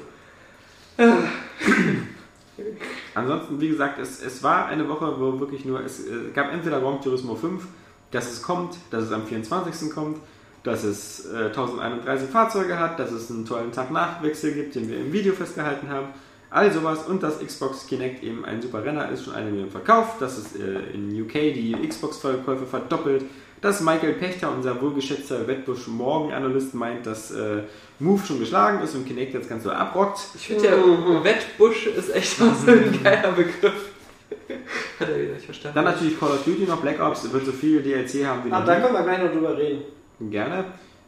Ansonsten, wie gesagt, es, es war eine Woche, wo wirklich nur, es äh, gab entweder Gran Turismo 5, dass es kommt, dass es am 24. kommt, dass es äh, 1031 Fahrzeuge hat, dass es einen tollen Tag-Nachwechsel gibt, den wir im Video festgehalten haben. All sowas und dass Xbox Kinect eben ein super Renner ist, schon eine Million verkauft, dass es äh, in UK die Xbox-Verkäufe verdoppelt, dass Michael Pechter, unser wohlgeschätzter Wettbusch Morgen-Analyst, meint, dass äh, Move schon geschlagen ist und Kinect jetzt ganz so abrockt. Ich finde ja, Wettbusch ist echt auch so ein [LAUGHS] geiler Begriff. [LAUGHS] Hat er wieder nicht verstanden. Dann natürlich Call of Duty noch, Black Ops wird so viel DLC haben wie Ah, noch da können wir gleich noch drüber reden. Gerne.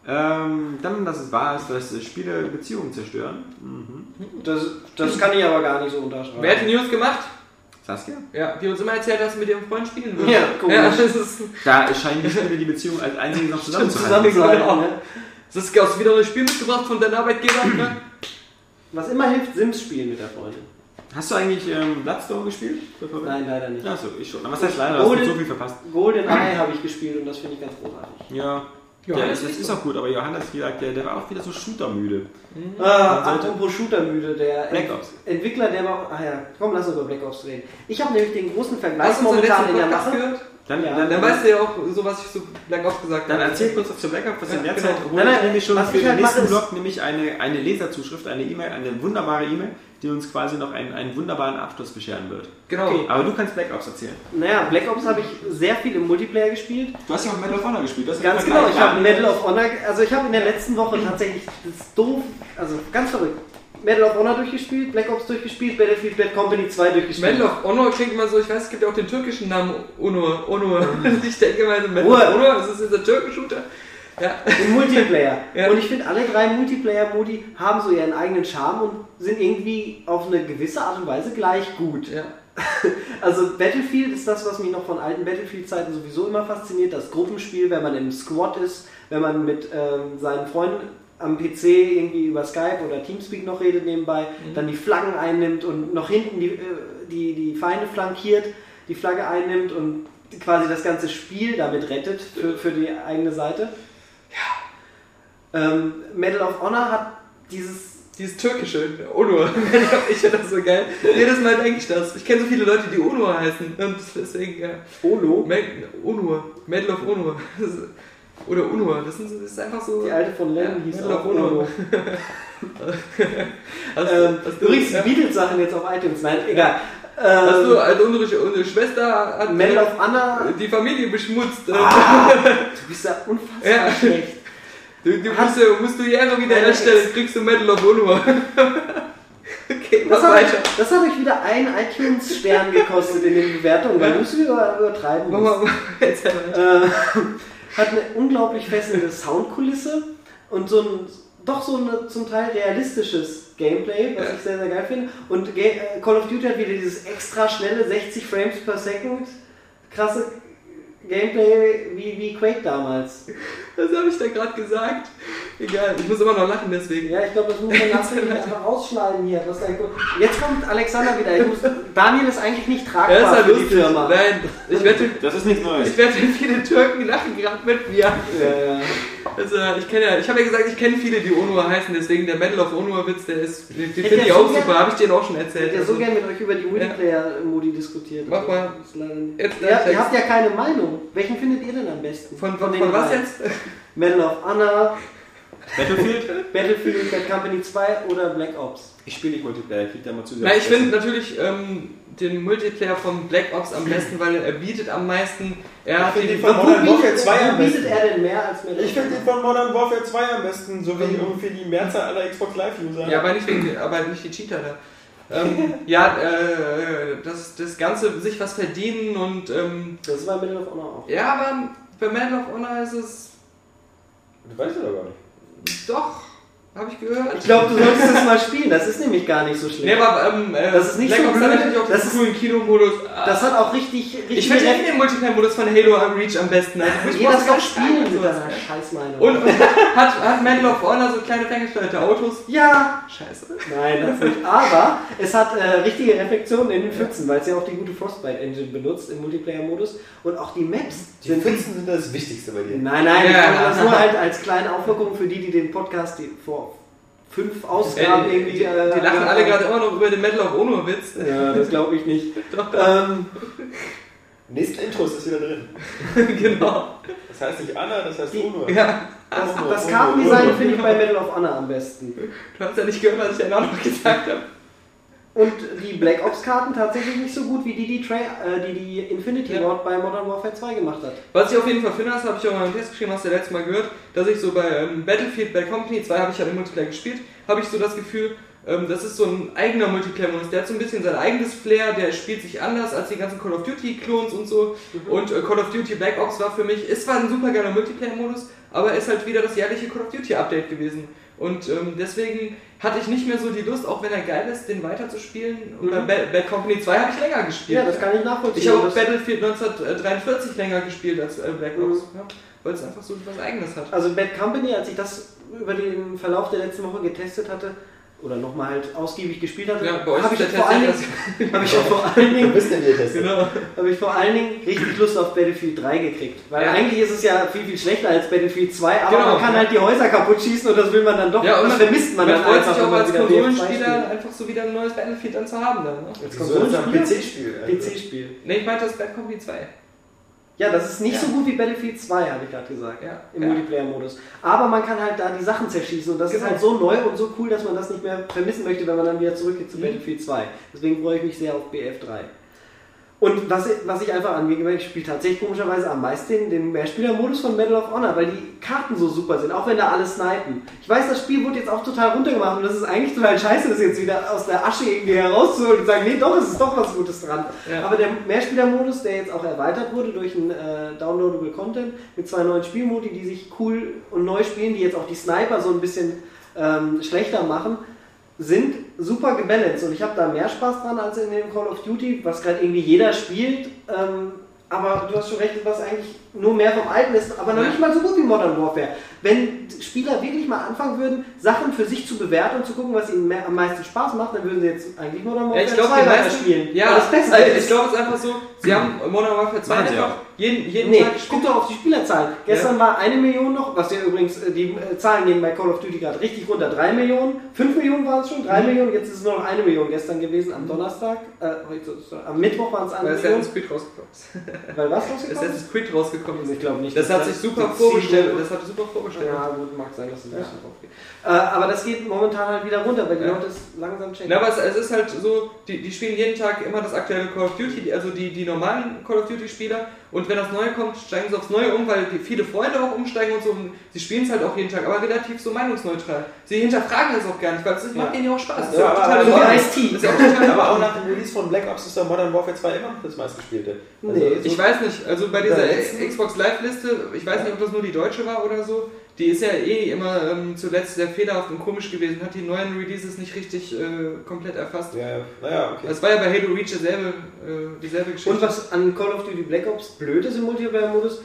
Ähm, dann, dass es wahr ist, dass Spiele Beziehungen zerstören. Mhm. Das, das kann ich aber gar nicht so unterschreiben. Wer hat die News gemacht? Saskia? Ja, die uns immer erzählt, dass sie mit ihrem Freund spielen will. Ja, komisch. Ja, das ist, Da scheinen die Spiele die Beziehung als einzige noch zusammenzuhalten. zusammenzuhalten. Genau. Ne? das ist hast du wieder ein Spiel mitgebracht von deinem Arbeitgeber. Ne? [CLEARS THROAT] Was immer hilft, Sims spielen mit der Freundin. Hast du eigentlich ähm, Bloodstone gespielt? Nein, leider nicht. Achso, ich schon. Aber was heißt leider? Du hast Golden- so viel verpasst. Golden Eye habe ich gespielt und das finde ich ganz großartig. Ja. Johannes Ja, das ist auch gut, aber Johannes, wie gesagt, der, der war auch wieder so shootermüde. Ah, Man sollte- apropos Shooter-müde, der Black Ops. Entwickler, der war. Ach ja, komm, lass uns über Black Ops reden. Ich habe nämlich den großen Vergleich Hast du unseren momentan in der Mache. gehört? Dann, Ja. dann, Dann weißt du ja auch so, was ich so Black Ops gesagt Dann habe. erzähl kurz was zu Backup, was in Ja, der genau. Zeit hole Nein, nein, nämlich schon was für den halt nächsten Blog nämlich eine, eine Leserzuschrift, eine E-Mail, eine wunderbare E-Mail, die uns quasi noch einen, einen wunderbaren Abschluss bescheren wird. Genau. Okay. Aber du kannst Black Ops erzählen. Naja, Black Ops habe ich sehr viel im Multiplayer gespielt. Du hast ja auch Medal of Honor gespielt. Das ist Ganz genau, ich habe Medal of Honor, also ich habe in der letzten Woche tatsächlich, das ist doof, also ganz verrückt. Medal of Honor durchgespielt, Black Ops durchgespielt, Battlefield Bad Company 2 durchgespielt. Medal of Honor klingt immer so, ich weiß, es gibt ja auch den türkischen Namen Onur. [LAUGHS] Onur. ich denke mal, so Medal of Honor, das ist dieser Türken-Shooter. Ja. Im Multiplayer. [LAUGHS] Ja. Und ich finde, alle drei Multiplayer-Modi haben so ihren eigenen Charme und sind irgendwie auf eine gewisse Art und Weise gleich gut. ja. [LAUGHS] Also Battlefield ist das, was mich noch von alten Battlefield-Zeiten sowieso immer fasziniert. Das Gruppenspiel, wenn man im Squad ist, wenn man mit ähm, seinen Freunden am PC irgendwie über Skype oder Teamspeak noch redet nebenbei, dann die Flaggen einnimmt und noch hinten die, äh, die, die Feinde flankiert, die Flagge einnimmt und quasi das ganze Spiel damit rettet für, für die eigene Seite. Ähm, Medal of Honor hat dieses Dieses türkische, Onur. [LAUGHS] ich finde das so geil. Jedes Mal denke ich das. Ich kenne so viele Leute, die Onur heißen. Und deswegen, ja. Olo, Onur. Medal of Onur. Oder Onur. Das, sind, das ist einfach so. die alte von Lennon Ja, hieß auch Honor. Olo. [LAUGHS] Hast, Ähm, du, übrigens, die Beatles-Sachen jetzt auf iTunes, nein, egal. hast du, Ähm, also unsere, unsere Schwester hat äh, of Honor, die Familie beschmutzt. Ah. du bist ja unfassbar Ja. schlecht. Du, du musst, du- musst du die Ehre wieder herstellen, kriegst du Medal of Honor. [LAUGHS] okay, Das mach hat, weiter. euch, das hat euch wieder einen iTunes-Stern gekostet in den Bewertungen, weil du es über, übertreiben Mach musst. mal, erzähl weiter. Äh, hat eine unglaublich fesselnde Soundkulisse und so ein doch so ein zum Teil realistisches Gameplay, was Ja. ich sehr, sehr geil finde. Und äh, Call of Duty hat wieder dieses extra schnelle 60 Frames per Second, krasse Gameplay wie, wie Quake damals. Was habe ich da gerade gesagt? Egal, ich muss immer noch lachen deswegen. Ja, ich glaube, das muss man [LAUGHS] nachträglich einfach rausschneiden hier. Das Jetzt kommt Alexander wieder. Ich muss, Daniel ist eigentlich nicht tragbar Ja, ist für die lustig. Firma. Nein, ich wette, Das ist nichts Neues. ich wette, viele Türken lachen gerade mit mir. Ja, ja. Also, ich kenne ja, ich habe ja gesagt, ich kenne viele, die Onur heißen, deswegen der Medal of Onur-Witz, der ist, den Hätte finde ich auch so super, habe ich dir auch schon Ich erzählt. hätte ja so Also, gerne mit euch über die Multiplayer-Modi diskutiert. Mach mal. ihr habt ja keine Meinung. Welchen findet ihr denn am besten? Von, von, von was jetzt? [LAUGHS] Medal of Honor, Battlefield? [LAUGHS] Battlefield, Bad Company 2 oder Black Ops? Ich spiele nicht Multiplayer, ich krieg da mal zu. Na, ich finde natürlich ähm, den Multiplayer von Black Ops am besten, weil er bietet am meisten. Er hat finde die, den von Modern Warfare 2 wo am bietet besten. er denn mehr als Medal Ich finde den von Modern Warfare 2 am besten, so wie Mhm. irgendwie die Mehrzahl aller Xbox Live-User. Ja, aber nicht, wegen, aber nicht die Cheater da. ähm, [LAUGHS] ja, äh, das, das Ganze sich was verdienen und ähm, Das ist bei Medal of Honor auch. ja, aber bei Medal of Honor ist es Du weißt ja doch gar nicht. doch, habe ich gehört. Ich glaube, du solltest es mal spielen. Das ist nämlich gar nicht so schlecht. Nee, aber ähm, äh, Das ist nicht Black so Ops blöd, natürlich auch das ist- coolen Kinomodus. Das hat auch richtig, richtig ich finde ja den Multiplayer-Modus von Halo am Reach am besten. Also, ich muss soll ganz spielen mit deiner Scheißmeinung. Und, und hat, hat Medal of Honor so kleine ferngesteuerte Autos? ja, Scheiße. Nein, das nicht. Aber es hat äh, richtige Reflexionen in den Pfützen, weil es ja auch die gute Frostbite-Engine benutzt im Multiplayer-Modus. Und auch die Maps Die sind. Pfützen sind das Wichtigste bei dir. Nein, nein, ich Ja. das nur halt als kleine Auflockung für die, die den Podcast die vor fünf Ausgaben Ey, irgendwie. die, die äh, lachen alle gerade immer noch über den Medal of Honor-Witz. Ja, das glaube ich nicht. [LAUGHS] Doch, ähm, nächsten Intro ist das wieder drin. [LAUGHS] genau. Das heißt nicht Anna, das heißt Uno. Ja, das, Kartendesign finde ich bei Medal of Honor am besten. du hast ja nicht gehört, was ich dann auch noch gesagt habe. Und die Black Ops-Karten tatsächlich nicht so gut wie die, die, Tra äh, die, die Infinity Ja. Ward bei Modern Warfare 2 gemacht hat. Was ich auf jeden Fall finde, das habe ich auch mal im Test geschrieben, hast du ja letztes Mal gehört, dass ich so bei ähm, Battlefield Bad Company 2 habe ich ja im Multiplayer gespielt, habe ich so das Gefühl, ähm, das ist so ein eigener Multiplayer-Modus, der hat so ein bisschen sein eigenes Flair, der spielt sich anders als die ganzen Call of Duty-Klons und so. Und äh, Call of Duty Black Ops war für mich, ist zwar ein super geiler Multiplayer-Modus, aber ist halt wieder das jährliche Call of Duty-Update gewesen. Und ähm, deswegen hatte ich nicht mehr so die Lust, auch wenn er geil ist, den weiterzuspielen. Und bei Mhm. Bad, Bad Company 2 habe ich länger gespielt. Ja, das kann ich nachvollziehen. Ich habe Battlefield 1943 länger gespielt als äh, Black Ops, Mhm. ja, weil es einfach so was Eigenes hat. Also Bad Company, als ich das über den Verlauf der letzten Woche getestet hatte, oder nochmal halt ausgiebig gespielt hatte, Ja, bei euch habe ist ich, vor allen Dingen- hab ich vor allen Dingen. Genau. habe ich vor allen Dingen richtig Lust auf Battlefield 3 gekriegt. Weil Ja. eigentlich ist es ja viel, viel schlechter als Battlefield 2, aber Genau. man kann halt die Häuser kaputt schießen und das will man dann doch, Ja, und das man, vermisst man, man dann freut einfach, sich auch wenn man als wieder BF2 Konsolenspieler einfach so wieder ein neues Battlefield dann zu haben dann. Ne? Als Konsolenspieler? PC-Spiel? Also. PC-Spiel. Ne, ich meinte das Bad Company 2. Ja, das ist nicht Ja. so gut wie Battlefield 2, habe ich gerade gesagt. Ja. Im ja. Multiplayer-Modus. Aber man kann halt da die Sachen zerschießen und das Genau. ist halt so neu und so cool, dass man das nicht mehr vermissen möchte, wenn man dann wieder zurückgeht zu Mhm. Battlefield 2. Deswegen freue ich mich sehr auf BF3. Und was, was ich einfach an mir gemerkt, ich spiele tatsächlich komischerweise am meisten den, den Mehrspieler-Modus von Medal of Honor, weil die Karten so super sind, auch wenn da alle snipen. Ich weiß, das Spiel wurde jetzt auch total runtergemacht und das ist eigentlich total scheiße, das jetzt wieder aus der Asche irgendwie herauszuholen und sagen, nee, doch, es ist doch was Gutes dran. Ja. Aber der Mehrspieler-Modus, der jetzt auch erweitert wurde durch einen äh, Downloadable Content mit zwei neuen Spielmodi, die sich cool und neu spielen, die jetzt auch die Sniper so ein bisschen ähm, schlechter machen, sind super gebalanced und ich habe da mehr Spaß dran als in dem Call of Duty, was gerade irgendwie jeder spielt. Ähm, aber du hast schon recht, was eigentlich nur mehr vom Alten ist, aber noch Ja. nicht mal so gut wie Modern Warfare. Wenn Spieler wirklich mal anfangen würden, Sachen für sich zu bewerten und zu gucken, was ihnen mehr, am meisten Spaß macht, dann würden sie jetzt eigentlich Modern Ja, Warfare ich glaube, 2 die meisten weiterspielen. Ja, das Beste also ist. ich glaube, es ist einfach so, sie haben Modern Warfare 2 Machen sie einfach jeden, jeden Nee, Tag guck doch auf die Spielerzahlen. Gestern war eine Million noch, was ja übrigens, äh, die äh, Zahlen gehen bei Call of Duty gerade richtig runter. Drei Millionen, fünf Millionen waren es schon, drei Mhm. Millionen, jetzt ist es nur noch eine Million gestern gewesen am Donnerstag. Äh, heute, am Mittwoch waren es eine weil Million. Assassin's Creed rausgekommen ist. [LAUGHS] Weil was rausgekommen ist? Assassin's Creed rausgekommen ist. Ich glaube nicht. Das dass hat sich super vorgestellt. Das hat super vorgestellt. Ja, gut, mag sein, dass es ein bisschen drauf geht. Äh, aber das geht momentan halt wieder runter, weil die Ja. Leute es langsam checken. Na, aber es, es ist halt so, die, die spielen jeden Tag immer das aktuelle Call of Duty, also die, die normalen Call of Duty Spieler. Und wenn das Neue kommt, steigen sie aufs Neue um, weil die viele Freunde auch umsteigen und so. Und sie spielen es halt auch jeden Tag, aber relativ so meinungsneutral. Sie hinterfragen es auch gar nicht, weil es macht Ja. ihnen ja auch Spaß. Das ist Ja, ja auch aber- total so. Das ist ja auch total Aber auch nach dem Release von Black Ops ist doch Modern Warfare 2 immer noch das meistgespielte. Also, Nee, Ich weiß nicht, also bei dieser Ja, Xbox Live-Liste, ich weiß nicht, ob das nur die deutsche war oder so, die ist ja eh immer ähm, zuletzt sehr fehlerhaft und komisch gewesen, hat die neuen Releases nicht richtig äh, komplett erfasst. ja, naja, okay. Das war ja bei Halo Reach dasselbe, äh, dieselbe Geschichte. Und was an Call of Duty Black Ops blöd ist im Multiplayer-Modus,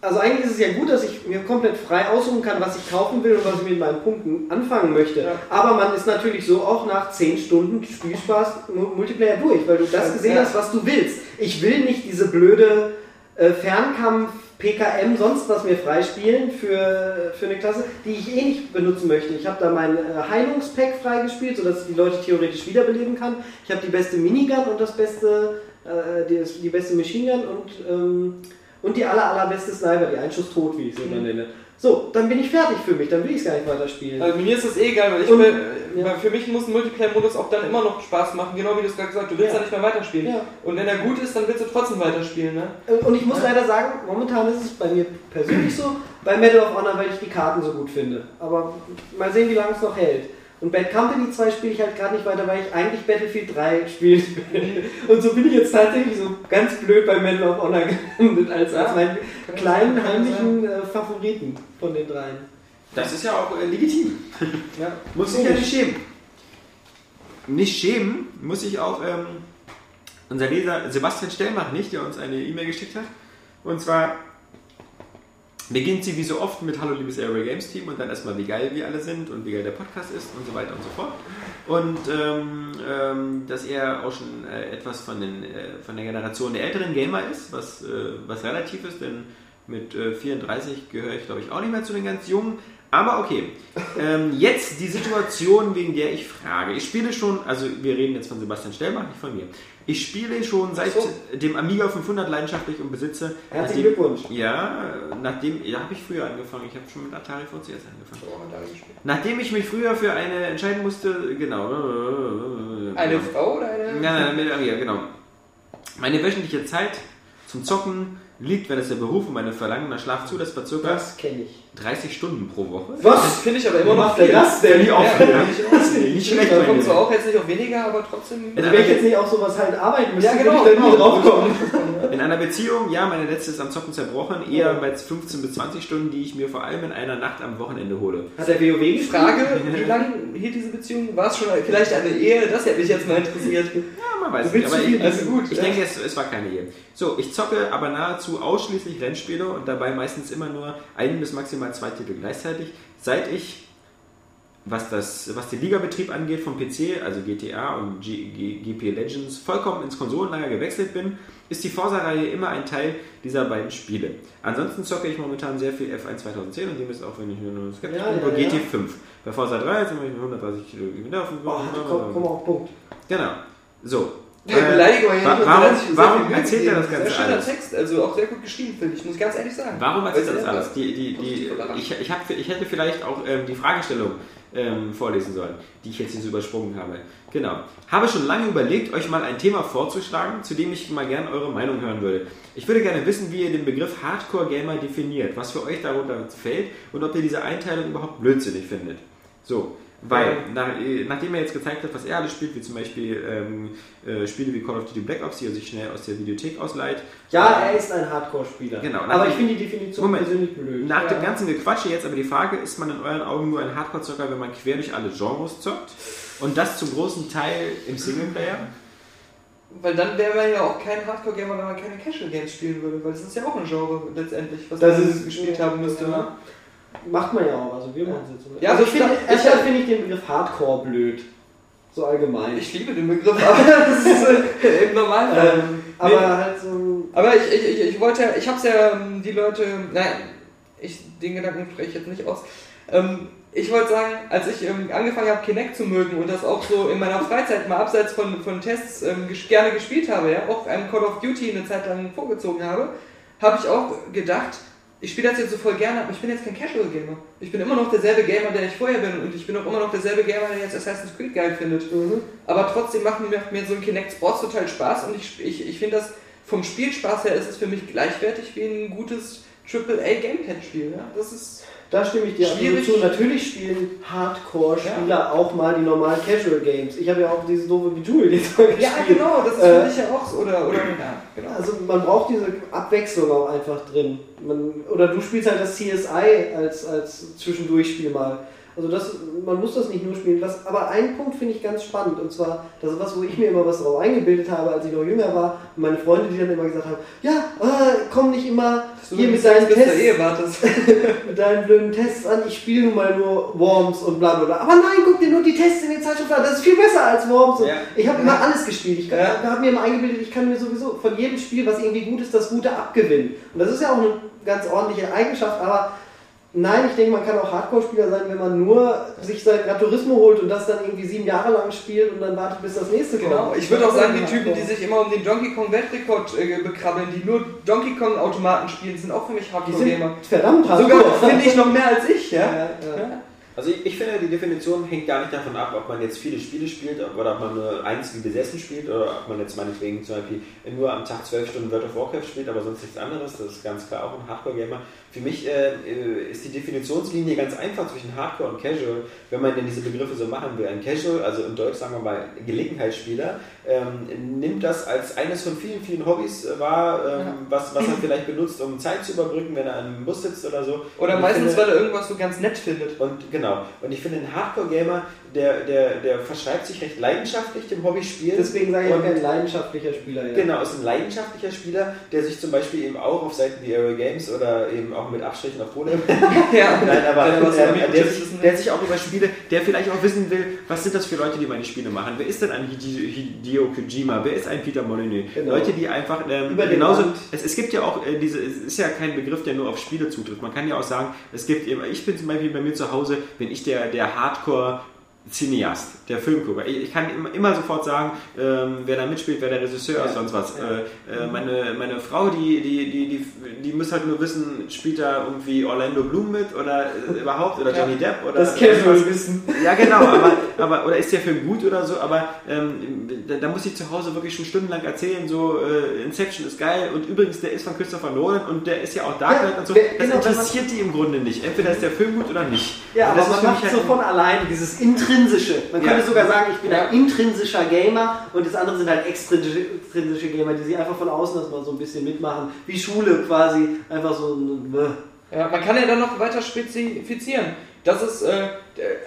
also eigentlich ist es ja gut, dass ich mir komplett frei aussuchen kann, was ich kaufen will und was ich mit meinen Punkten anfangen möchte. Ja. Aber man ist natürlich so auch nach 10 Stunden Spielspaß Mu- Multiplayer durch, weil du das gesehen Ja. hast, was du willst. Ich will nicht diese blöde äh, Fernkampf, PKM, sonst was mir freispielen für, für eine Klasse, die ich eh nicht benutzen möchte. Ich habe da mein äh, Heilungspack freigespielt, sodass ich die Leute theoretisch wiederbeleben kann. Ich habe die beste Minigun und das beste, äh, die, die beste Machine Gun und, ähm, und die aller, allerbeste Sniper, die Einschuss tot, wie ich sie immer Mhm. nenne. So, dann bin ich fertig für mich, dann will ich es gar nicht weiterspielen. also mir ist das eh egal, weil ich Und- will, ja. weil für mich muss ein Multiplayer-Modus auch dann immer noch Spaß machen, genau wie du es gerade gesagt hast. Du willst Ja. ja. nicht mehr weiterspielen. Ja. Und wenn er gut ist, dann willst du trotzdem weiterspielen, ne? Äh, Und ich muss leider sagen, momentan ist es bei mir persönlich so, bei Medal of Honor, weil ich die Karten so gut finde. Aber mal sehen, wie lange es noch hält. Und Bad Company 2 spiele ich halt gerade nicht weiter, weil ich eigentlich Battlefield 3 spielen will. Und so bin ich jetzt tatsächlich so ganz blöd bei Medal of Honor [LAUGHS] gelandet, als, als meinen kleinen heimlichen äh, Favoriten von den dreien. Das ist ja auch äh, legitim. [LAUGHS] Ja. Muss sich ja nicht schämen. Nicht schämen muss ich auch ähm, unser Leser Sebastian Stellmach nicht, der uns eine E-Mail geschickt hat. Und zwar beginnt sie wie so oft mit Hallo liebes Airway Games Team und dann erstmal wie geil wir alle sind und wie geil der Podcast ist und so weiter und so fort. Und ähm, ähm, dass er auch schon äh, etwas von, den, äh, von der Generation der älteren Gamer ist, was, äh, was relativ ist, denn mit äh, 34 gehöre ich glaube ich auch nicht mehr zu den ganz Jungen. Aber okay, ähm, jetzt die Situation, wegen der ich frage. Ich spiele schon, also wir reden jetzt von Sebastian Stellmach, nicht von mir. Ich spiele schon seit so. dem Amiga 500 leidenschaftlich und besitze. Herzlichen nachdem- Glückwunsch. Ja, nachdem, ja, habe ich früher angefangen. Ich habe schon mit Atari VCS angefangen. Nachdem ich mich früher für eine entscheiden musste, genau. Eine genau. Frau oder eine? Nein, nein, mit Amiga, genau. Meine wöchentliche Zeit zum Zocken liegt, wenn es der Beruf und meine Verlangen nach Schlaf zu, das war circa Das kenne ich. 30 Stunden pro Woche. Was? Finde ich aber immer noch er viel. das denn? Ja, finde ich auch. Nicht schlecht, Da zwar Lieber. auch jetzt nicht auf weniger, aber trotzdem. Also wenn ich jetzt nicht auf sowas halt arbeiten müsste, Ja, genau, würde ich da nie genau. drauf kommen. In einer Beziehung, ja, meine letzte ist am Zocken zerbrochen, eher Ja. bei 15 bis 20 Stunden, die ich mir vor allem in einer Nacht am Wochenende hole. Hat der WoW Die? Frage, [LAUGHS] wie lange hielt diese Beziehung? War es schon vielleicht eine Ehe? Das hätte mich jetzt mal interessiert. Ja, man weiß Du nicht. Aber ich, also gut, ich ja. denke, es, es war keine Ehe. So, ich zocke aber nahezu ausschließlich Rennspiele und dabei meistens immer nur ein bis maximal zwei Titel gleichzeitig. Seit ich, was, das, was den Ligabetrieb angeht vom PC, also GTA und G, G, GP Legends, vollkommen ins Konsolenlager gewechselt bin, ist die Forza-Reihe immer ein Teil dieser beiden Spiele. Ansonsten zocke ich momentan sehr viel F1 2010 und dem ist auch, wenn ich nur skeptisch Ja, bin, ja, nur ja. GT5. Bei Forza 3 sind wir mit 130 Kilometer auf dem Oh, komm, komm auf Punkt. Genau. So. Ja, Äh, Beleidigung warum warum erzählt er das Ganze Sehr schöner alles? Text, also auch sehr gut geschrieben, finde ich, muss ich ganz ehrlich sagen. Warum erzählt er das alles? Die, die, die, ich, ich, hab, ich hätte vielleicht auch ähm, die Fragestellung ähm, vorlesen sollen, die ich jetzt hier so übersprungen habe. Genau. Habe schon lange überlegt, euch mal ein Thema vorzuschlagen, zu dem ich mal gerne eure Meinung hören würde. Ich würde gerne wissen, wie ihr den Begriff Hardcore Gamer definiert, was für euch darunter fällt und ob ihr diese Einteilung überhaupt blödsinnig findet. So, weil, nach, äh, nachdem er jetzt gezeigt hat, was er alles spielt, wie zum Beispiel ähm, äh, Spiele wie Call of Duty Black Ops, die er sich schnell aus der Videothek ausleiht, Ja, er ist ein Hardcore-Spieler. Genau. Aber ich finde die Definition Moment. persönlich blöd. Nach dem Ja. ganzen Gequatsche jetzt aber die Frage, ist man in euren Augen nur ein Hardcore-Zocker, wenn man quer durch alle Genres zockt? Und das zum großen Teil im Singleplayer? Weil dann wäre man ja auch kein Hardcore-Gamer, wenn man keine Casual-Games spielen würde, weil das ist ja auch ein Genre letztendlich, was Das man ist gespielt haben müsste. Ja. Macht man ja auch, also wir machen es jetzt so. Ja, also ich finde, ich- erstmal finde ich den Begriff Hardcore blöd. So allgemein. Ich liebe den Begriff, aber [LAUGHS] das ist äh, im Normalfall. ähm, aber halt so. Aber ich, ich, ich, ich wollte, ich hab's ja, ähm, die Leute, nein, ich, den Gedanken spreche ich jetzt nicht aus. Ähm, ich wollte sagen, als ich ähm, angefangen habe, Kinect zu mögen und das auch so in meiner Freizeit mal abseits von, von Tests ähm, ges- gerne gespielt habe, ja, auch einem Call of Duty eine Zeit lang vorgezogen habe, habe ich auch gedacht, ich spiele das jetzt so voll gerne, aber ich bin jetzt kein Casual Gamer. Ich bin immer noch derselbe Gamer, der ich vorher bin und ich bin auch immer noch derselbe Gamer, der jetzt Assassin's Creed geil findet. Mhm. Aber trotzdem macht mir, macht mir so ein Kinect Sports total Spaß und ich, ich, ich finde das vom Spielspaß her ist es für mich gleichwertig wie ein gutes AAA Gamepad-Spiel. Ja? Das ist. Da stimme ich dir absolut zu. Natürlich spielen Hardcore-Spieler auch mal die normalen Casual Games. Ich habe ja auch diese doofe Bejeweled jetzt mal gespielt. Ja, genau, das ist Äh, für dich ja auch so. Oder, oder, ja, genau. Also man braucht diese Abwechslung auch einfach drin. Man, oder du spielst halt das CSI als, als Zwischendurchspiel mal. Also das, man muss das nicht nur spielen. Was, aber einen Punkt finde ich ganz spannend. Und zwar, das ist was, wo ich mir immer was drauf eingebildet habe, als ich noch jünger war. Und meine Freunde, die dann immer gesagt haben, ja, äh, komm nicht immer hier mit deinen Tests [LAUGHS] mit deinen blöden Tests an, ich spiele nun mal nur Worms und bla bla bla. Aber nein, guck dir nur die Tests in den Zeitschriften an, das ist viel besser als Worms. Ja. Ich habe immer alles gespielt. Ich Ja. habe mir immer eingebildet, ich kann mir sowieso von jedem Spiel, was irgendwie gut ist, das Gute abgewinnen. Und das ist ja auch eine ganz ordentliche Eigenschaft, aber nein, ich denke, man kann auch Hardcore-Spieler sein, wenn man nur sich sein Gran Turismo holt und das dann irgendwie sieben Jahre lang spielt und dann wartet, bis das nächste kommt. Genau, ich würde auch sagen, die. Typen, die sich immer um den Donkey Kong Weltrekord äh, bekrabbeln, die nur Donkey Kong Automaten spielen, sind auch für mich Hardcore-Gamer. verdammt Sogar hardcore. finde ich noch mehr als ich, ja. ja, ja. Also ich, ich finde, die Definition hängt gar nicht davon ab, ob man jetzt viele Spiele spielt oder ob man nur eins wie besessen spielt oder ob man jetzt meinetwegen zum Beispiel nur am Tag zwölf Stunden World of Warcraft spielt, aber sonst nichts anderes. Das ist ganz klar auch ein Hardcore-Gamer. Für mich äh, äh, ist die Definitionslinie ganz einfach zwischen Hardcore und Casual, wenn man denn diese Begriffe so machen will. Ein Casual, also in Deutsch sagen wir mal Gelegenheitsspieler, ähm, nimmt das als eines von vielen, vielen Hobbys wahr, ähm, Ja. was, was er vielleicht benutzt, um Zeit zu überbrücken, wenn er im Bus sitzt oder so. Oder Und meistens, finde- weil er irgendwas so ganz nett findet. und genau. Und ich finde, ein Hardcore-Gamer, der, der, der verschreibt sich recht leidenschaftlich dem Hobby Spielen. Deswegen sage ich auch kein leidenschaftlicher Spieler. Ja. Genau, ist ein leidenschaftlicher Spieler, der sich zum Beispiel eben auch auf Seiten wie Aero Games oder eben auch mit Abstrichen auf Pole [LAUGHS] ja. Nein, aber er ähm, über der, Mikrochips sich, der sich auch über Spiele, der vielleicht auch wissen will, was sind das für Leute, die meine Spiele machen? Wer ist denn ein Hide- Hideo Kojima? Wer ist ein Peter Molyneux? Genau. Leute, die einfach ähm, Über genauso. Es, es gibt ja auch äh, diese, es ist ja kein Begriff, der nur auf Spiele zutrifft. Man kann ja auch sagen, es gibt eben, ich bin zum Beispiel bei mir zu Hause, bin ich der, der Hardcore Cineast, der Filmgucker. Ich, kann immer, sofort sagen, ähm, wer da mitspielt, wer der Regisseur ist, sonst was. Äh, äh, meine, meine Frau, die, die, die, die, die muss halt nur wissen, spielt da irgendwie Orlando Bloom mit oder äh, überhaupt oder Ja. Johnny Depp oder Das Casual irgendwas. wissen. Ja, genau, aber, [LAUGHS] aber oder ist der Film gut oder so, aber ähm, da, da muss ich zu Hause wirklich schon stundenlang erzählen, so äh, Inception ist geil und übrigens der ist von Christopher Nolan und der ist ja auch Dark Ja, und so. Das genau, man- interessiert die im Grunde nicht. Entweder ist der Film gut oder nicht. Ja, Und das aber ist man macht halt so von allein dieses intrinsische. Man könnte Ja. sogar sagen, ich bin Ja. ein intrinsischer Gamer und das andere sind halt extrinsische, extrinsische Gamer, die sich einfach von außen das mal so ein bisschen mitmachen. Wie Schule quasi. Einfach so ein. äh. Ja, man kann ja dann noch weiter spezifizieren. Das ist, äh,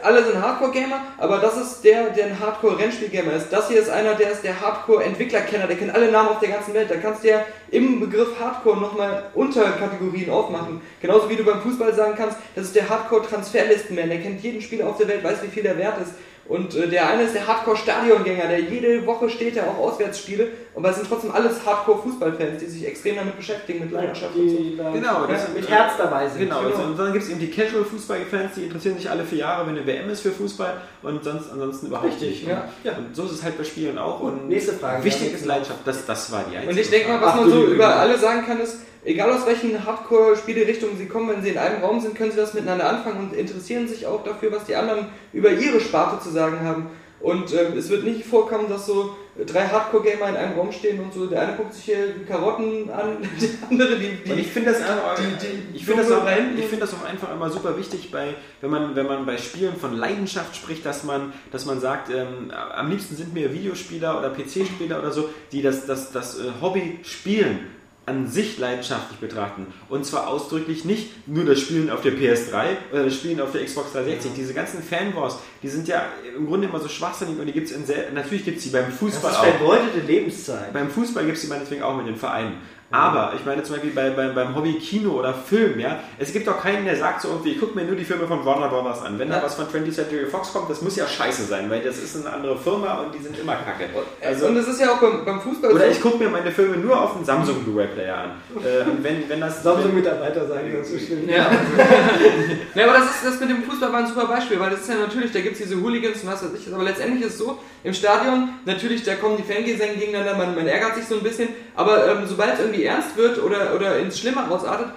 alle sind Hardcore-Gamer, aber das ist der, der ein Hardcore-Rennspiel-Gamer ist. Das hier ist einer, der ist der Hardcore-Entwickler-Kenner, der kennt alle Namen auf der ganzen Welt. Da kannst du ja im Begriff Hardcore nochmal Unterkategorien aufmachen. Genauso wie du beim Fußball sagen kannst, das ist der Hardcore-Transferlistenman, der kennt jeden Spieler auf der Welt, weiß, wie viel der wert ist. Und äh, der eine ist der Hardcore-Stadiongänger, der jede Woche steht, der auch Auswärtsspiele. Aber es sind trotzdem alles Hardcore-Fußballfans, die sich extrem damit beschäftigen, mit Leidenschaft und so. Genau, das- mit Herz dabei sind. Genau, Genau. und dann gibt es eben die Casual-Fußballfans, die interessieren sich alle vier Jahre, wenn eine WM ist für Fußball und sonst ansonsten überhaupt Richtig, nicht. ja. Ja. Und so ist es halt bei Spielen auch. Und nächste Frage. Wichtig Ja, ist Leidenschaft, das, das war die einzige Und ich denke mal, was Ach, man so über alle sagen kann, ist, egal aus welchen Hardcore-Spielerichtungen sie kommen, wenn sie in einem Raum sind, können sie das miteinander anfangen und interessieren sich auch dafür, was die anderen über ihre Sparte zu sagen haben. Und ähm, es wird nicht vorkommen, dass so drei Hardcore-Gamer in einem Raum stehen und so, der eine guckt sich hier die Karotten an, [LAUGHS] der andere die, Und die ich finde das, einfach- die- die ich finde das, auch- ich finde das auch einfach immer super wichtig, bei, wenn, man, wenn man bei Spielen von Leidenschaft spricht, dass man, dass man sagt, ähm, am liebsten sind mir Videospieler oder PC-Spieler oder so, die das, das, das äh, Hobby Spielen an sich leidenschaftlich betrachten. Und zwar ausdrücklich nicht nur das Spielen auf der PS3 oder das Spielen auf der Xbox 360. Diese ganzen Fanwars, die sind ja im Grunde immer so schwachsinnig und die gibt es in sehr, natürlich gibt es sie beim Das Fußball ist auch. vergeudete Lebenszeit. Beim Fußball gibt es die meinetwegen auch mit den Vereinen. Aber ich meine zum Beispiel bei, bei, beim Hobby Kino oder Film, ja, es gibt doch keinen, der sagt so irgendwie, ich gucke mir nur die Filme von Warner Brothers an. Wenn da Ja. was von 20th Century Fox kommt, das muss ja scheiße sein, weil das ist eine andere Firma und die sind immer kacke. Also, und es ist ja auch beim, beim Fußball Oder so. ich gucke mir meine Filme nur auf dem Samsung Blu-ray-Player an. Äh, und wenn, wenn das Samsung-Mitarbeiter sagen, das ist schlimm. Ja. [LAUGHS] ja, aber das, ist, das mit dem Fußball war ein super Beispiel, weil das ist ja natürlich, da gibt es diese Hooligans und was weiß ich, aber letztendlich ist es so, im Stadion, natürlich, da kommen die Fangesänge gegeneinander, man, man ärgert sich so ein bisschen, aber ähm, sobald es irgendwie ernst wird oder, oder ins Schlimme ausartet,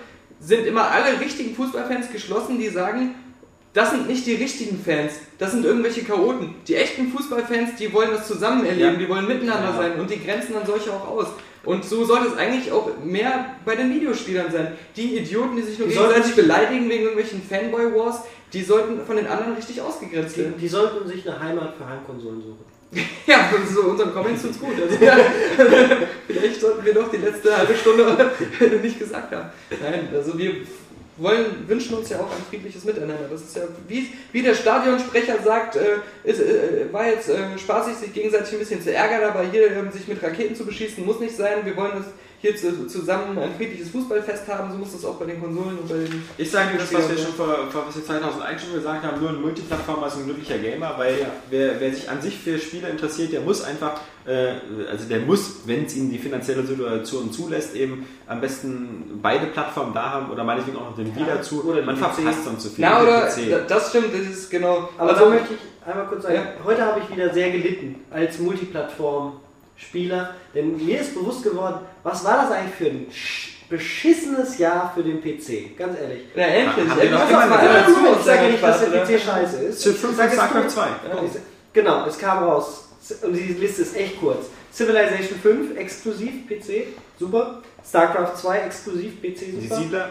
sind immer alle richtigen Fußballfans geschlossen, die sagen, das sind nicht die richtigen Fans, das sind irgendwelche Chaoten. Die echten Fußballfans, die wollen das zusammen erleben, Ja. die wollen miteinander Ja. sein und die grenzen dann solche auch aus. Und so sollte es eigentlich auch mehr bei den Videospielern sein. Die Idioten, die sich nur Die gegenseitig beleidigen wegen irgendwelchen Fanboy-Wars, die sollten von den anderen richtig ausgegrenzt Die, werden. die sollten sich eine Heimat für Heimkonsolen suchen. [LAUGHS] Ja, so unseren Comments tut's gut. Also, ja, [LAUGHS] vielleicht sollten wir doch die letzte halbe Stunde [LAUGHS] nicht gesagt haben. Nein, also wir wollen, wünschen uns ja auch ein friedliches Miteinander. Das ist ja, wie, wie der Stadionsprecher sagt, äh, ist, äh, war jetzt äh, spaßig, sich gegenseitig ein bisschen zu ärgern, aber hier ähm, sich mit Raketen zu beschießen, muss nicht sein. Wir wollen das hier zu, zusammen ein friedliches Fußballfest haben, so muss das auch bei den Konsolen und bei den Ich sage das, was wir schon vor, vor was wir 2001 schon gesagt haben, nur ein Multiplattformer ist ein glücklicher Gamer, weil wer, wer sich an sich für Spiele interessiert, der muss einfach, äh, also der muss, wenn es ihm die finanzielle Situation zulässt, eben am besten beide Plattformen da haben oder meinetwegen auch noch den Wii dazu. oder Man verpasst sonst zu viel. Na, Den oder, das stimmt, das ist genau. Aber also, da möchte ich einmal kurz sagen, Ja. heute habe ich wieder sehr gelitten als Multiplattform-Spieler, denn mir ist bewusst geworden, was war das eigentlich für ein sch- beschissenes Jahr für den PC, ganz ehrlich. na, endlich. Haben wir endlich ich sage nicht, dass der PC scheiße ist. Civ Ich 5 sage und es StarCraft nur- 2. Ja. Ich- Genau, es kam raus. Und die Liste ist echt kurz. Civilization 5 exklusiv PC, super. StarCraft 2 exklusiv PC, Die super. Siedler,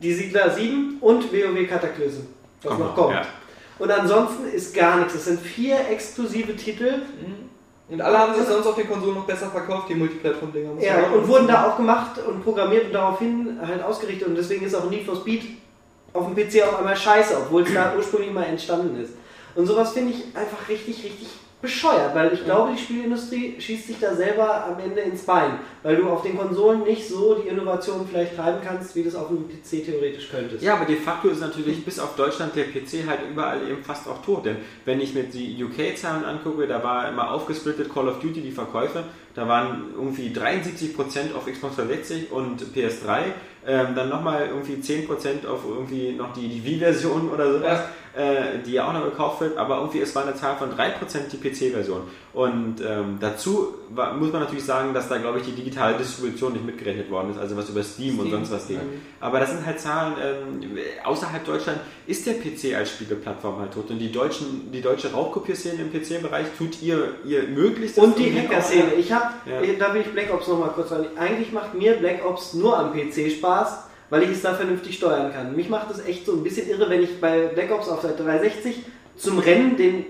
Die Siedler 7 und WoW Cataclysm, was Kommt noch kommt. ja. Und ansonsten ist gar nichts. Es sind vier exklusive Titel. Und alle haben sich sonst auf den Konsolen noch besser verkauft, die Multiplattform-Dinger. Ja, auch und wurden da auch gemacht und programmiert und daraufhin halt ausgerichtet. Und deswegen ist auch Need for Speed auf dem PC auf einmal scheiße, obwohl es da [CLEARS THROAT] ursprünglich mal entstanden ist. Und sowas finde ich einfach richtig, richtig bescheuert, weil ich glaube, die Spielindustrie schießt sich da selber am Ende ins Bein, weil du auf den Konsolen nicht so die Innovation vielleicht treiben kannst, wie du es auf dem PC theoretisch könntest. Ja, aber de facto ist natürlich bis auf Deutschland der PC halt überall eben fast auch tot. Denn wenn ich mir die UK-Zahlen angucke, da war immer aufgesplittet Call of Duty die Verkäufe. Da waren irgendwie 73% auf Xbox 360 und PS3. Ähm, dann nochmal irgendwie 10% auf irgendwie noch die, die Wii-Version oder sowas, äh, die ja auch noch gekauft wird. Aber irgendwie es war eine Zahl von 3% die PC-Version. Und ähm, dazu war, muss man natürlich sagen, dass da, glaube ich, die digitale Distribution nicht mitgerechnet worden ist. Also was über Steam, und Steam, sonst was ging. mhm. Aber das sind halt Zahlen, ähm, außerhalb Deutschland ist der PC als Spieleplattform halt tot. Und die, deutschen, die deutsche Raubkopierszene im PC-Bereich tut ihr, ihr Möglichstes. Und die Hacker-Szene. Ich habe, Ja. da will ich Black Ops nochmal kurz sagen. Eigentlich macht mir Black Ops nur am PC Spaß, weil ich es da vernünftig steuern kann. Mich macht es echt so ein bisschen irre, wenn ich bei Black Ops auf der 360 zum Rennen den,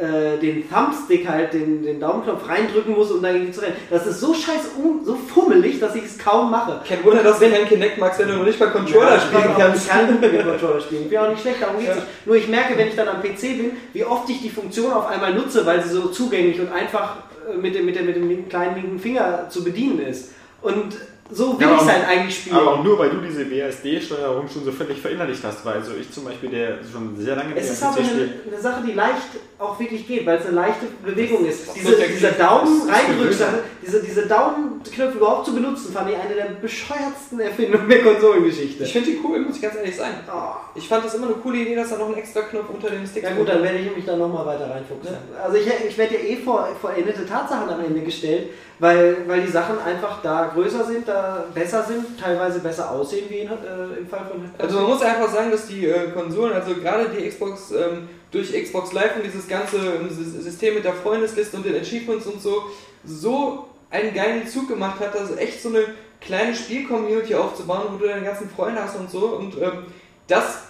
äh, den Thumbstick halt, den, den Daumenknopf reindrücken muss, um dagegen zu rennen. Das ist so scheiß um, so fummelig, dass ich es kaum mache. Kein Wunder, dass du kein Kinect magst, wenn du noch nicht mal Controller Ja, spielen ich kannst. kann mit dem Controller spielen. Ich bin auch nicht schlecht, darum geht's Ja. nicht. Nur ich merke, wenn ich dann am PC bin, wie oft ich die Funktion auf einmal nutze, weil sie so zugänglich und einfach äh, mit dem, mit dem, mit dem kleinen linken Finger zu bedienen ist. Und so will Ja, ich es halt auch- eigentlich spielen. Aber auch nur, weil du diese WSD-Steuerung schon so völlig verinnerlicht hast. Weil also ich zum Beispiel, der schon sehr lange es mit ist dem aber eine, eine Sache, die leicht auch wirklich geht, weil es eine leichte Bewegung ist. Diese, dieser Daumen ist reindrücksache, diese, diese Daumenknöpfe überhaupt zu benutzen, fand ich eine der bescheuertsten Erfindungen der Konsolengeschichte. Ich finde die cool, muss ich ganz ehrlich sein. Oh. Ich fand das immer eine coole Idee, dass da noch ein extra Knopf unter dem Stick Ja gut, dann werde ich mich da nochmal weiter reinfuchsen. Also ich, ich werde ja eh vor vollendete Tatsachen am Ende gestellt, weil, weil die Sachen einfach da größer sind, da besser sind, teilweise besser aussehen wie in, äh, im Fall von Also man muss einfach sagen, dass die äh, Konsolen, also gerade die Xbox, ähm, durch Xbox Live und dieses ganze ähm, Sys- System mit der Freundesliste und den Achievements und so, so einen geilen Zug gemacht hat, dass echt so eine kleine Spiel-Community aufzubauen, wo du deine ganzen Freunde hast und so. Und ähm, das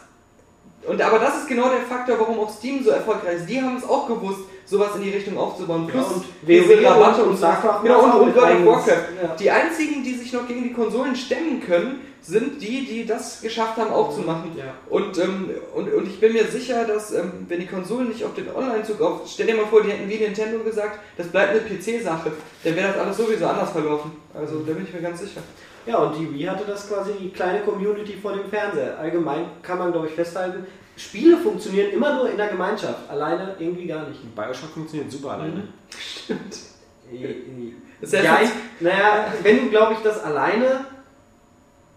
und aber das ist genau der Faktor, warum auch Steam so erfolgreich ist. Die haben es auch gewusst, sowas in die Richtung aufzubauen. Plus und diese Rabatte und und. StarCraft Genau, und, und World of Warcraft. ja. Die einzigen, die sich noch gegen die Konsolen stemmen können, sind die, die das geschafft haben aufzumachen. Ja. Und, ähm, und, und ich bin mir sicher, dass ähm, wenn die Konsolen nicht auf den Online-Zug auf, stell dir mal vor, die hätten wie Nintendo gesagt, das bleibt eine PC-Sache, dann wäre das alles sowieso anders verlaufen. Also da bin ich mir ganz sicher. Ja, und die Wii hatte das quasi die kleine Community vor dem Fernseher. Allgemein kann man, glaube ich, festhalten, Spiele funktionieren immer nur in der Gemeinschaft, alleine irgendwie gar nicht. Bioshock funktioniert super alleine. [LAUGHS] Das heißt, Ja, ich, naja, wenn du, glaube ich, das alleine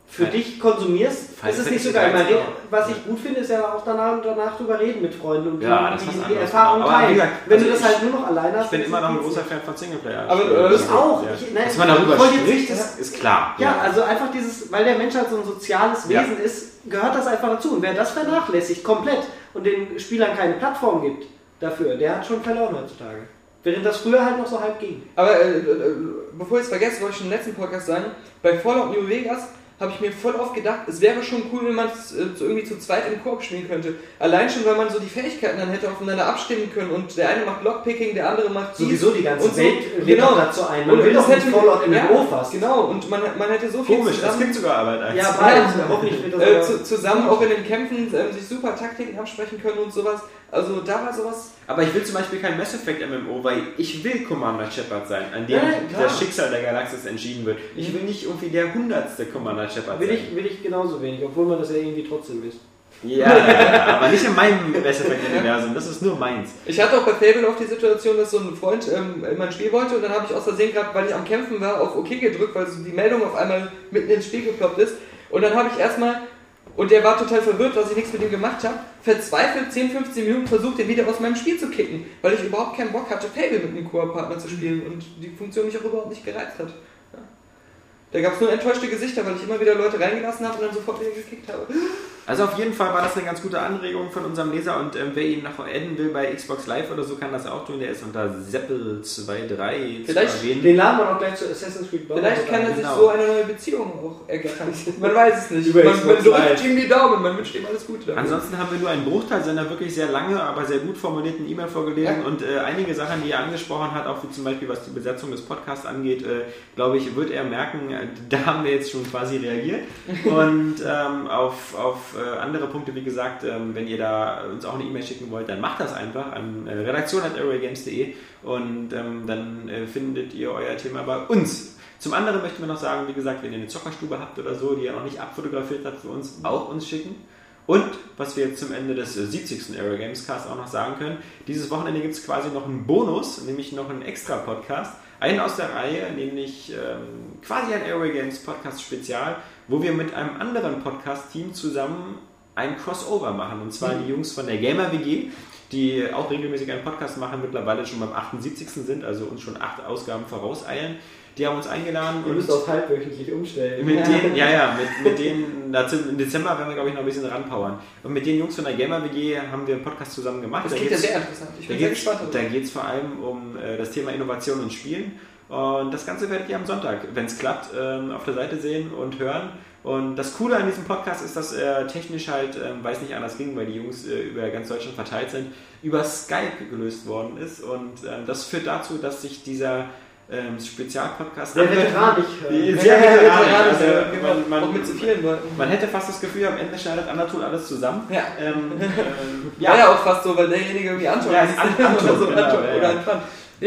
für dich konsumierst, Final ist es nicht so geil. Man 13 redet, was ich gut finde, ist ja auch danach, danach drüber reden mit Freunden und Ja, die, das ist was die, die. Erfahrung teilen. gesagt, wenn also du das ich- halt nur noch alleine hast, Ich bin immer noch ein großer. Fan von Singleplayer. Aber, äh, Ich auch. Ja. Ich, nein, Dass man darüber spricht, ist, ist klar. Ja, also einfach dieses, weil der Mensch halt so ein soziales Ja. Wesen ist, gehört das einfach dazu. Und wer das vernachlässigt, komplett, und den Spielern keine Plattform gibt dafür, der hat schon verloren heutzutage. Während das früher halt noch so halb ging. Aber äh, äh, bevor ich es vergesse, wollte ich schon im letzten Podcast sagen, bei Fallout New Vegas habe ich mir voll oft gedacht, es wäre schon cool, wenn man es äh, so irgendwie zu zweit im Koop spielen könnte. Allein schon, weil man so die Fähigkeiten dann hätte aufeinander abstimmen können und der eine macht Lockpicking, der andere macht. Sowieso die ganze und so. Welt Genau. dazu ein. Man Und will das doch nicht hätte- Fallout in ja, den Büro fast. Genau, und man, man hätte so viel Komisch, es zusammen, gibt sogar Arbeit eins. Ja, bald. Hoffentlich wird das äh, zu, zusammen auch in den Kämpfen ähm, sich super Taktiken absprechen können und sowas. Also da war sowas. Aber ich will zum Beispiel kein Mass Effect MMO, weil ich will Commander Shepard sein, an dem Ja, klar. das Schicksal der Galaxis entschieden wird. Ich will nicht irgendwie der hundertste Commander Shepard Will sein. ich, will ich genauso wenig, obwohl man das ja irgendwie trotzdem ist. Ja, ja, aber nicht in meinem Mass Effect Universum, das ist nur meins. Ich hatte auch bei Fable auch die Situation, dass so ein Freund ähm, in mein Spiel wollte und dann habe ich aus Versehen gerade, weil ich am Kämpfen war, auf OK gedrückt, weil so die Meldung auf einmal mitten ins Spiel geploppt ist. Und dann habe ich erstmal, und der war total verwirrt, dass ich nichts mit ihm gemacht habe, verzweifelt 10, 15 Minuten versucht, den wieder aus meinem Spiel zu kicken, weil ich überhaupt keinen Bock hatte, Fable mit einem Koop-Partner zu spielen und die Funktion mich auch überhaupt nicht gereizt hat. Ja. Da gab es nur enttäuschte Gesichter, weil ich immer wieder Leute reingelassen habe und dann sofort wieder gekickt habe. Also auf jeden Fall war das eine ganz gute Anregung von unserem Leser und ähm, wer ihn noch adden will bei Xbox Live oder so, kann das auch tun. Der ist unter Seppel23 Vielleicht. Den laden wir noch gleich zu Assassin's Creed Brotherhood Vielleicht kann er sich genau. so eine neue Beziehung auch ergattern. [LAUGHS] Man weiß es nicht. Über man, man drückt ihm die Daumen, man wünscht ihm alles Gute. damit. Ansonsten haben wir nur einen Bruchteil seiner wirklich sehr lange, aber sehr gut formulierten E-Mail vorgelesen Ja. und äh, einige Sachen, die er angesprochen hat, auch wie zum Beispiel was die Besetzung des Podcasts angeht, äh, glaube ich, wird er merken, äh, da haben wir jetzt schon quasi reagiert. [LAUGHS] Und ähm, auf, auf äh, andere Punkte, wie gesagt, ähm, wenn ihr da uns auch eine E-Mail schicken wollt, dann macht das einfach an äh, und ähm, dann äh, findet ihr euer Thema bei uns. Zum anderen möchten wir noch sagen, wie gesagt, wenn ihr eine Zockerstube habt oder so, die ihr noch nicht abfotografiert habt für uns, auch uns schicken. Und was wir jetzt zum Ende des äh, 70. Aero Games Cast auch noch sagen können, dieses Wochenende gibt es quasi noch einen Bonus, nämlich noch einen extra Podcast. Einen aus der Reihe, nämlich ähm, quasi ein Aero Games Podcast Spezial, wo wir mit einem anderen Podcast-Team zusammen ein Crossover machen. Und zwar die Jungs von der Gamer WG, die auch regelmäßig einen Podcast machen, mittlerweile schon beim 78. sind, also uns schon acht Ausgaben vorauseilen. Die haben uns eingeladen Ihr müsst auf halbwöchentlich umstellen. mit denen, ja, ja, mit, mit denen, dazu, im Dezember werden wir, glaube ich, noch ein bisschen ranpowern. Und mit den Jungs von der Gamer WG haben wir einen Podcast zusammen gemacht. das Da klingt ja sehr interessant. Ich bin sehr geht es gespannt. da darüber. geht's vor allem um äh, das Thema Innovation und Spielen. Und das Ganze werdet ihr am Sonntag, wenn es klappt, ähm, auf der Seite sehen und hören. Und das Coole an diesem Podcast ist, dass er technisch halt, ähm, weil es nicht anders ging, weil die Jungs äh, über ganz Deutschland verteilt sind, über Skype gelöst worden ist. Und ähm, das führt dazu, dass sich dieser ähm, Spezialpodcast Sehr anhört- veteranisch. Äh, sehr Ja, veteranisch. ja, Also, ja, man- genau. man- auch mit zu vielen Leuten. Man hätte fast das Gefühl, am Ende schneidet Anatol alles zusammen. Ja. Ähm, [LAUGHS] ähm, War ja auch fast so, weil derjenige irgendwie Anton Ja. An- Anton, [LAUGHS] oder so, genau, Anton ja, oder ja. Anton.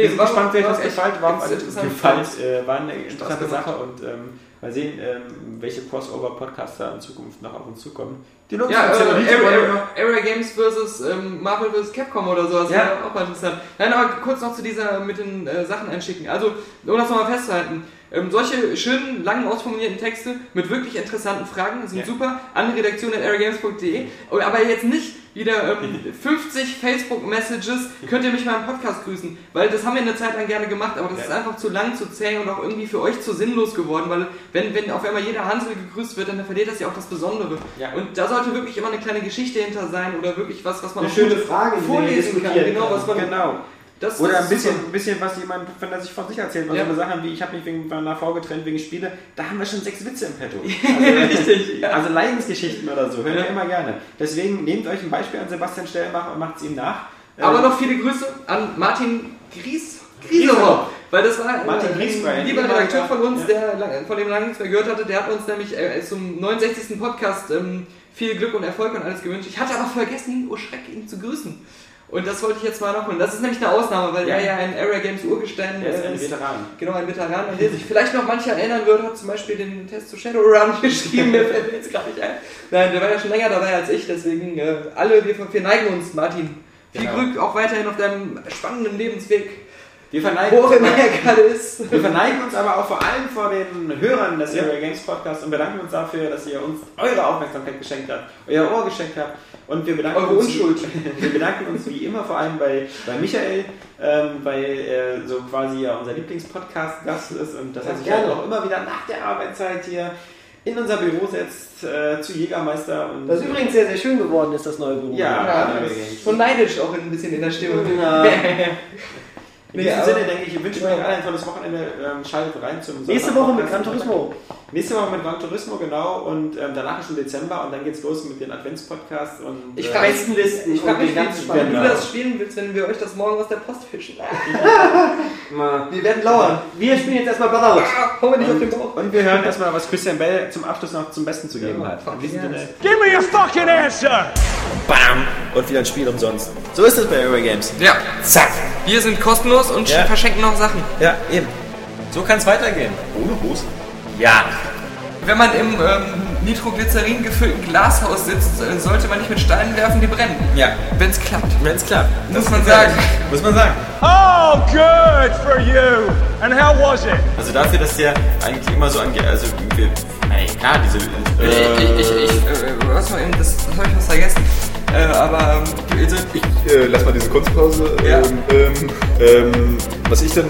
Wir sind war- gespannt, wer war das echt gefällt. War, interessant. gefällt äh, war eine interessante. Sache und ähm, mal sehen, ähm, welche Crossover-Podcaster in Zukunft noch auf uns zukommen. Die Jungs Ja, äh, Area, Games versus ähm, Marvel vs. Capcom oder sowas Ja. wäre auch mal interessant. Nein, aber kurz noch zu dieser mit den äh, Sachen einschicken. Also, um das nochmal festzuhalten, ähm, solche schönen, langen, ausformulierten Texte mit wirklich interessanten Fragen sind Ja. super an redaktion.airgames.de. Aber jetzt nicht wieder ähm, [LAUGHS] 50 Facebook-Messages, könnt ihr mich mal im Podcast grüßen. Weil das haben wir eine Zeit lang gerne gemacht, aber das Ja. ist einfach zu lang, zu zäh und auch irgendwie für euch zu sinnlos geworden, weil wenn, wenn auf einmal jeder Hansel gegrüßt wird, dann verliert das ja auch das Besondere. Ja. Und da sollte wirklich immer eine kleine Geschichte hinter sein oder wirklich was, was man Eine auch schöne Frage, vorlesen kann. Genau, was man Genau. Das, Oder das ein bisschen, super. ein bisschen, was jemand, wenn er sich von sich erzählt, was Ja. so Sachen wie, ich habe mich wegen meiner Frau getrennt wegen Spiele, da haben wir schon sechs Witze im Petto. [LAUGHS] Richtig, ja. Also Leidensgeschichten oder so, hören Ja. wir immer gerne. Deswegen nehmt euch ein Beispiel an Sebastian Stellenbach und macht es ihm nach. Aber Ähm, noch viele Grüße an Martin Gries. Griesehopp. Weil das war Martin äh, ein lieber Redakteur von uns, der von dem lange nichts mehr gehört hatte, der hat uns nämlich äh, zum 69. Podcast ähm, viel Glück und Erfolg und alles gewünscht. Ich hatte aber vergessen, oh Schreck, ihn zu grüßen. Und das wollte ich jetzt mal noch machen. Das ist nämlich eine Ausnahme, weil Ja. er ja ein Area Games Urgestein Er ist äh, ein Veteran. Genau, ein Veteran, an den sich vielleicht noch mancher erinnern wird, hat zum Beispiel den Test zu Shadowrun [LAUGHS] geschrieben, der fällt mir jetzt gerade nicht ein. Nein, der war ja schon länger dabei als ich, deswegen äh, alle, wir, wir neigen uns, Martin. Viel Genau. Glück auch weiterhin auf deinem spannenden Lebensweg, Wir verneigen, er ist. wir verneigen uns aber auch vor allem vor den Hörern des Area Games Podcasts und bedanken uns dafür, dass ihr uns eure Aufmerksamkeit geschenkt habt, euer Ohr geschenkt habt. Und wir bedanken Eure uns, Unschuld. [LAUGHS] Wir bedanken uns wie immer vor allem bei, bei Michael, ähm, weil er so quasi ja unser Lieblingspodcast-Gast ist und dass er Ja, sich gerne. halt auch immer wieder nach der Arbeitszeit hier in unser Büro setzt, äh, zu Jägermeister. Und Das übrigens sehr, sehr schön geworden ist, das neue Büro. Ja, Ja, ist schon neidisch auch ein bisschen in der Stimme. [LAUGHS] Ja. [LAUGHS] In Nee, diesem Sinne denke ich, ich wünsche euch allen ein tolles Wochenende. Ähm, schaltet rein zum Nächste Sonntag- Woche mit Gran Turismo. Nächste Woche mit Gran Turismo, genau. Und ähm, danach ist schon Dezember und dann geht's los mit den Adventspodcasts. Und, Ich äh, frage Besten Listen Ich frage und mich, den ganzen wie, du das spielen willst, wenn wir euch das morgen aus der Post fischen. [LAUGHS] Wir werden lauern. Wir spielen jetzt erstmal Brotherhood. Ah, hau mir nicht auf den Bauch. und wir hören erstmal, was Christian Bell zum Abschluss noch zum Besten zu geben hat. In diesem yes. Sinne, Give me a fucking answer! BAM! Und wieder ein Spiel umsonst. So ist es bei Eurogames. Ja, Zack! wir sind kostenlos und Ja. verschenken noch Sachen. Ja, eben. So kann es weitergehen. Ohne Hosen? Ja. Wenn man im ähm, Nitroglycerin gefüllten Glashaus sitzt, äh, sollte man nicht mit Steinen werfen, die brennen. Ja. Wenn es klappt. Wenn es klappt. Muss man sagen. Muss man sagen. Oh, good for you! And how was it? Also dafür, dass der eigentlich immer so angeht. Also, wir, ey, klar, diese. ich, ich, ich, ich äh, was mal eben, das, das habe ich was vergessen. Äh, aber ähm, also, ich, äh, lass mal diese Kunstpause. Ja. Ähm, ähm, ähm, was ich dann.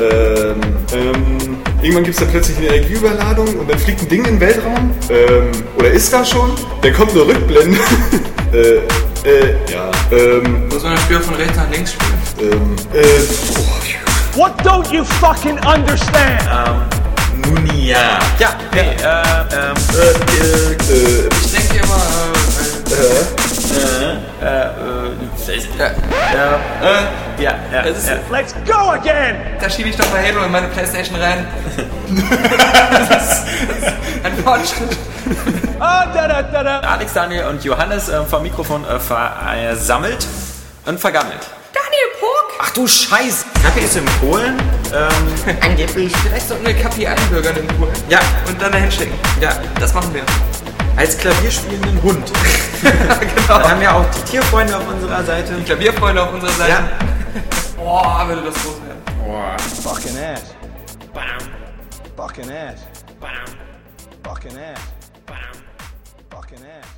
Ähm, ähm, irgendwann gibt es dann plötzlich eine Energieüberladung und dann fliegt ein Ding in den Weltraum. Ähm, oder ist da schon? Dann kommt eine Rückblende. [LAUGHS] äh, äh, ja. Ähm, muss man das Spiel von rechts nach links spielen. ähm, äh, oh, What don't you fucking understand? Nun ja. Ja, hey, äh, ähm, äh, äh, Ich denke immer, äh, äh, äh, äh, Ja. ja, äh, ja, ja, Das ist- ja. Let's go again! da schiebe ich doch bei Halo in meine Playstation rein. [LAUGHS] das ist ein Fortschritt. Ah, da da da da. Alex, Daniel und Johannes äh, vom Mikrofon äh, versammelt und vergammelt. Daniel Puck! Ach du Scheiß! Kacke ist in Polen. Ähm, angeblich. Vielleicht sollten wir Kapi einbürgern in Polen. Ja, Und dann dahin schicken. ja. Das machen wir als klavierspielenden Hund. [LAUGHS] genau. Da haben ja auch die Tierfreunde auf unserer Seite. Die Klavierfreunde auf unserer Seite. Ja. Boah, würde das groß werden. Boah. Fucking ass. Bam. Fucking ass. Bam. Fucking ass. Bam. Fucking ass.